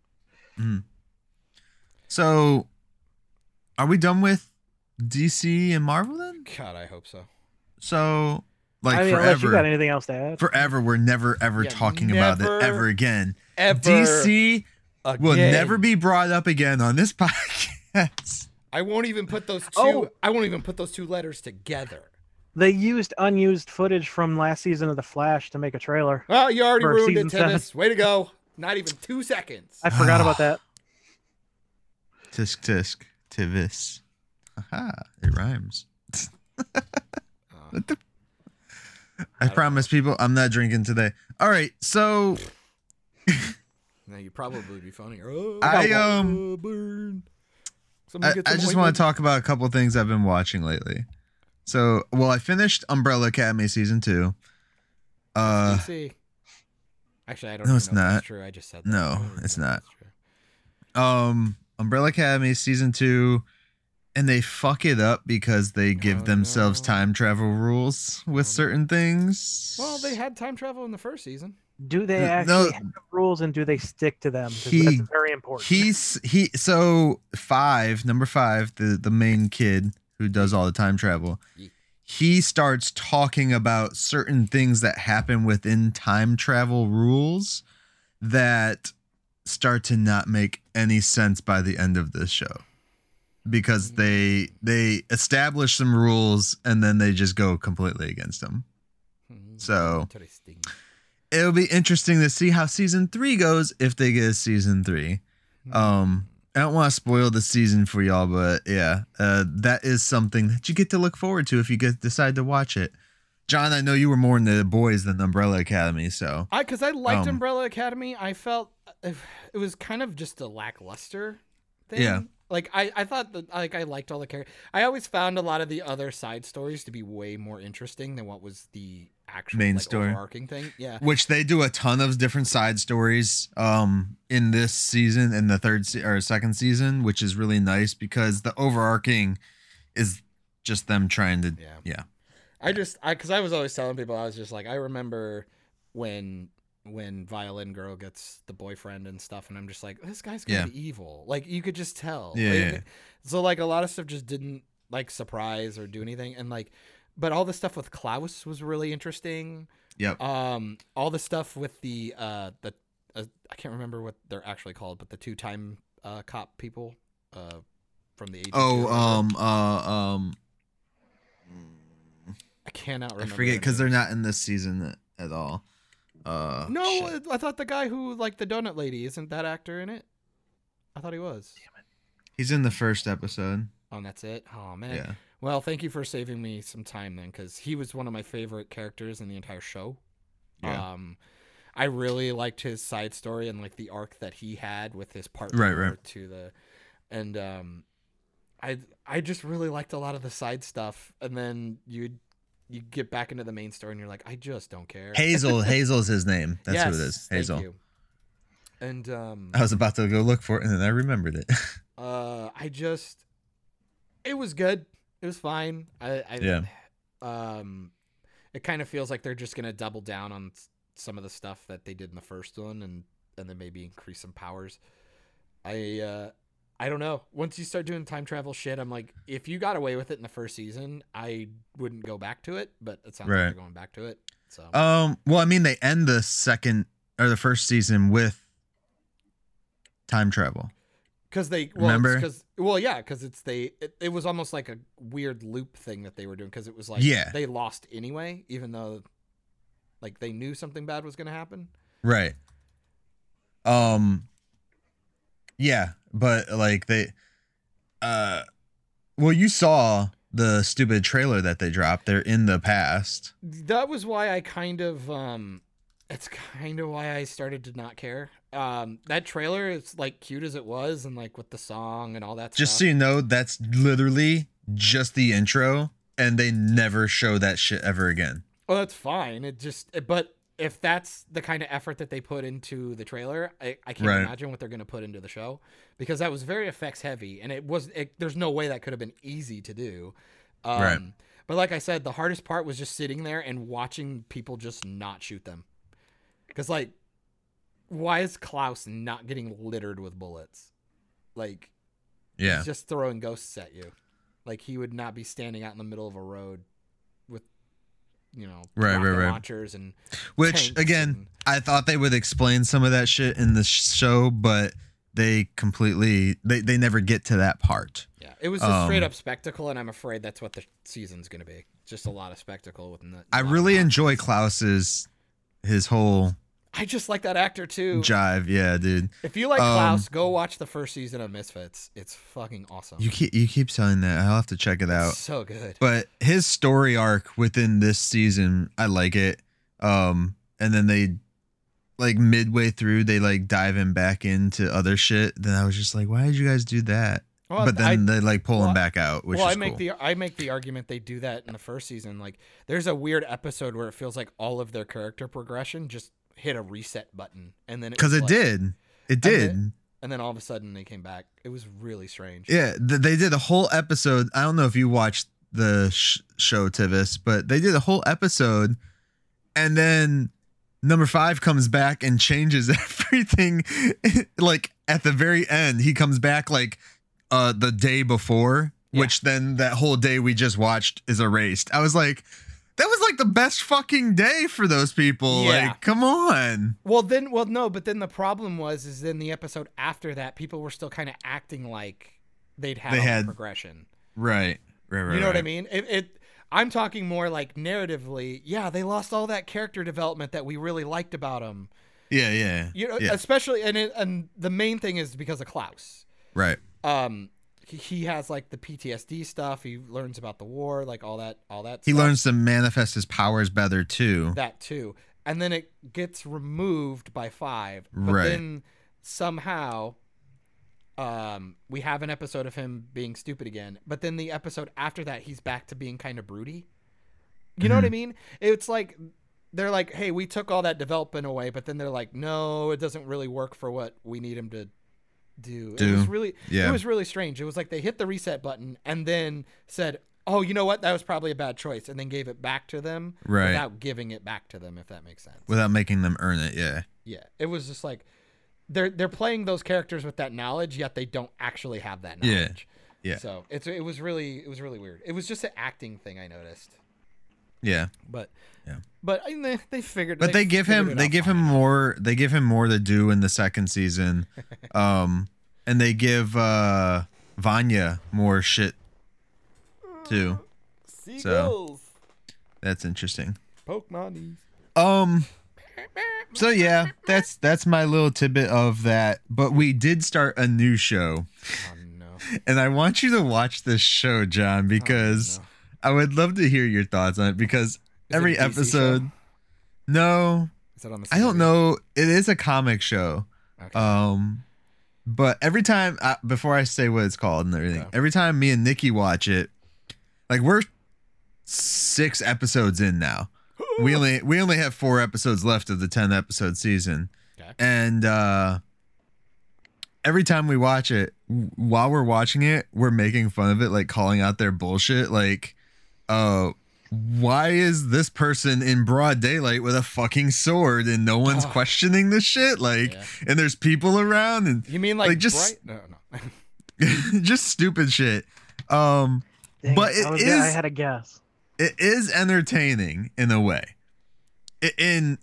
Mm. so, are we done with DC and Marvel then? God, I hope so. So, like I mean, unless you got forever, anything else to add. forever, we're never ever Yeah, talking about it ever again. Ever DC will never be brought up again on this (laughs) podcast. I won't even put those two. Oh. I won't even put those two letters together. They used unused footage from last season of The Flash to make a trailer. Oh, you already ruined it, season seven. Tivis. Way to go. Not even two seconds. I forgot about (sighs) that. Tisk tisk tivis. Aha, it rhymes. (laughs) What the- I don't promise people I'm not drinking today. All right, so Now you probably be phoning. Oh, I, uh, um, burn. I, I just want to talk about a couple things I've been watching lately. So, well, I finished Umbrella Academy season two. Uh, DC. Actually, I don't. Know. No, even it's know not. that's true. I just said that. No, I it's not. true. um, Umbrella Academy season two, and they fuck it up because they give Oh, themselves no. time travel rules with Oh, certain things. Well, they had time travel in the first season. Do they No, actually have rules and do they stick to them? He- that's very important. He's he so five number five the the main kid who does all the time travel. Ye- He starts talking about certain things that happen within time travel rules that start to not make any sense by the end of this show because they they establish some rules and then they just go completely against them. Hmm. So- It'll be interesting to see how season three goes if they get a season three. Um, I don't want to spoil the season for y'all, but yeah, uh, that is something that you get to look forward to if you get decide to watch it. John, I know you were more into the boys than Umbrella Academy, so I because I liked Um, Umbrella Academy. I felt uh, it was kind of just a lackluster thing. Yeah. Like I, I thought that like I liked all the characters. I always found a lot of the other side stories to be way more interesting than what was the actual Main like, story. overarching thing. Yeah. which they do a ton of different side stories um in this season in the third se- or second season, which is really nice because the overarching is just them trying to Yeah. yeah. I just I because I was always telling people I was just like I remember when when Violin Girl gets the boyfriend and stuff, and I'm just like this guy's gonna Yeah. be evil. Like you could just tell. Yeah, Like, yeah. So like a lot of stuff just didn't like surprise or do anything, and like, but all the stuff with Klaus was really interesting. Yep. Um, all the stuff with the uh the uh, I can't remember what they're actually called, but the two time uh cop people uh from the Oh, um uh um I cannot I forget because they're not in this season at all. Uh No, shit. I thought the guy who like the donut lady isn't that actor in it. I thought he was. he's in the first episode. Oh, and that's it. Oh man. Yeah. Well, thank you for saving me some time then, because he was one of my favorite characters in the entire show. Yeah. Um, I really liked his side story and like the arc that he had with his partner Right, right. to the, and um, I I just really liked a lot of the side stuff, and then you you get back into the main story and you're like, I just don't care. Hazel, (laughs) Hazel's his name. That's yes, who it is. thank Hazel. you. And um, I was about to go look for it and then I remembered it. (laughs) Uh, I just, it was good. It was fine. I, I Yeah. Um, it kind of feels like they're just gonna double down on some of the stuff that they did in the first one, and and then maybe increase some powers. I uh, I don't know. Once you start doing time travel shit, I'm like, if you got away with it in the first season, I wouldn't go back to it. But it sounds Right. like they're going back to it. So um well I mean they end the second or the first season with time travel. Because they well, Remember? because well yeah because it's they it, it was almost like a weird loop thing that they were doing because it was like Yeah. they lost anyway even though like they knew something bad was gonna happen Right. Um yeah, but like they uh well you saw the stupid trailer that they dropped. They're in the past. that was why I kind of um it's kind of why I started to not care um that trailer is like cute as it was and like with the song and all that Just so you know, that's literally just the intro and they never show that shit ever again. well that's fine it just but if that's the kind of effort that they put into the trailer, I, I can't Right. imagine what they're going to put into the show because that was very effects heavy, and it was. It, there's no way that could have been easy to do. Um, Right. But like I said, the hardest part was just sitting there and watching people just not shoot them, because like, why is Klaus not getting littered with bullets? Like, Yeah. he's just throwing ghosts at you. Like he would not be standing out in the middle of a road with you know, Right, right, right. launchers and Which again, and- I thought they would explain some of that shit in the show, but they completely they they never get to that part. yeah, it was a straight Um, up spectacle, and I'm afraid that's what the season's gonna be. Just a lot of spectacle with. I really enjoy Klaus's his whole I just like that actor too. jive. Yeah, dude. If you like Um, Klaus, go watch the first season of Misfits. It's fucking awesome. You keep you keep saying that. I'll have to check it out. so good. But his story arc within this season, I like it. Um, and then they like midway through, they like dive him back into other shit. Then I was just like, why did you guys do that? Well, but then they like pull well, him back out, which well, is I make cool. the I make the argument they do that in the first season. Like, there's a weird episode where it feels like all of their character progression just hit a reset button, and then Because was it like- did, it then- did. and then all of a sudden they came back. It was really strange. Yeah, th- they did a whole episode. I don't know if you watched the sh- show Tivis, but they did a whole episode, and then number five comes back and changes (laughs) everything. (laughs) like at the very end, he comes back like uh the day before, Yeah. which then that whole day we just watched is erased. I was like. That was like the best fucking day for those people. Yeah. Like, come on. Well, then, well, no, but then the problem was, is then the episode after that, people were still kind of acting like they'd had They had- progression. Right. Right. Right. You know what I mean? It, it. I'm talking more like narratively. Yeah, they lost all that character development that we really liked about them. Yeah. Yeah. You know, yeah. especially and it, and the main thing is because of Klaus. Right. Um, he, has like the PTSD stuff. He learns about the war, like all that, all that. He stuff. learns to manifest his powers better too. that too, and then it gets removed by five. But Right. then somehow, um, we have an episode of him being stupid again. But then the episode after that, he's back to being kind of broody. You know what I Mm-hmm. mean? It's like they're like, "Hey, we took all that development away," but then they're like, "No, it doesn't really work for what we need him to do." It was really, Yeah. it was really strange. It was like they hit the reset button and then said, "Oh, you know what? That was probably a bad choice," and then gave it back to them Right. without giving it back to them. If that makes sense. Without making them earn it, yeah. Yeah, it was just like they're they're playing those characters with that knowledge, yet they don't actually have that knowledge. Yeah. knowledge. Yeah. So it's it was really it was really weird. It was just an acting thing I noticed, Yeah. but Yeah. but I mean, they they figured. But they give him they give him more they give him more to do in the second season. (laughs) Um and they give uh Vanya more shit too. seagulls, That's interesting. Pokemon. Um so yeah, that's that's my little tidbit of that. But we did start a new show. Oh no! And I want you to watch this show, John, because no. I would love to hear your thoughts on it because every episode show? No, Is that on the? I don't know. It is a comic show. Okay. Um, but every time uh, before I say what it's called and everything, Okay. every time me and Nikki watch it, like we're six episodes in now. we only we only have four episodes left of the ten episode season, Okay. and uh, every time we watch it, while we're watching it, we're making fun of it, like calling out their bullshit, like, uh. Why is this person in broad daylight with a fucking sword and no one's Oh. questioning this shit? Like, Yeah. and there's people around and You mean like, like, just- bright? No, no. (laughs) just stupid shit. Um, Dang But it, it I, was gonna- I had a guess. it is entertaining in a way. In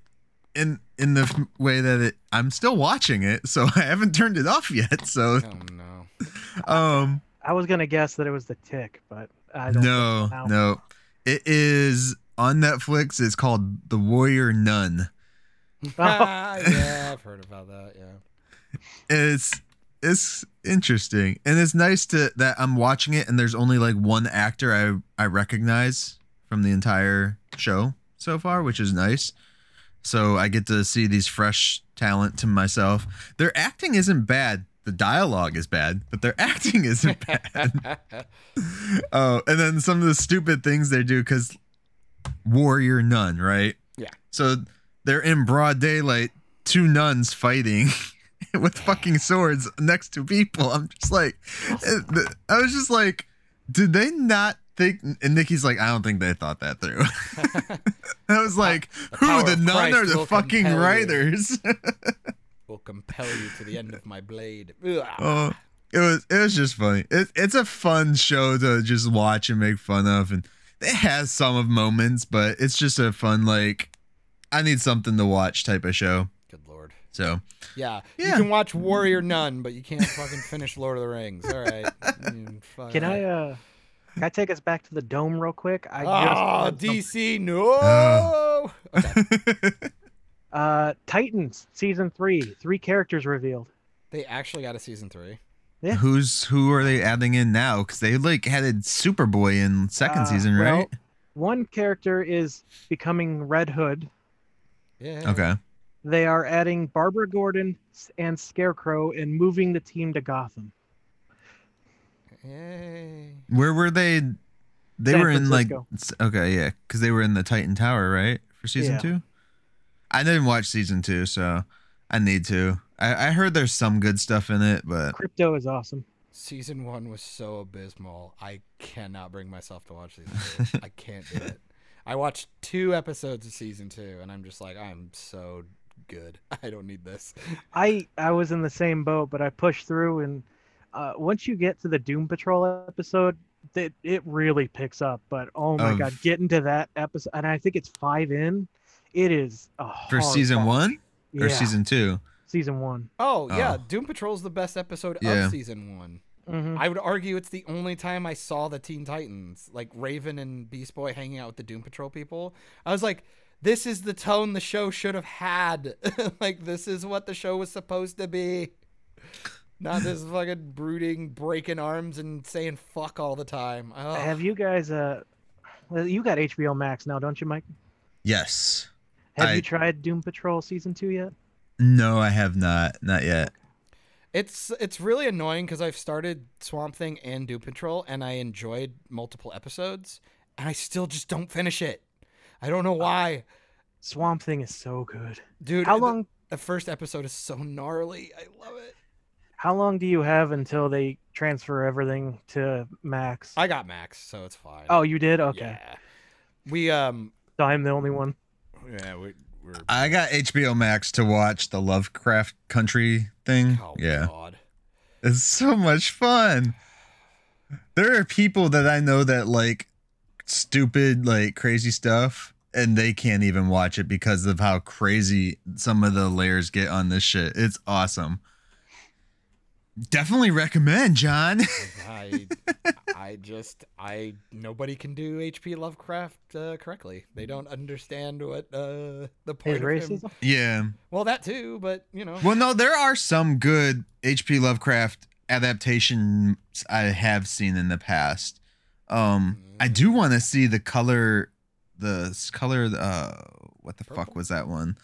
in in the way that it, I'm still watching it, so (laughs) I haven't turned it off yet. So, oh no! (laughs) um, I was gonna guess that it was the tick, but I don't. no, now. no, it is on Netflix. It's called The Warrior Nun. (laughs) Ah, (laughs) yeah, I've heard about that. Yeah. It's it's interesting and it's nice to that I'm watching it and there's only like one actor I I recognize from the entire show so far, which is nice. So I get to see these fresh talent to myself. Their acting isn't bad. The dialogue is bad, but their (laughs) acting isn't bad. oh, and then some of the stupid things they do because warrior nun, right? Yeah. So they're in broad daylight, two nuns fighting (laughs) with fucking swords next to people. I'm just like, eh, I was just like, did they not think? And Nikki's like, I don't think they thought that through. (laughs) I was like, who, the nun or the fucking writers? Will compel you to the end of my blade. (laughs) Oh, it was it was just funny. It, it's a fun show to just watch and make fun of, and it has some of moments, but it's just a fun like I need something to watch type of show. Good lord. So Yeah, you can watch Warrior Nun, but you can't fucking finish Lord of the Rings. All right. Mm. (laughs) Can I uh can I take us back to the dome real quick? I Oh, had some- DC, no. (laughs) Okay. Uh Titans season 3, 3 characters revealed. They actually got a season three. Yeah. who's who are they adding in now? Because they like had Superboy in second Uh, season, well, right? One character is becoming Red Hood. Yeah. Okay. They are adding Barbara Gordon and Scarecrow and moving the team to Gotham. Yay. Where were they? They San were in like Francisco. s- okay, yeah, because they were in the Titan Tower, right, for season Yeah. two. I didn't watch season two, so I need to. I, I heard there's some good stuff in it, but Krypto is awesome. Season one was so abysmal. I cannot bring myself to watch season two. (laughs) I can't do it. I watched two episodes of season two, and I'm just like, I'm so good. (laughs) I don't need this. I I was in the same boat, but I pushed through, and uh, once you get to the Doom Patrol episode, it it really picks up. But oh my Of- god, getting to that episode, and I think it's five in. It is a for season watch. one or Yeah, season two. season one. Oh yeah, Oh. Doom Patrol's the best episode Yeah. of season one. hmm I would argue it's the only time I saw the Teen Titans, like Raven and Beast Boy hanging out with the Doom Patrol people. I was like, this is the tone the show should have had. (laughs) like, this is what the show was supposed to be. Not this (laughs) fucking brooding, breaking arms and saying fuck all the time. Ugh. Have you guys? Uh, you got HBO Max now, don't you, Mike? Yes. Have I- you tried Doom Patrol season two yet? No, I have not. Not yet. It's it's really annoying because I've started Swamp Thing and Doom Patrol and I enjoyed multiple episodes and I still just don't finish it. I don't know why, Swamp Thing is so good. dude. How the- long? The first episode is so gnarly. I love it. How long do you have until they transfer everything to Max? I got Max, so it's fine. oh, you did? Okay. yeah. We um So I'm the only one. Yeah we we're I got HBO Max to watch the Lovecraft Country thing. oh yeah. god. It's so much fun. There are people that I know that like stupid, like crazy stuff, and they can't even watch it because of how crazy some of the layers get on this shit. It's awesome. Definitely recommend, John. I I just I nobody can do HP Lovecraft uh, correctly. They don't understand what uh the point His of him. yeah. Well, that too, but you know. Well, no, there are some good HP Lovecraft adaptations I have seen in the past. Um, I do want to see the color, the color. Uh, what the fuck was that one?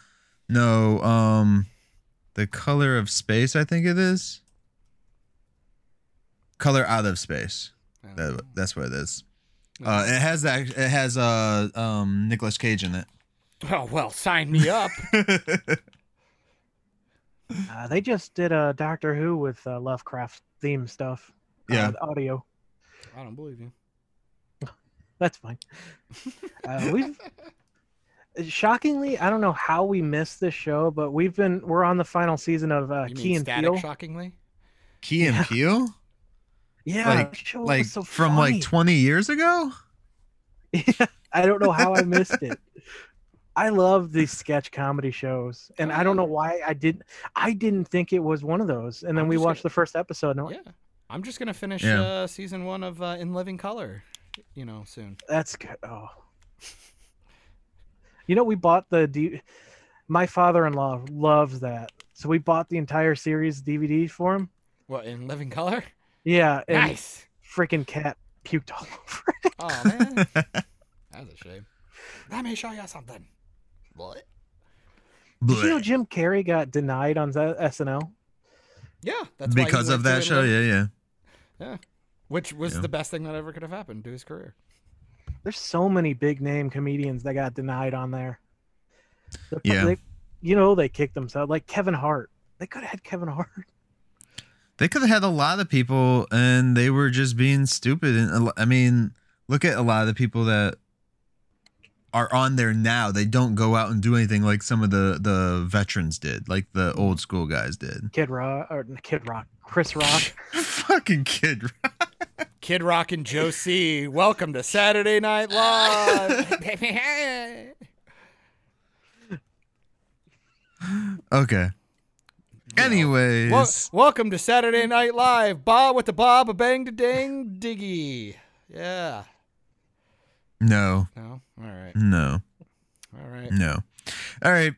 No, um, the color of space. I think it is. Color out of space. I That, that's what it is. Uh, it has that. It has uh um Nicolas Cage in it. oh well, sign me up. (laughs) Uh, they just did a Doctor Who with uh, Lovecraft theme stuff. uh, Yeah. the audio. I don't believe you. (laughs) That's fine. Uh, we've (laughs) shockingly, I don't know how we missed this show, but we've been we're on the final season of uh, You Key mean and static? Peele. Shockingly. Key and Yeah. Peele, Yeah, like that like so from funny. like twenty years ago. (laughs) I don't know how I missed it. (laughs) I love these sketch comedy shows, and I don't know why I didn't. I didn't think it was one of those, and then I'm we watched gonna- the first episode. And I'm like, I'm just gonna finish Yeah. uh, season one of uh, In Living Color. You know, soon. That's good. Oh, you know, we bought the. D- My father-in-law loves that, so we bought the entire series DVD for him. What in Living Color? Yeah, and Nice. freaking cat puked all (laughs) over it. Oh man, (laughs) that's a shame. Let me show you something. What? Did you know Jim Carrey got denied on Z- SNL? Yeah, that's why because of that show, yeah, yeah. Yeah, which was Yeah. the best thing that ever could have happened to his career. There's so many big name comedians that got denied on there. The- Yeah. they- you know they kicked themselves like Kevin Hart. They could have had Kevin Hart. They could have had a lot of people, and they were just being stupid. And I mean, look at a lot of the people that are on there now. They don't go out and do anything like some of the the veterans did, like the old school guys did. Kid Rock or Kid Rock, Chris Rock. (laughs) Fucking kid, Rock. Kid Rock and Joe C. Welcome to Saturday Night Live. (laughs) (laughs) Okay. Anyways, Wel- welcome to Saturday Night Live. Bob with the Bob, a bang to dang diggy. Yeah. no, No. All right. no, All right. no. All right.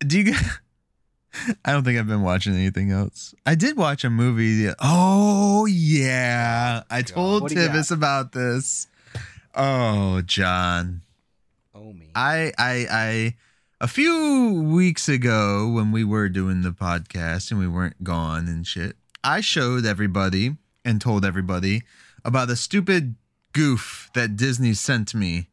Do you? g- (laughs) I don't think I've been watching anything else. I did watch a movie. Oh yeah, I oh, told do you Tivis about this. Oh, John. Oh me. I I I a few weeks ago when we were doing the podcast and we weren't gone and shit, I showed everybody and told everybody about a stupid goof that Disney sent me,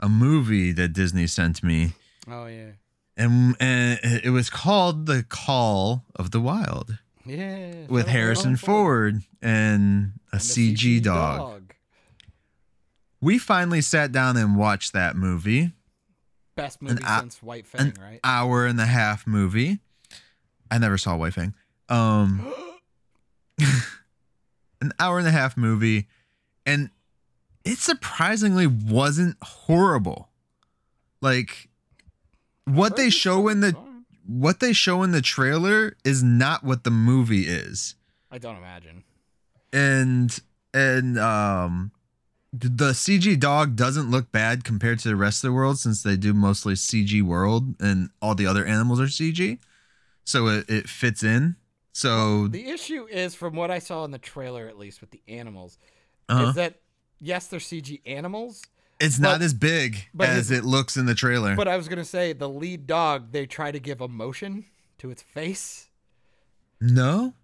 a movie that Disney sent me, oh yeah. and, and it was called The Call of the Wild Yeah. with Harrison Ford and a and the CG dog. We finally sat down and watched that movie. Best movie hou- since White Fang, an right? hour and a half movie. I never saw White Fang. Um, (gasps) (laughs) an hour and a half movie, and it surprisingly wasn't horrible. Like what they show in the what they show in the trailer is not what the movie is, I don't imagine. and and um. The CG dog doesn't look bad compared to the rest of the world since they do mostly CG world and all the other animals are CG. So it, it fits in. So The issue is, from what I saw in the trailer, at least with the animals, uh is that yes, they're CG animals, it's but- not as big as it looks in the trailer. but I was gonna say the lead dog, they try to give emotion to its face. no?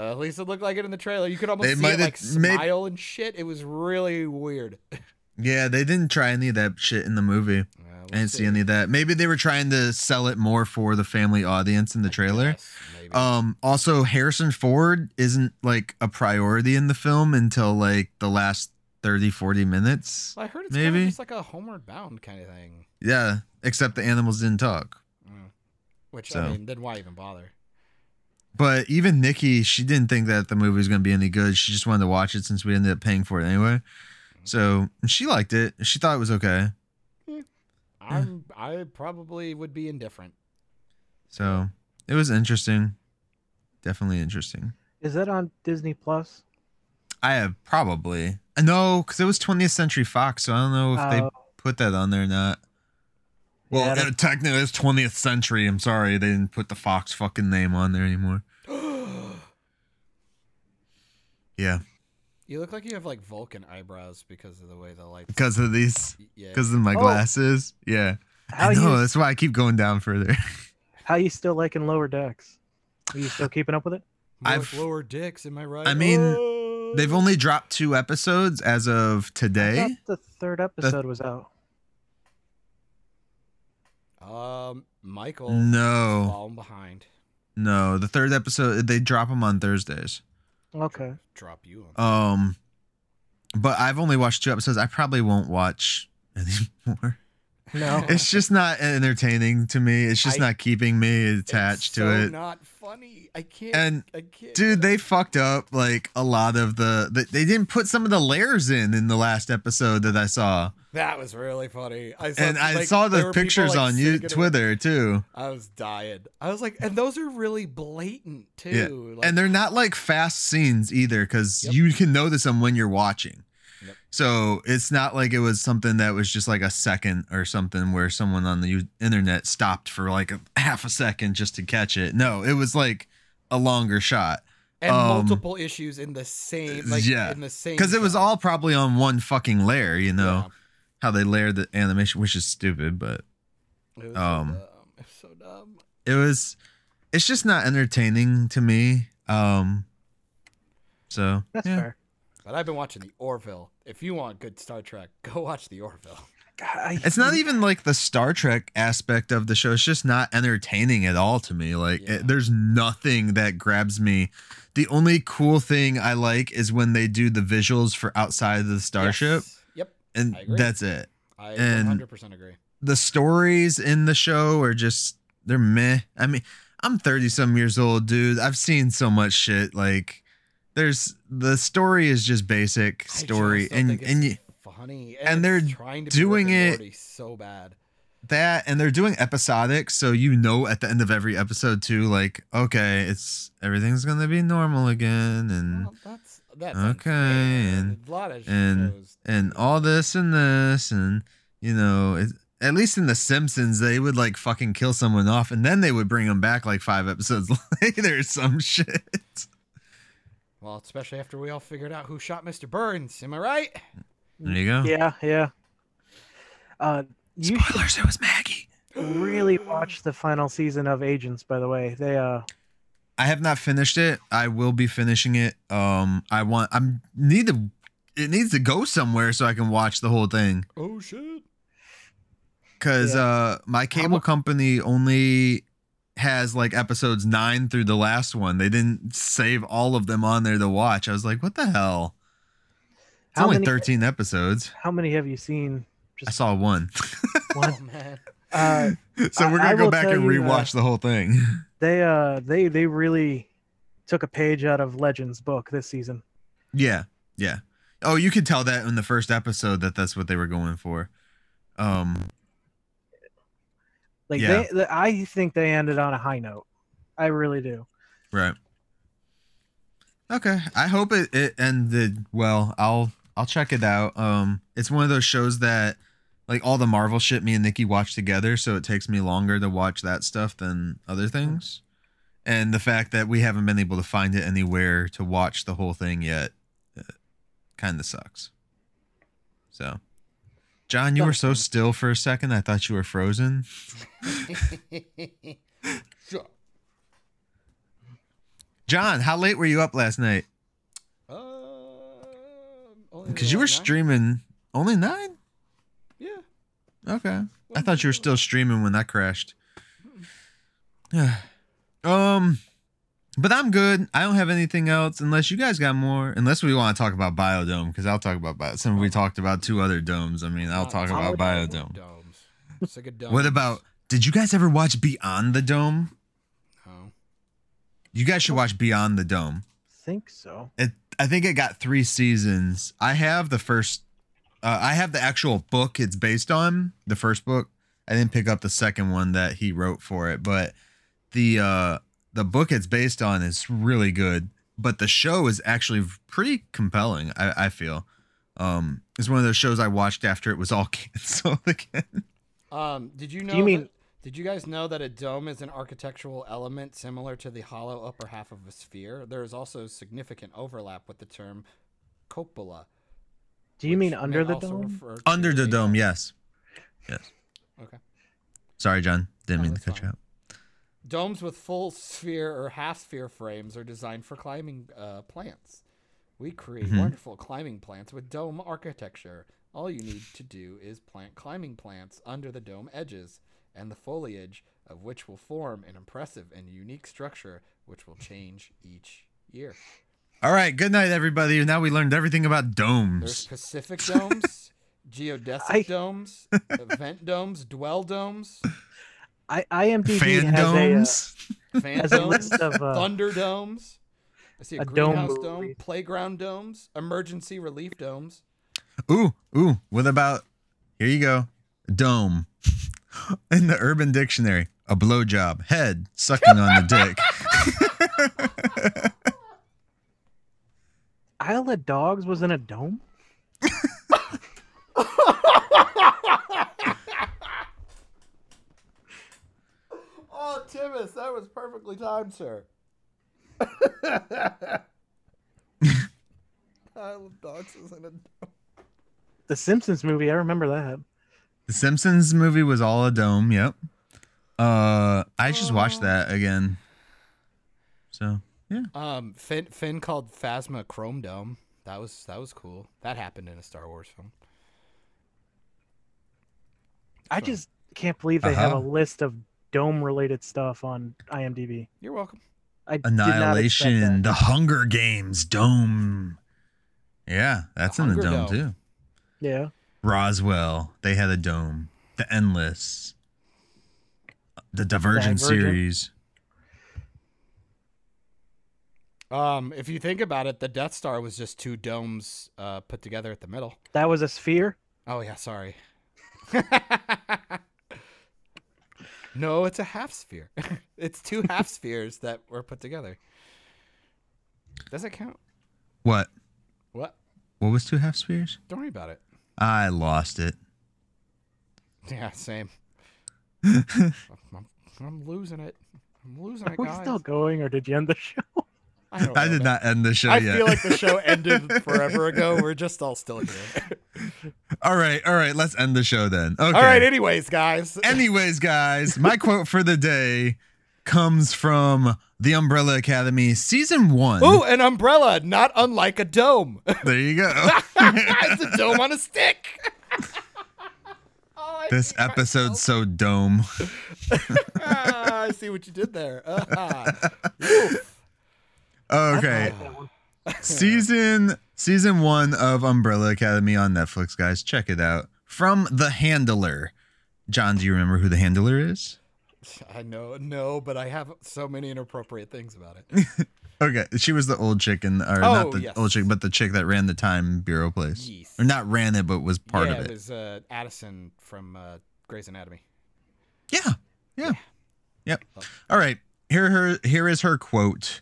Uh, at least it looked like it in the trailer. You could almost They see it like have made- smile and shit. It was really weird. (laughs) Yeah, they didn't try any of that shit in the movie. Uh, we'll I didn't see any of that. Maybe they were trying to sell it more for the family audience in the trailer. Maybe. Um also Harrison Ford isn't like a priority in the film until like the last 30 40 minutes. Well, I heard it's kind maybe. of just like a homeward bound kind of thing. Yeah, except the animals didn't talk. Which So. I mean, then why even bother? But even Nikki, she didn't think that the movie was going to be any good. She just wanted to watch it since we ended up paying for it anyway. So she liked it. She thought it was okay. Hmm. I'm I probably would be indifferent. So it was interesting. Definitely interesting. Is that on Disney Plus? I have probably no, because it was 20th Century Fox, so I don't know if they Oh. put that on there or not. Well, Yeah, I uh, technically it's 20th Century. I'm sorry they didn't put the Fox fucking name on there anymore. (gasps) Yeah, You look like you have like Vulcan eyebrows because of the way the light. because of these, yeah. because of my Oh. glasses. Yeah, How I know. you That's why I keep going down further. (laughs) how you still liking Lower Decks? Are you still keeping up with it? More I've- lower dicks. Am I right? I mean, Oh. They've only dropped two episodes as of I today. thought the third episode was out. Um, Michael. No. Falling behind. No, the third episode they drop them on Thursdays. Okay. Drop you on. Um, but I've only watched two episodes. I probably won't watch (laughs) anymore. No. (laughs) It's just not entertaining to me. It's just I- not keeping me attached to so it. Not funny. I can't. And, I can't. Dude, they fucked up like a lot of the, the. They didn't put some of the layers in in the last episode that I saw, that was really funny. I saw, and I saw the were people, pictures like, on you Twitter too. I was dying. I was like, and those are really blatant too. Yeah, Like, and they're not like fast scenes either, because Yep. you can notice them when you're watching. Yep. So it's not like it was something that was just like a second or something where someone on the internet stopped for like a (laughs) half a second just to catch it. No, it was like a longer shot and um, multiple issues in the same. Like, yeah, in the same. because it was all probably on one fucking layer. You know Yeah. how they layered the animation, which is stupid, but It was um, so dumb. It was so dumb. it was. It's just not entertaining to me. Um. So That's yeah. fair. But I've been watching the Orville. If you want good Star Trek, (laughs) go watch the Orville. God, It's not even like the Star Trek aspect of the show. It's just not entertaining at all to me. Like, Yeah. it, there's nothing that grabs me. The only cool thing I like is when they do the visuals for outside of the starship, Yes. Yep. and that's it. I And- 100% agree. The stories in the show are just they're meh. I mean, I'm 30 some years old, dude. I've seen so much shit. Like, there's the story is just basic story, just and and you, funny, and it's they're trying to doing it- so bad. that and they're doing episodic, so you know at the end of every episode too, like okay, it's everything's gonna be normal again, and Well, that's that's Okay, and- a lot of and- and all this and this, and you know, it, at least in The Simpsons, they would like fucking kill someone off, and then they would bring them back like five episodes (laughs) later, some shit. Well, especially after we all figured out who shot Mr. Burns. Am I right? There you go. Yeah, yeah. Uh, you Spoilers, it was Maggie. really watch the final season of Agents. By the way, they uh, I have not finished it. I will be finishing it. Um, I want. I'm need to. It needs to go somewhere so I can watch the whole thing. Oh shit! Cause Yeah. uh, my cable company only has like episodes nine through the last one. They didn't save all of them on there to watch. I was like, what the hell? It's How only many- 13 episodes. how many have you seen? Just I saw one. (laughs) one. Oh man. Uh, so we're gonna go back and uh, rewatch the whole thing. (laughs) they uh, they they really took a page out of Legends book this season. Yeah, yeah. Oh, you could tell that in the first episode that that's what they were going for. Um, Like Yeah. they, the, I think they ended on a high note. I really do. right. Okay, I hope it, it ended well. I'll I'll check it out. Um, it's one of those shows that like all the Marvel shit me and Nikki watch together, so it takes me longer to watch that stuff than other things. And the fact that we haven't been able to find it anywhere to watch the whole thing yet, kind of sucks. So, John, you were so still for a second. I thought you were frozen. (laughs) John, how late were you up last night? Uh, Because you were nine? streaming only nine. Yeah. Okay, I thought you were still streaming when that crashed. Yeah. (sighs) Um, but I'm good. I don't have anything else unless you guys got more. Unless we want to talk about Biodome, because I'll talk about Bio. Some we talked about two other domes. I mean, I'll Uh, talk I'm about with Biodome. Domes. Sick of (laughs) domes. What about? Did you guys ever watch Beyond the Dome? No. You guys should watch Beyond the Dome. I think so. It, I think it got three seasons. I have the first. Uh, I have the actual book it's based on. The first book. I didn't pick up the second one that he wrote for it, but the uh, the book it's based on is really good. But the show is actually pretty compelling. I, I feel. Um, it's one of those shows I watched after it was all (laughs) canceled again. Um, did you know? Do you mean- that- did you guys know that a dome is an architectural element similar to the hollow upper half of a sphere? There is also significant overlap with the term cupola. Do you mean under the dome? Under the a- dome, yes, yes. Okay. Sorry, John. Didn't No, mean to that's cut you out. Domes with full sphere or half sphere frames are designed for climbing uh, plants. We create Mhm. wonderful climbing plants with dome architecture. All you need to do is plant climbing plants under the dome edges, and the foliage of which will form an impressive and unique structure which will change each year. All right. Good night, everybody. Now we learned everything about domes. There's domes. Pacific (laughs) domes, geodesic I- domes, (laughs) event domes, dwell domes, I IMDb Fan has domes. fan a, has a domes. list of uh, Thunder domes. I see a, a dome greenhouse dome, movie. playground domes, emergency relief domes. Ooh, ooh. What about? Here you go. Dome. (laughs) In the Urban Dictionary, a blowjob, head sucking on the dick. Isle of Dogs was in a dome. (laughs) Oh, that was perfectly timed, sir. (laughs) Island Dogs is in a The Simpsons movie. I remember that. The Simpsons movie was all a dome. Yep. Uh, I just watched that again. So yeah. Um, Finn, Finn called Phasma Chrome Dome. That was that was cool. That happened in a Star Wars film. I Sure. just can't believe they have a Uh-huh. list of dome-related stuff on IMDb. You're welcome. I did not Annihilation. The Hunger Games, Dome. Yeah, that's The in the dome, Dome. too. Yeah. Roswell, they had a dome. The Endless, the Divergent Divergent. series. Um, if you think about it, the Death Star was just two domes uh, put together at the middle. That was a sphere. Oh yeah, sorry. (laughs) no, it's a half sphere. (laughs) it's two half (laughs) spheres that were put together. Does it count? What? What? What was two half spheres? Don't worry about it. I lost it. (laughs) Yeah, same. I'm, I'm, I'm losing it. I'm losing Are it, we guys. still going, or did you end the show? I, don't I did man. not end the show I yet. I feel like the show (laughs) ended forever ago. We're just all still here. all right, all right. Let's end the show then. Okay. All right. Anyways, guys. Anyways, guys, my (laughs) quote for the day comes from The Umbrella Academy, season one. Ooh, an umbrella, not unlike a dome. (laughs) There you go. it's a dome on a stick. Oh, this see episode's so dome. Ah, I see what you did there. Ah. Okay. (laughs) season season one of Umbrella Academy on Netflix, guys. Check it out. From The Handler. John, do you remember who the handler is? (laughs) I know, no, but I have so many inappropriate things about it. (laughs) Okay, she was the old chick in, or Oh, not the yes. old chick, but the chick that ran the Time Bureau place, Yes. or not ran it, but was part yeah, of it. it was uh, Addison from uh, Grey's Anatomy. Yeah, yeah, yep. All right, here her here is her quote,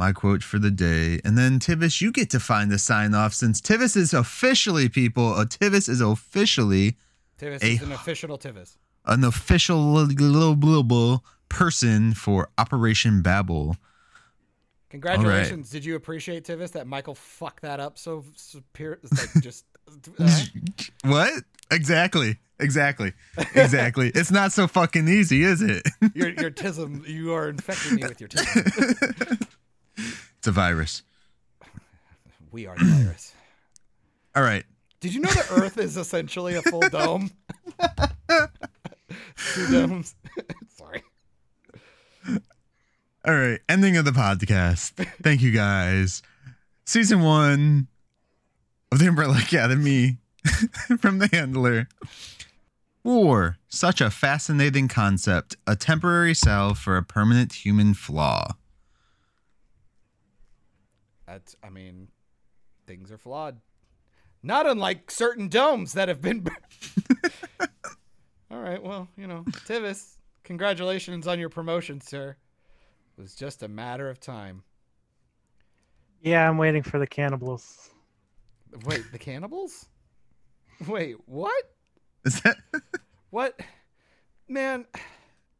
my quote for the day, and then Tivis, you get to find the sign off since Tivis is officially people. Uh, Tivis is officially Tivis A- is an official Tivis. an official little person for Operation Babel. Congratulations! Did you appreciate Tivis that Michael fucked that up so superior? Like (laughs) just uh, What? Exactly. Exactly. Exactly. (laughs) it's not so fucking easy, is it? your your tism. You are infecting me with your tism. (laughs) it's a virus. We are the virus. (clears throat) All right. Did you know the Earth is essentially a full dome? (laughs) Two domes. (laughs) Sorry. All right. Ending of the podcast. Thank you guys. Season one of the Umbrella Academy (laughs) from the handler. War. Such a fascinating concept. A temporary salve for a permanent human flaw. That's. I mean, things are flawed. Not unlike certain domes that have been. (laughs) All right. Well, you know, Tivis, congratulations on your promotion, sir. It was just a matter of time. Yeah, I'm waiting for the cannibals. Wait, the cannibals? Wait, what? Is that (laughs) What? Man,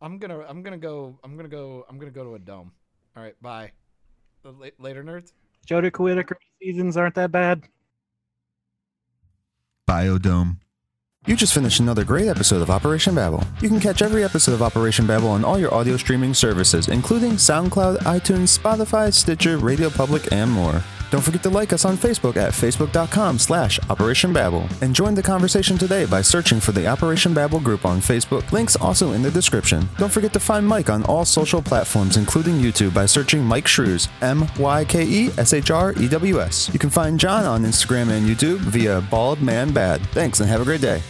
I'm gonna I'm gonna go I'm gonna go I'm gonna go to a dome. All right, bye. Later, nerds. Jodie Whittaker seasons aren't that bad. Biodome? You just finished another great episode of Operation Babel. You can catch every episode of Operation Babel on all your audio streaming services, including SoundCloud, iTunes, Spotify, Stitcher, Radio Public, and more. Don't forget to like us on Facebook at facebook.com slash Operation Babel. And join the conversation today by searching for the Operation Babel group on Facebook. Links also in the description. Don't forget to find Myke on all social platforms, including YouTube, by searching Myke Shrews, M-Y-K-E-S-H-R-E-W-S. You can find John on Instagram and YouTube via Bald Man Bad. Thanks and have a great day.